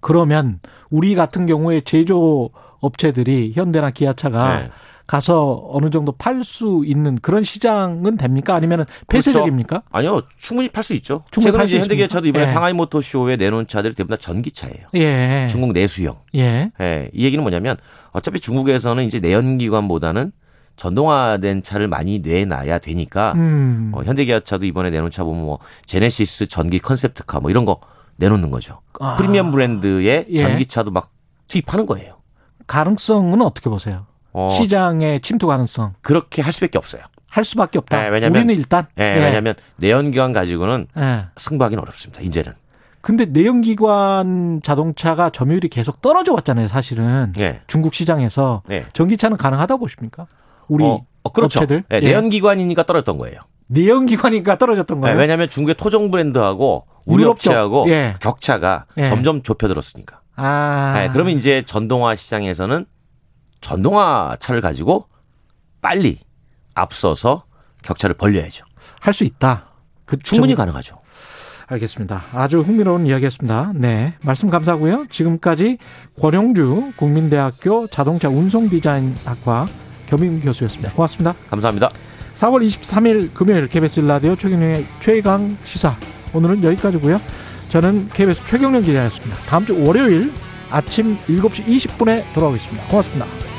Speaker 2: 그러면 우리 같은 경우에 제조 업체들이 현대나 기아차가 네. 가서 어느 정도 팔 수 있는 그런 시장은 됩니까? 아니면 폐쇄적입니까?
Speaker 13: 그렇죠. 아니요, 충분히 팔 수 있죠. 충분히 최근에 현대기아차도 이번에 예. 상하이 모터쇼에 내놓은 차들이 대부분 다 전기차예요. 예. 중국 내수형. 예. 예. 이 얘기는 뭐냐면 어차피 중국에서는 이제 내연기관보다는 전동화된 차를 많이 내놔야 되니까 음. 어, 현대기아차도 이번에 내놓은 차 보면 뭐 제네시스 전기 컨셉트카 뭐 이런 거 내놓는 거죠. 아. 프리미엄 브랜드의 예. 전기차도 막 투입하는 거예요.
Speaker 2: 가능성은 어떻게 보세요? 어, 시장의 침투 가능성.
Speaker 13: 그렇게 할 수밖에 없어요.
Speaker 2: 할 수밖에 없다. 네, 왜냐면, 우리는 일단.
Speaker 13: 네, 예. 왜냐하면 내연기관 가지고는 예. 승부하기는 어렵습니다. 이제는.
Speaker 2: 근데 내연기관 자동차가 점유율이 계속 떨어져 왔잖아요. 사실은 네. 중국 시장에서 네. 전기차는 가능하다 고 보십니까? 우리 어, 어, 그렇죠. 업체들
Speaker 13: 네, 내연기관이니까 떨어졌던 거예요.
Speaker 2: 내연기관이니까 떨어졌던 거예요.
Speaker 13: 왜냐하면 중국의 토종 브랜드하고 우리 업체하고 예. 격차가 예. 점점 좁혀들었으니까. 아. 네, 그러면 이제 전동화 시장에서는 전동화 차를 가지고 빨리 앞서서 격차를 벌려야죠.
Speaker 2: 할 수 있다.
Speaker 13: 그 충분히 가능하죠.
Speaker 2: 알겠습니다. 아주 흥미로운 이야기였습니다. 네. 말씀 감사하고요. 지금까지 권영주 국민대학교 자동차 운송 디자인학과 겸임 교수였습니다. 네. 고맙습니다.
Speaker 13: 감사합니다.
Speaker 2: 4월 23일 금요일 KBS 라디오 최경영의 최강 시사. 오늘은 여기까지고요. 저는 KBS 최경영 기자였습니다. 다음 주 월요일 아침 7시 20분에 돌아오겠습니다. 고맙습니다.